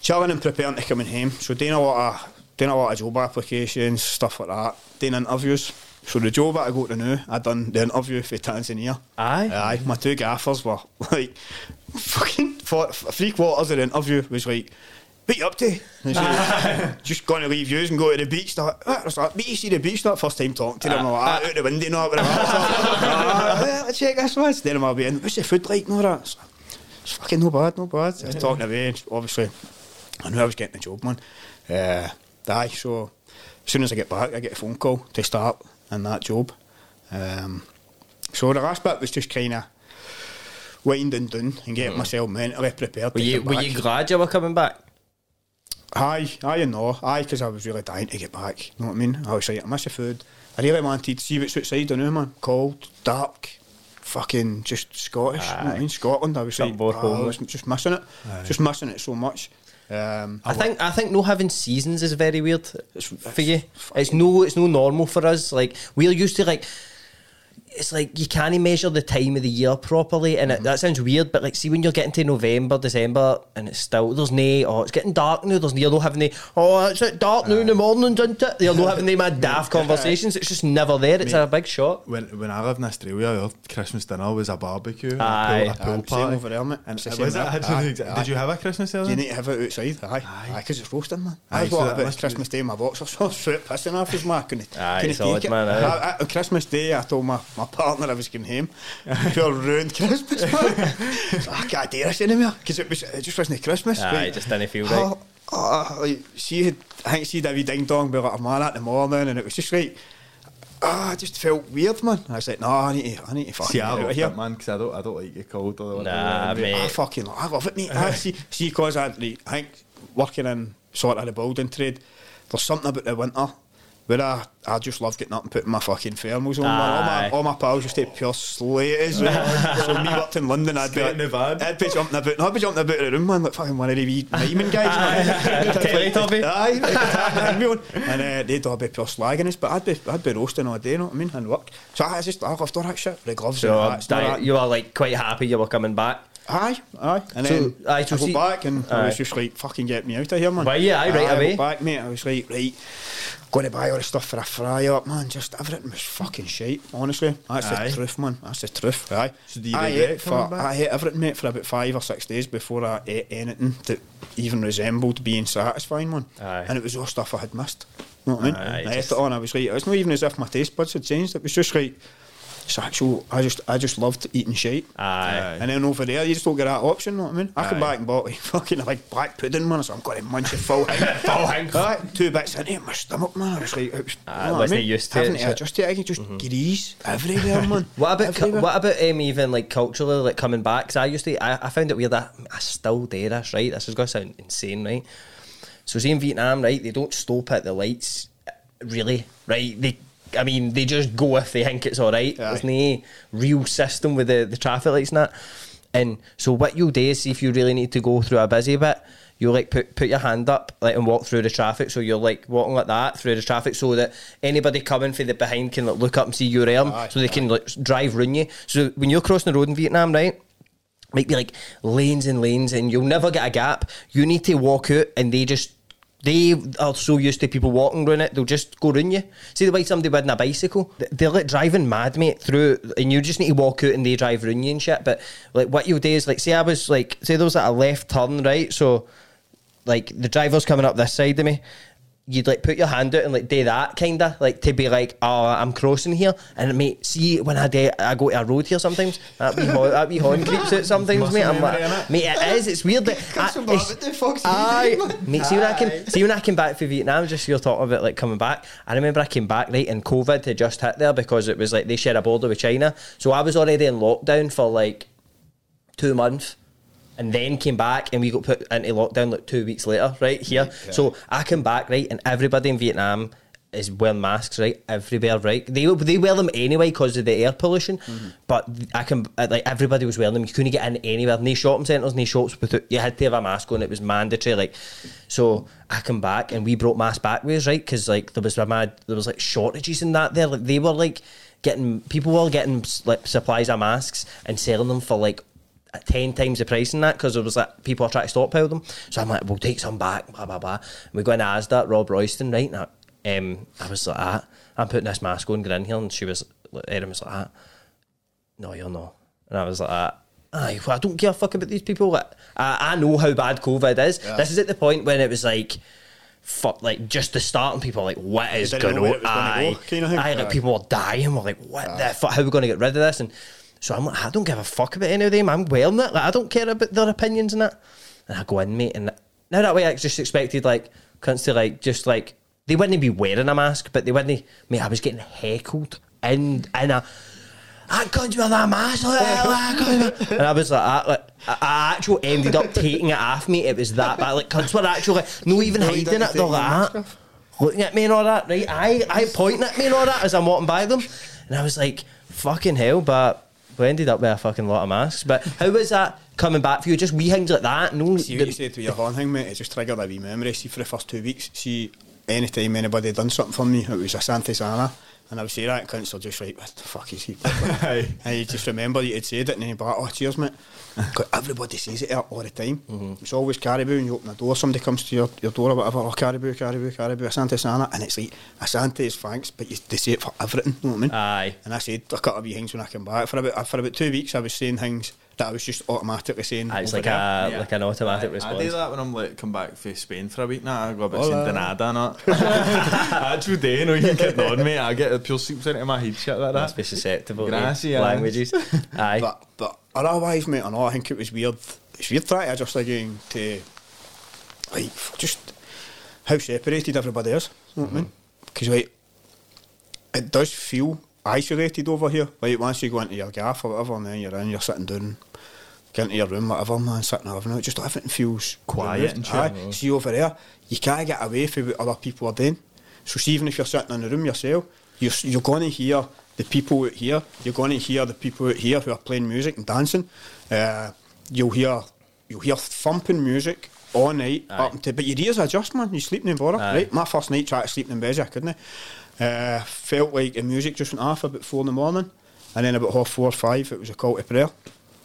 chilling and preparing to coming home. So doing a lot of, doing a lot of job applications, stuff like that. Doing interviews. So the job that I got to know, I done the interview for Tanzania. Aye. Aye, my two gaffers were like fucking for, three quarters of the interview was like, "What you up to?" Like, just going to leave yous and go to the beach. Like, "Ah," I was like, "But you see the beach?" That first time talking to them, I'm like, ah, out the window, no, but ah, let's check this one. Then I'll be in. What's the food like? No, that's it's fucking no bad, no bad. I was talking away. and Obviously, I knew I was getting the job, man. Uh, aye, so as soon as I get back, I get a phone call to start in that job. Um, so the last bit was just kind of winding down and getting myself mentally prepared. Were to you were you glad you were coming back? Aye, aye and no. Aye, because I was really dying to get back. You know what I mean? I was like, I miss the food. I really wanted to see what's outside, I know, man. Cold, dark, fucking just Scottish. You know what I mean? Scotland. I was Something like, oh, I was just missing it. Just missing it so much. Um, I think I think no having seasons is very weird for you. It's no it's no normal for us. Like we're used to like it's like you can't measure the time of the year properly, and it, mm-hmm. that sounds weird. But like, see when you're getting to November, December, and it's still there's no, oh, it's getting dark now. There's no, you're not having the, oh, it's like dark now in the mornings, isn't it? You're not having the mad daft conversations. It's just never there. It's a big shot. When when I lived in Australia, our Christmas dinner was a barbecue, Aye. a pool, a pool party. over there, mate. And It's the same was it? there. I had something Aye, aye. Did you have a Christmas dinner? You need to have it outside, aye. Aye, because it's roasting, man. Aye, I was so what that about must be- Christmas Day, my box was so pissing off his mark. Couldn't, Aye, couldn't solid, take it. man, aye. I- I- on Christmas Day, I told my, my partner I was going home. Pure ruined Christmas, man. so I can't do this anymore because it, was, it just wasn't Christmas. Aye, Like, it just didn't feel right. Oh, oh, like, she had, I think she did a wee ding dong by like a man at the morning, and it was just like, ah, I just felt weird, man. I was like, no, I need to, I need to fucking See, get I out of love here. it, man, because I don't, I don't like it cold. Or Nah, I mate. fucking I love it, mate. I see, see, cause I, like, I think working in sort of the building trade, there's something about the winter where I, I just love getting up and putting my fucking thermals on. man. All my, all my pals just take pure slates. right? so me up in London, I'd be, Straight in the van. I'd be jumping about, no, I'd be jumping about the room, man, like fucking one of the wee miming guys. man. Teletubby. Aye, like the tag me on. and uh, they'd all be pure slagging us, but I'd be, I'd be roasting all day, you know what I mean, and work. So I just, I loved all that shit, the gloves So and hats, and all di- that. you were like quite happy you were coming back. Aye, aye. And So- then aye, so I go see- back and I was just like, fucking get me out of here, man. Well, yeah, aye, right I away. went back, mate. I was like, right, going to buy all the stuff for a fry up, man. Just everything was fucking shit, honestly. That's Aye. the truth, man. That's the truth, aye. So do you I regret ate, for, back? I ate everything, mate, for about five or six days before I ate anything that even resembled being satisfying, man. Aye. And it was all stuff I had missed. You know what I mean? Aye, I ate it on. I was like, it's not even as if my taste buds had changed. It was just like, it's actual. I just, I just loved eating shit. Aye. And then over there, you just don't get that option, you know what I mean? I come Aye. back and bought like fucking like black pudding, man, so I'm going to munch it full hang. Full hang. Aye, two bits in it, my stomach, man. I was like, it was, Aye, you know I wasn't mean? used to Having it, to so- adjust it, I could just grease everywhere, man. What about cu- what about um, even like culturally like coming back? Because I used to I, I found it weird that I still do this right. This is going to sound insane, right? So see in Vietnam, right? They don't stop at the lights, really, right? They I mean they just go if they think it's all right. Aye. There's no real system with the the traffic lights and that. And so what you'll do is if you really need to go through a busy bit. You like put put your hand up like and walk through the traffic, so you're like walking like that through the traffic, so that anybody coming from the behind can like, look up and see your arm, Aye, so they can like drive round you. So when you're crossing the road in Vietnam, right, might be like lanes and lanes, and you'll never get a gap. You need to walk out, and they just they are so used to people walking around it, they'll just go round you. See the way somebody riding a bicycle, they're like driving mad, mate, through, and you just need to walk out and they drive round you and shit. But like what you'll do is like, say I was like, say there was like a left turn, right? So like the driver's coming up this side of me. You'd like put your hand out and like do that kinda like to be like oh I'm crossing here. And mate see when I do I go to a road here sometimes that wee horn, that wee horn creeps out sometimes mate. I'm like mate it is it's weird that I, it's- rabbit, the fuck's he aye, mate see when I came see when I came back from Vietnam just you're talking about like coming back I remember I came back right and COVID had just hit there because it was like they share a border with China. So I was already in lockdown for like two months and then came back and we got put into lockdown like two weeks later, right here. So I came back, right, and everybody in Vietnam is wearing masks, right, everywhere, right. They they wear them anyway because of the air pollution, but I can uh, like everybody was wearing them. You couldn't get in anywhere, no shopping centres, no shops without you had to have a mask on. It was mandatory, like. So I come back and we brought masks back with us, right, because like there was a mad there was like shortages in that there. Like they were like getting people were getting like supplies of masks and selling them for like at 10 times the price in that because there was like people are trying to stockpile them. So I'm like, we'll take some back, blah, blah, blah. And we go into Asda, Robroyston, right? And I, um, I was like, ah, I'm putting this mask on, get in here. And she was, Erin was like, ah, no, you're not. And I was like, ah, aye, well, I don't give a fuck about these people. Like, I, I know how bad COVID is. This is at the point when it was like, fuck, like just the start, and people are like, what is going on? it Aye, go, kind of thing. aye, like people were dying. We're like, what the fuck? How are we going to get rid of this? And so I'm like, I don't give a fuck about any of them. I'm wearing it. Like, I don't care about their opinions and that. And I go in, mate, and now that way I just expected like cunts to like just like they wouldn't be wearing a mask, but they wouldn't. Mate, I was getting heckled in in a. I can't wear that mask. like, I and I was like, I, like, I- actually ended up taking it off me. It was that bad. Like, cunts were actually like, no even hiding it. They're like, off? looking at me and all that, right? I, I pointing at me and all that as I'm walking by them. And I was like, fucking hell, but we ended up with a fucking lot of masks. But how was that coming back for you? Just wee things like that? No, See what you said to your horn thing, mate. It just triggered a wee memory. See, for the first two weeks, see, anytime anybody done something for me, it was Asante Sana. And I would say that, are just like, what the fuck is he? And you just remember you had said it, and then you'd be like, oh, cheers, mate. everybody says it all the time. Mm-hmm. It's always karibu, and you open the door, somebody comes to your, your door or whatever, oh, karibu, karibu, karibu, Asante Sana, and it's like, Asante is thanks, but you, they say it for everything, you know what I mean? Aye. And I said a couple of wee things when I came back. For about, for about two weeks, I was saying things that I was just automatically saying. Aye, it's like there. a Yeah. like an automatic I response. I do that when I'm like come back from Spain for a week now. I go a bit Hola. saying Danada and that. Actual day, you know, you get on me. I get the pure seeps into my head shit like Must that. be susceptible to Gracias. languages. Aye. But but otherwise, mate, I know I think it was weird. It's weird trying to adjust again to like just how separated everybody is. You know what I mean? Mm-hmm. Because like it does feel isolated over here. Like once you go into your gaff or whatever, and then you're in, you're sitting down, get into your room, whatever, man, sitting having it. Just everything feels Quiet and. Aye. See over there, you can't get away from what other people are doing. So see, even if you're sitting in the room yourself, you're you're going to hear the people out here. You're going to hear the people out here who are playing music and dancing. Uh, you'll hear you'll hear thumping music all night Aye. up until, but your ears adjust, man. You sleep in bother, right? My first night trying to sleep in bed, I couldn't. Uh, felt like the music just went off about four in the morning, and then about half four, or five, it was a call to prayer.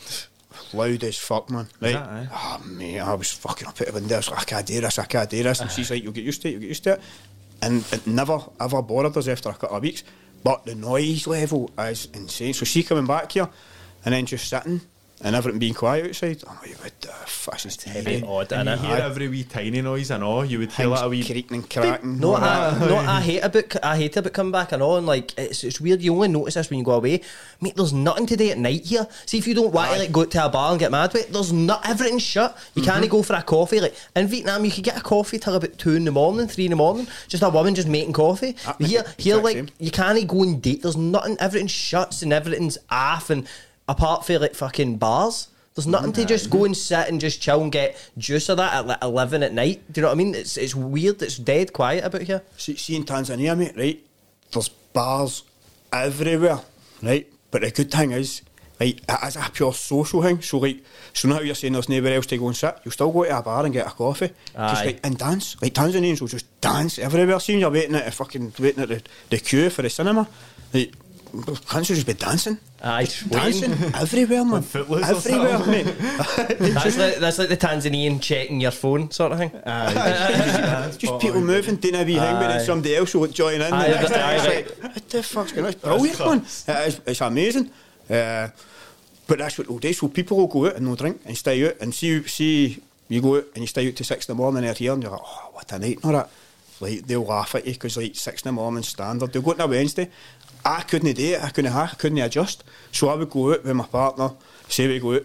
Loud as fuck, man. Right? that, aye? Oh, mate, I was fucking up at the window. I was like, I can't do this, I can't do this. And she's like, you'll get used to it, you'll get used to it. And it never, ever bothered us after a couple of weeks. But the noise level is insane. So she coming back here and then just sitting and everything being quiet outside. I'm like, what the fuck is heavy, TV? odd, And you innit? hear every wee tiny noise. and all. you would hear Things that a wee. creaking and cracking. No, I, no, I hate about I hate about coming back and on. Like it's it's weird. You only notice this when you go away, mate. There's nothing today at night here. See if you don't want to like go to a bar and get mad with it. There's not everything shut. You Mm-hmm. can't go for a coffee. Like in Vietnam, you could get a coffee till about two in the morning, three in the morning. Just a woman just making coffee. Ah, here, here, like same. you can't go and date. There's nothing. Everything shuts and everything's off. And apart from like fucking bars. There's nothing to just go and sit and just chill and get juice of that at like 11 at night. Do you know what I mean? It's it's weird. It's dead quiet about here. See, see in Tanzania, mate, right? There's bars everywhere, right? But the good thing is, like, it is a pure social thing. So, like, so now you're saying there's nowhere else to go and sit. You'll still go to a bar and get a coffee, just Aye. like and dance. Like Tanzanians will just dance everywhere. Seeing you're waiting at a fucking waiting at the, the queue for the cinema, like. Can't you just be dancing? Aye, just waiting. dancing everywhere, man. Footloose Everywhere, something. mate. That's like that's like the Tanzanian checking your phone sort of thing. Ah, just people moving, doing a wee thing, but Aye. then somebody else will join in. Aye, the next aye, thing, aye. it's like, what the fuck's going on? It's brilliant, man. It is, it's amazing. Uh, but that's what they'll do. So people will go out and they'll drink and stay out and see, see you go out and you stay out to six in the morning out here and you're like, oh, what a night and all that. Like, they'll laugh at you because, like, six in the morning standard. They'll go out on a Wednesday. I couldn't do it. I couldn't, I couldn't adjust. So I would go out with my partner, say we go out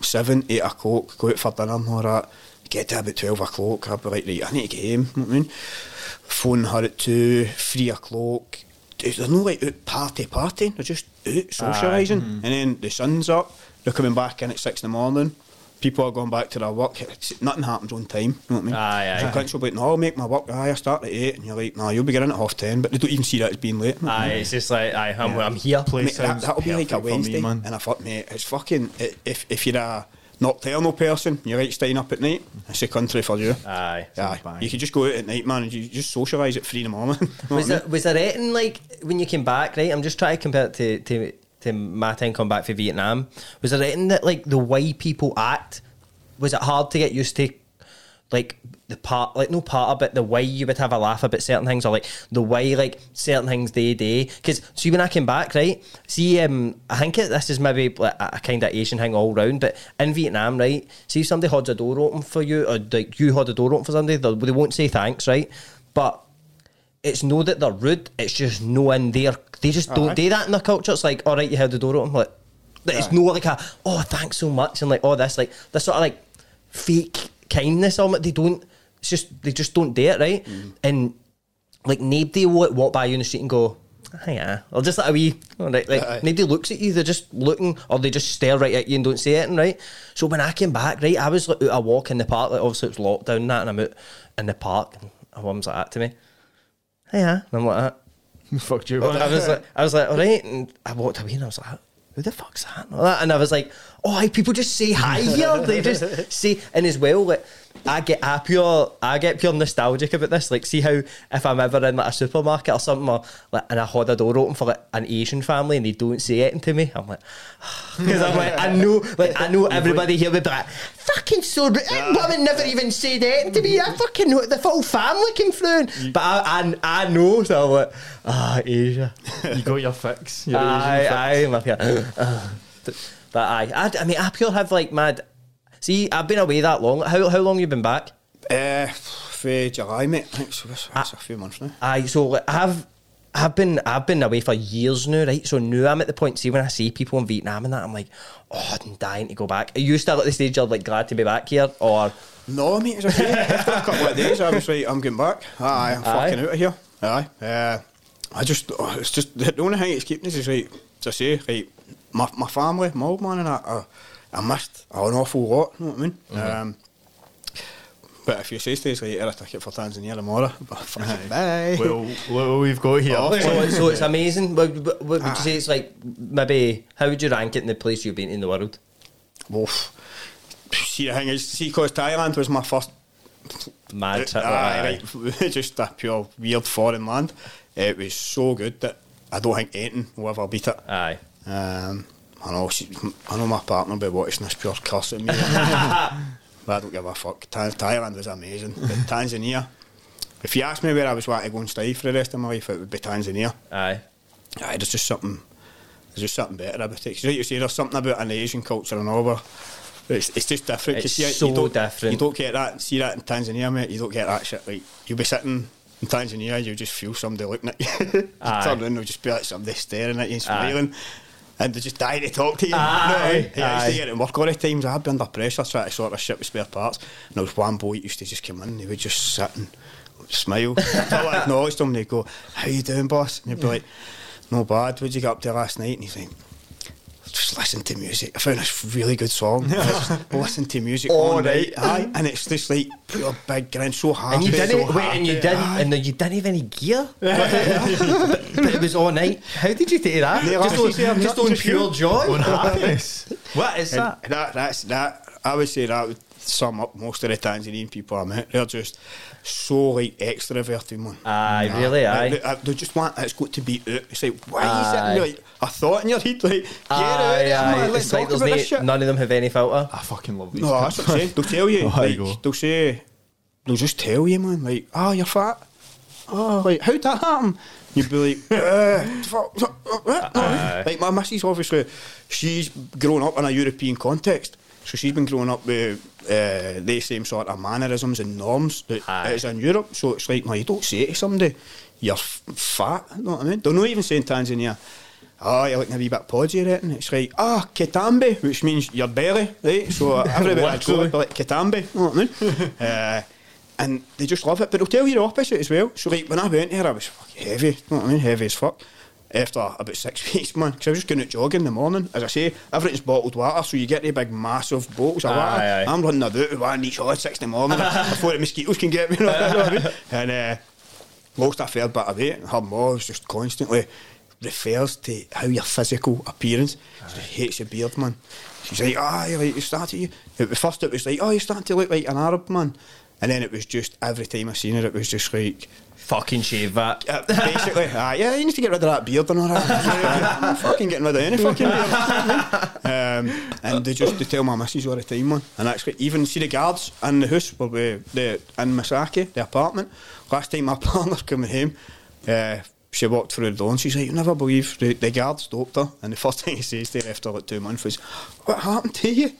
seven, eight o'clock, go out for dinner and all that. Get to about 12 o'clock, I'd be like, right, I need to get home, you know what I mean? Phone her at two, three o'clock. There's no like out party partying, they're just out socialising. Mm-hmm. And then the sun's up, they're coming back in at six in the morning. People are going back to their work. It's, nothing happens on time, you know what I mean? Aye, aye. So cunts will be like, no, I'll make my work. Aye, I start at eight. And you're like, no, you'll be getting at half ten. But they don't even see that as being late. you know what I Aye, mean? it's just like aye, I'm, I'm here. Place Mate, that, that'll be like a perfect for me, Wednesday, man. and I thought, mate, it's fucking. i- If if you're a nocturnal person, you're right staying up at night. It's a country for you. Aye. Aye. You could just go out at night, man, and you just socialise at three in the morning. You know Was what I there was there anything like when you came back? Right, I'm just trying to compare it to to to my time come back for Vietnam. Was there anything that like the way people act? Was it hard to get used to? Like the part, like no part of it, the way you would have a laugh about certain things, or like the way like certain things to day. Because see, when I came back, right, see, um, I think it, this is maybe like a, a kind of Asian thing all round, but in Vietnam, right, see if somebody holds a door open for you, or like you hold a door open for somebody, they won't say thanks, right? But it's no that they're rude. It's just no in there. They just don't Aye. do that in their culture. It's like, all right, you held the door open. Like, it's no like a oh thanks so much and like all this like this sort of like fake kindness on it. They don't. It's just they just don't do it right. Mm-hmm. And like nobody will walk by you in the street and go. Hiya. Or just like a wee, oh, right, like Aye. nobody looks at you. They're just looking, or they just stare right at you and don't say anything, right? So when I came back, right, I was like out a walk in the park. Like obviously it's lockdown and that, and I'm out in the park, and a woman's like that to me. Hiya. And I'm like that. Uh, Fucked you. I was like, I was like, all right, and I walked away and I was like, who the fuck's that? And, all that. and I was like, oh, aye, people just say hi here. They just say, and as well, like I get I pure I get pure nostalgic about this. Like, see how if I'm ever in like a supermarket or something, or like, and I hold a door open for like an Asian family and they don't say anything to me, I'm like, because I'm like, I know, like I know everybody here would be like, fucking so, rude. woman never even said anything to me. I fucking know the whole family came through, but I I, I know, so I'm like, ah, Asia. You got your fix. Your Aye, Asian aye, I'm up. Uh, but aye, I, I mean, I pure have like mad. See, I've been away that long. How how long you been back? Uh, for July, mate. I think so. That's, that's a few months now. Aye, so I've I've been I've been away for years now, right? So now I'm at the point. See, when I see people in Vietnam and that, I'm like, oh, I'm dying to go back. Are you still at the stage you're like glad to be back here, or No, mate, it's okay. After a couple of days, I was like, I'm getting back. Aye, I'm Aye. fucking out of here. Aye. Uh, I just, oh, it's just, the only thing it's keeping us is, like, to say, like, my, my family, my old man and that, I, I missed an awful lot, you know what I mean? Um, but if you say to us, like, you're a ticket for Tanzania tomorrow, but bye. Well, well, we've got here. Oh, so, so it's amazing. What, what what would you say? It's like maybe how would you rank it in the place you've been in the world? Oof. See, the thing is, see, because Thailand was my first Mad trip. Aye, right. just a pure weird foreign land. It was so good that I don't think anything will ever beat it. Aye. Um, I know, she, I know my partner will be watching this pure cuss at me. but I don't give a fuck. Tha- Thailand was amazing. But Tanzania, if you ask me where I was wanting to go and stay for the rest of my life, it would be Tanzania. Aye. Aye, there's just something, there's just something better about it. like you say, there's something about an Asian culture and all, but it's, it's just different. It's see, so you don't, different. You don't get that. See that in Tanzania, mate. You don't get that shit. Like you'll be sitting in Tanzania, you'll just feel somebody looking at you. you Aye. turn around, there'll just be like somebody staring at you and smiling. And they just die to talk to you. Aye, know, I used to get it in work all the times. I'd be under pressure trying to sort of shit with spare parts. And there was one boy that used to just come in, and he would just sit and smile. Until I acknowledged him, and he'd go, How you doing, boss? And you'd be like, No bad, what'd you get up to last night? And he's like, just listen to music. I found this really good song. Just listen to music all, All night. night. Aye, and it's just like pure big grin, so happy. And you so didn't wait, and you didn't, Aye. and you didn't have any gear. but, but it was all night. How did you take that? Yeah, just like, on, I'm just on pure you. joy. happiness. What is And that? that that's that. I would say that would sum up most of the Tanzanian people I met. They're just so like extroverted, man. Aye, really, aye. They, they- they just want it's got to be out. It's like why Aye. sitting there like a thought in your head? Like get out, Aye, there, aye. man. Let's like talk about no- this shit. none of them have any filter. I fucking love these. No, that's what I'm saying. They'll tell you. Oh, there you they'll say, they'll just tell you, man. Like, oh, you're fat. Oh, like how'd that happen? You'd be like, fuck, fuck, uh. like my missus obviously, she's grown up in a European context, so she's been growing up with uh, the same sort of mannerisms and norms that Aye. is in Europe. So it's like, man, you don't say to somebody, you're f- fat. You know what I mean? They're not even saying Tanzania. Oh, you're looking a wee bit podgy, right? And it's like, ah, kitambi, which means your belly, right? So everybody I go, they're like kitambi, you know what I mean? uh, and they just love it, but they'll tell you the opposite as well. So, like, when I went there, I was fucking heavy, you know what I mean? Heavy as fuck. After about six weeks, man, because I was just going out jogging in the morning. As I say, everything's bottled water, so you get the big, massive bottles of Aye, water. aye. I'm running about with one each at six in the morning before the mosquitoes can get me. You know I mean? And uh, lost a fair bit of weight. and Her mom was just constantly refers to how your physical appearance. She hates your beard, man. She's like, ah, you're like, you started. You. At first, it was like, oh, you're starting to look like an Arab man. And then it was just every time I seen her, it was just like, Fucking shave that. uh, basically, ah, yeah, you need to get rid of that beard and all that. I'm fucking getting rid of any fucking beard. um, and they just they tell my missus all the time, man. And actually, even see the guards in the house where we the in Masaki, the apartment. Last time my partner coming home, uh, she walked through the door and she's like, "You never believe the, the guard stopped her." And the first thing he says to her after like two months was, "What happened to you?"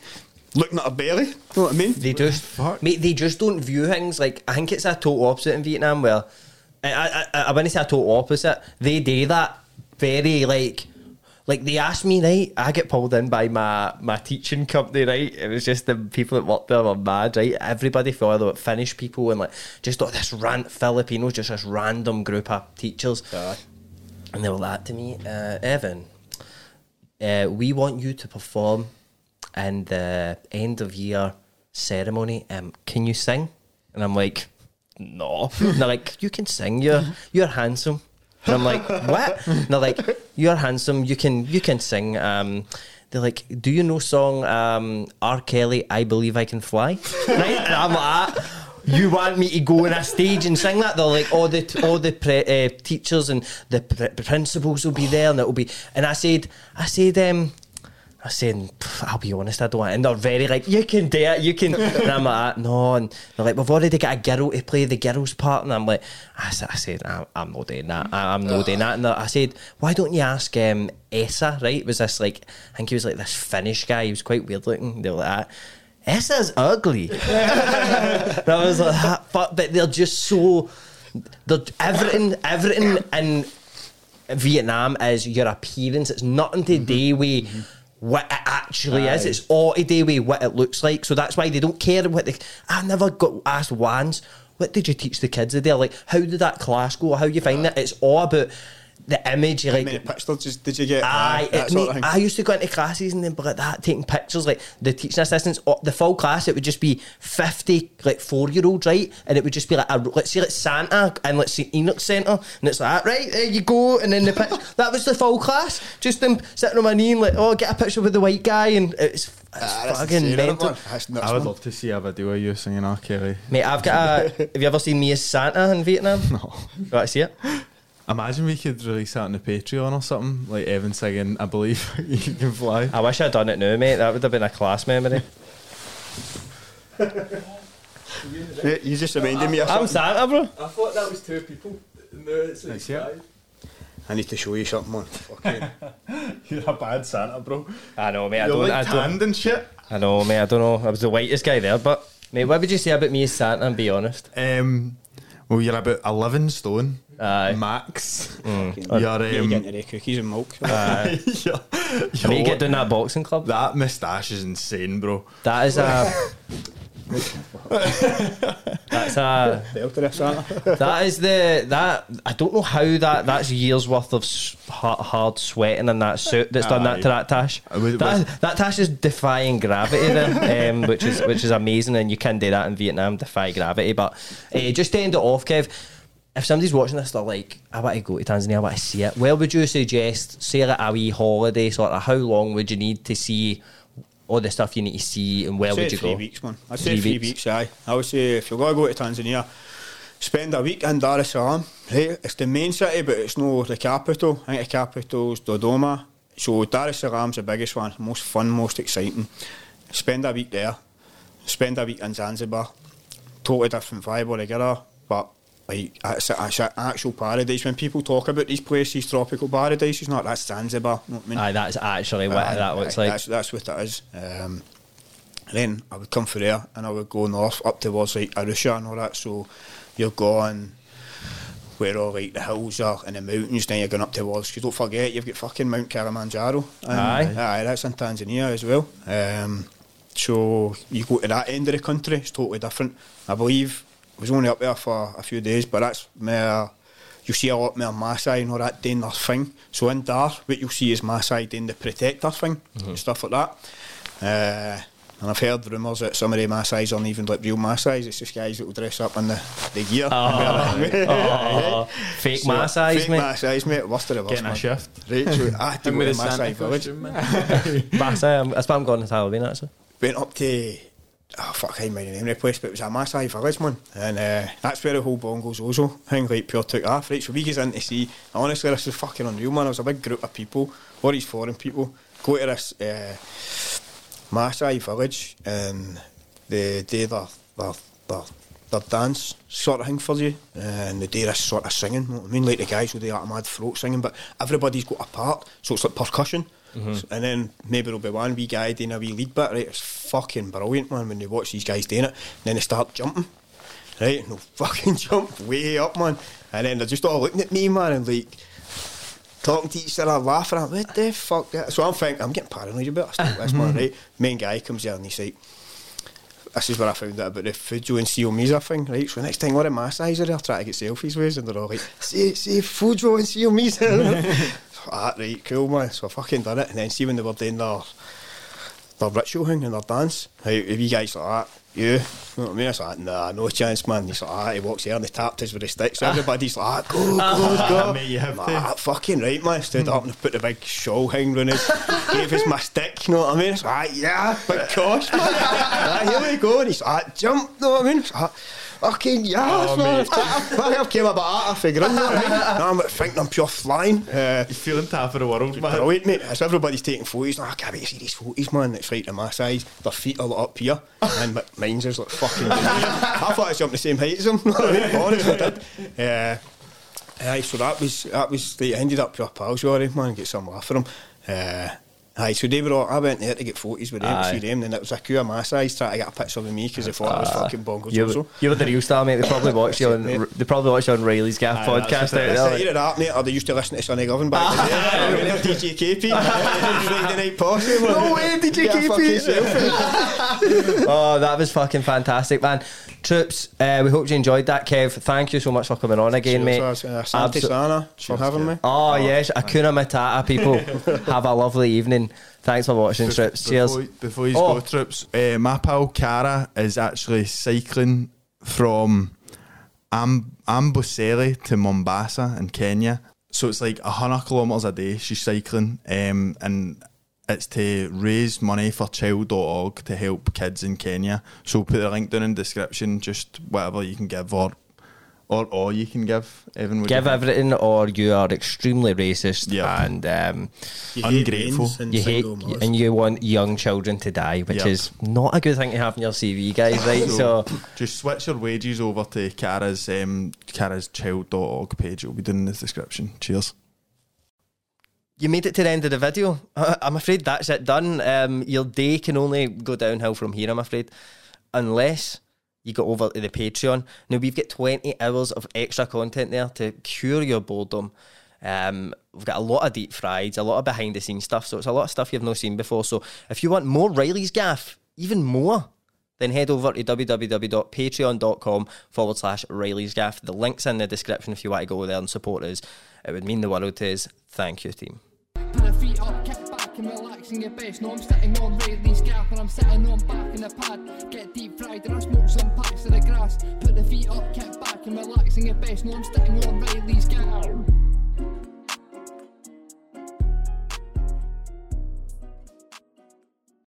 Looking at a belly, you know what I mean? They just, mate, they just don't view things like. I think it's a total opposite in Vietnam where, I, I, I, I wouldn't say a total opposite. They do that very like, like they asked me, right? I get pulled in by my my teaching company, right? It was just the people that worked there were mad, right? Everybody thought they were Finnish people and like just like this rant Filipinos, just this random group of teachers, and they were like to me, uh, Evan, uh, we want you to perform in the end of year ceremony. Um, can you sing? And I'm like, no. And they're like, you can sing. You're you're handsome. And I'm like, what? And they're like, you're handsome. You can you can sing. Um, they're like, "Do you know song um, R. Kelly? I believe I can fly." right, and I'm like. "Ah, You want me to go on a stage and sing that? They're like all the all the pre, uh, teachers and the pr- principals will be there, and it'll be. And I said, I said, um, I said, saying, I'll be honest, I don't. want-" And they're very like, you can do it, you can. And I'm like, no. And they're like, we've already got a girl to play the girls' part. And I'm like, I said, I said I'm, I'm not doing that. I, I'm not doing that. And I said, why don't you ask um, Essa, right? It was this like, I think he was like this Finnish guy. He was quite weird looking. They were like that. Essa's ugly. and I was like, "Ah, fuck, but they're just so. They're everything, everything in Vietnam is your appearance. It's nothing to do with what it actually is. It's all to do with what it looks like. So that's why they don't care what they. I never got asked once. What did you teach the kids today? Like, how did that class go? How you find that? It's all about the image. How Like, many pictures just did you get? Aye, that it, sort mate, of. I used to go into classes and then be like that, taking pictures, like the teaching assistants, oh, the full class, it would just be 50, like four year olds, right? And it would just be like, a, let's say, like Santa and let's see Enoch Centre, and it's like, right, there you go. And then the picture, that was the full class, just them sitting on my knee and like, oh, get a picture with the white guy, and it's, it's Ah, that's fucking insane, isn't it, mental. man? That's nuts, I would man. love to see a video of you singing R. Kelly. Mate, I've got a. have you ever seen me as Santa in Vietnam? No. You want to see it? Imagine we could release that on the Patreon or something, like Evan singing "I Believe You Can Fly." I wish I'd done it now, mate. That would have been a class memory. Mate, You just reminded me of I'm something. Santa, bro. I thought that was two people. No, it's like Next five. I need to show you something, man. Fucking. You're a bad Santa, bro. I know, mate. I You're don't. like I don't. tanned and shit. I know, mate. I don't know. I was the whitest guy there, but mate, what would you say about me as Santa? And be honest. Um, well, you're about 11 stone Aye. max. You You're, get um, into the cookies and milk. you're, I need to you're- get down that boxing club. that moustache is insane, bro. That is a. that's a. Belter of Santa. That is the that. I don't know how that. That's years worth of hard, hard sweating in that suit that's done that to that tash. That, that tash is defying gravity there, um, which is which is amazing, and you can do that in Vietnam, defy gravity. But uh, just to end it off, Kev. If somebody's watching this, they're like, I want to go to Tanzania, I want to see it. Where would you suggest, say, like a wee holiday, sort of how long would you need to see all the stuff you need to see, and where would you three go? weeks, man. I'd Three say three weeks. weeks. aye. I would say if you're going to go to Tanzania, spend a week in Dar es Salaam. Right? It's the main city, but it's no the capital. I think the capital's Dodoma. So Dar es Salaam's the biggest one, most fun, most exciting. Spend a week there. Spend a week in Zanzibar. Totally different vibe altogether, but like it's, a, it's an actual paradise. When people talk about these places, tropical paradises, not that's Zanzibar. You know what I mean? Aye, that's actually what Aye, that looks aye, like. That's, that's what it is. Um, then I would come from there and I would go north up towards like Arusha and all that. So you're going where all like the hills are and the mountains. Then you're going up towards. Because don't forget, you've got fucking Mount Kilimanjaro. Aye. aye, that's in Tanzania as well. Um, so you go to that end of the country. It's totally different. I believe was only up there for a few days, but that's where you see a lot more Maasai and all that doing their thing. So in Dar, what you'll see is Maasai doing the protector thing and stuff like that. Uh, and I've heard rumours that some of the Maasai's aren't even like real Maasai's, it's just guys that will dress up in the, the gear. Oh, fake So, Maasai's, fake mate. Maasai's, mate. Worst of the worst, Getting a shift. Right, so I had to Him go with to the Santa Maasai village. costume, man. Maasai, um, that's why I'm going to Halloween, actually. went up to oh fuck I can't the name the place but it was a Maasai village man. And uh, that's where the whole Bongos Ozo thing like pure took off right? So we get in to see honestly this is fucking unreal man. There was a big group of people all these foreign people go to this uh, Maasai village and they do their, their, their, their dance sort of thing for you and they do this sort of singing you know what I mean? Like the guys with the mad throat singing but everybody's got a part. So it's like percussion Mm-hmm. So- and then maybe there'll be one wee guy doing a wee lead bit right it's fucking brilliant man when you watch these guys doing it and then they start jumping right and they'll fucking jump way up man and then they're just all looking at me man and like talking to each other, laughing. I'm like, what the fuck? That? So I'm thinking, I'm getting paranoid. Stop this, man. Mm-hmm. Right? Main guy comes here and he's like, this is where I found out about the Fujo and Siomiza thing, right? So next time, the Maasai's are there trying to get selfies with us, and they're all like, see, see, Fujo and Siomiza. ah, right, cool, man. So I fucking done it. And then see when they were doing their, their ritual thing and their dance. How if you guys like that, you, you know what I mean? It's like, nah, no chance, man. He's like, ah, he walks there and he tapped us with his stick. So everybody's like, ah, go, go, go. Mate, you have to. Ah, fucking right, man. Stood up and put the big shawl hang round his, gave us my stick, you know what I mean? It's like, ah, yeah, big gosh, man. ah, here we go. And he's like, jump, you know what I mean? It's like, fucking yes, Oh, man. mate. I have came about that, I figure, you know what I mean? Now I'm thinking I'm pure flying. Uh, You're feeling top of the world, man. Brilliant, mate. As everybody's taking photos, like, I can't wait to see these photos, man. It's right to my size. Their feet are up here, and mi- mine's is like fucking. I thought I was jumping the same height as them. Honestly, I did. Uh, aye, so that was that was. They ended up pure pals, sorry, man. Get some laugh from them. Uh, aye, so they were all, I went there to get photos with them, Aye. see them, then it was a queue of my size trying to get a picture of me because they thought I was fucking bongo You, so. you were the real star, mate. They probably watched you on. Mate. They probably watched you on Reilly's Gaff Aye, podcast that's out there. It's either that, mate, or they used to listen to Sunny Govan back in the day. DJ KP, Friday Night Posse. No way, DJ KP. oh, that was fucking fantastic, man. Troops, uh, we hope you enjoyed that, Kev. Thank you so much for coming on again, mate. Cheers, uh, Santi Abso- Sana for having me. Oh, yes, Hakuna Matata, people. Have a lovely evening. Thanks for watching, Trips. Cheers. Before, before you Oh. go, trips, uh, my pal Cara is actually cycling from Am- Amboseli to Mombasa in Kenya. So it's like 100 kilometres a day she's cycling, um, and it's to raise money for child.org to help kids in Kenya. So we'll put the link down in the description, just whatever you can give or or all you can give. Evan, would Give everything, or you are extremely racist Yeah. and um, Ungrateful. you hate and you want young children to die, which Yep. is not a good thing to have in your CV, guys. Right? so just switch your wages over to Cara's um, Cara's child.org page. It'll be down in the description. Cheers. you made it to the end of the video. I'm afraid that's it done. Um, your day can only go downhill from here. I'm afraid, unless you go over to the Patreon. Now we've got 20 hours of extra content there to cure your boredom. Um, we've got a lot of deep frieds, a lot of behind the scenes stuff. So it's a lot of stuff you've not seen before. So if you want more Reilly's gaff, even more, then head over to www.patreon.com forward slash Reilly's gaff. The link's in the description if you want to go there and support us. It would mean the world to us. Thank you, team. And relax in your best. No, I'm sitting on Reilly's gaff and I'm sitting on back in the pad. Get deep fried and I smoke some packs of the grass. Put the feet up, kick back and relax in your best. No, I'm sitting on Reilly's gaff.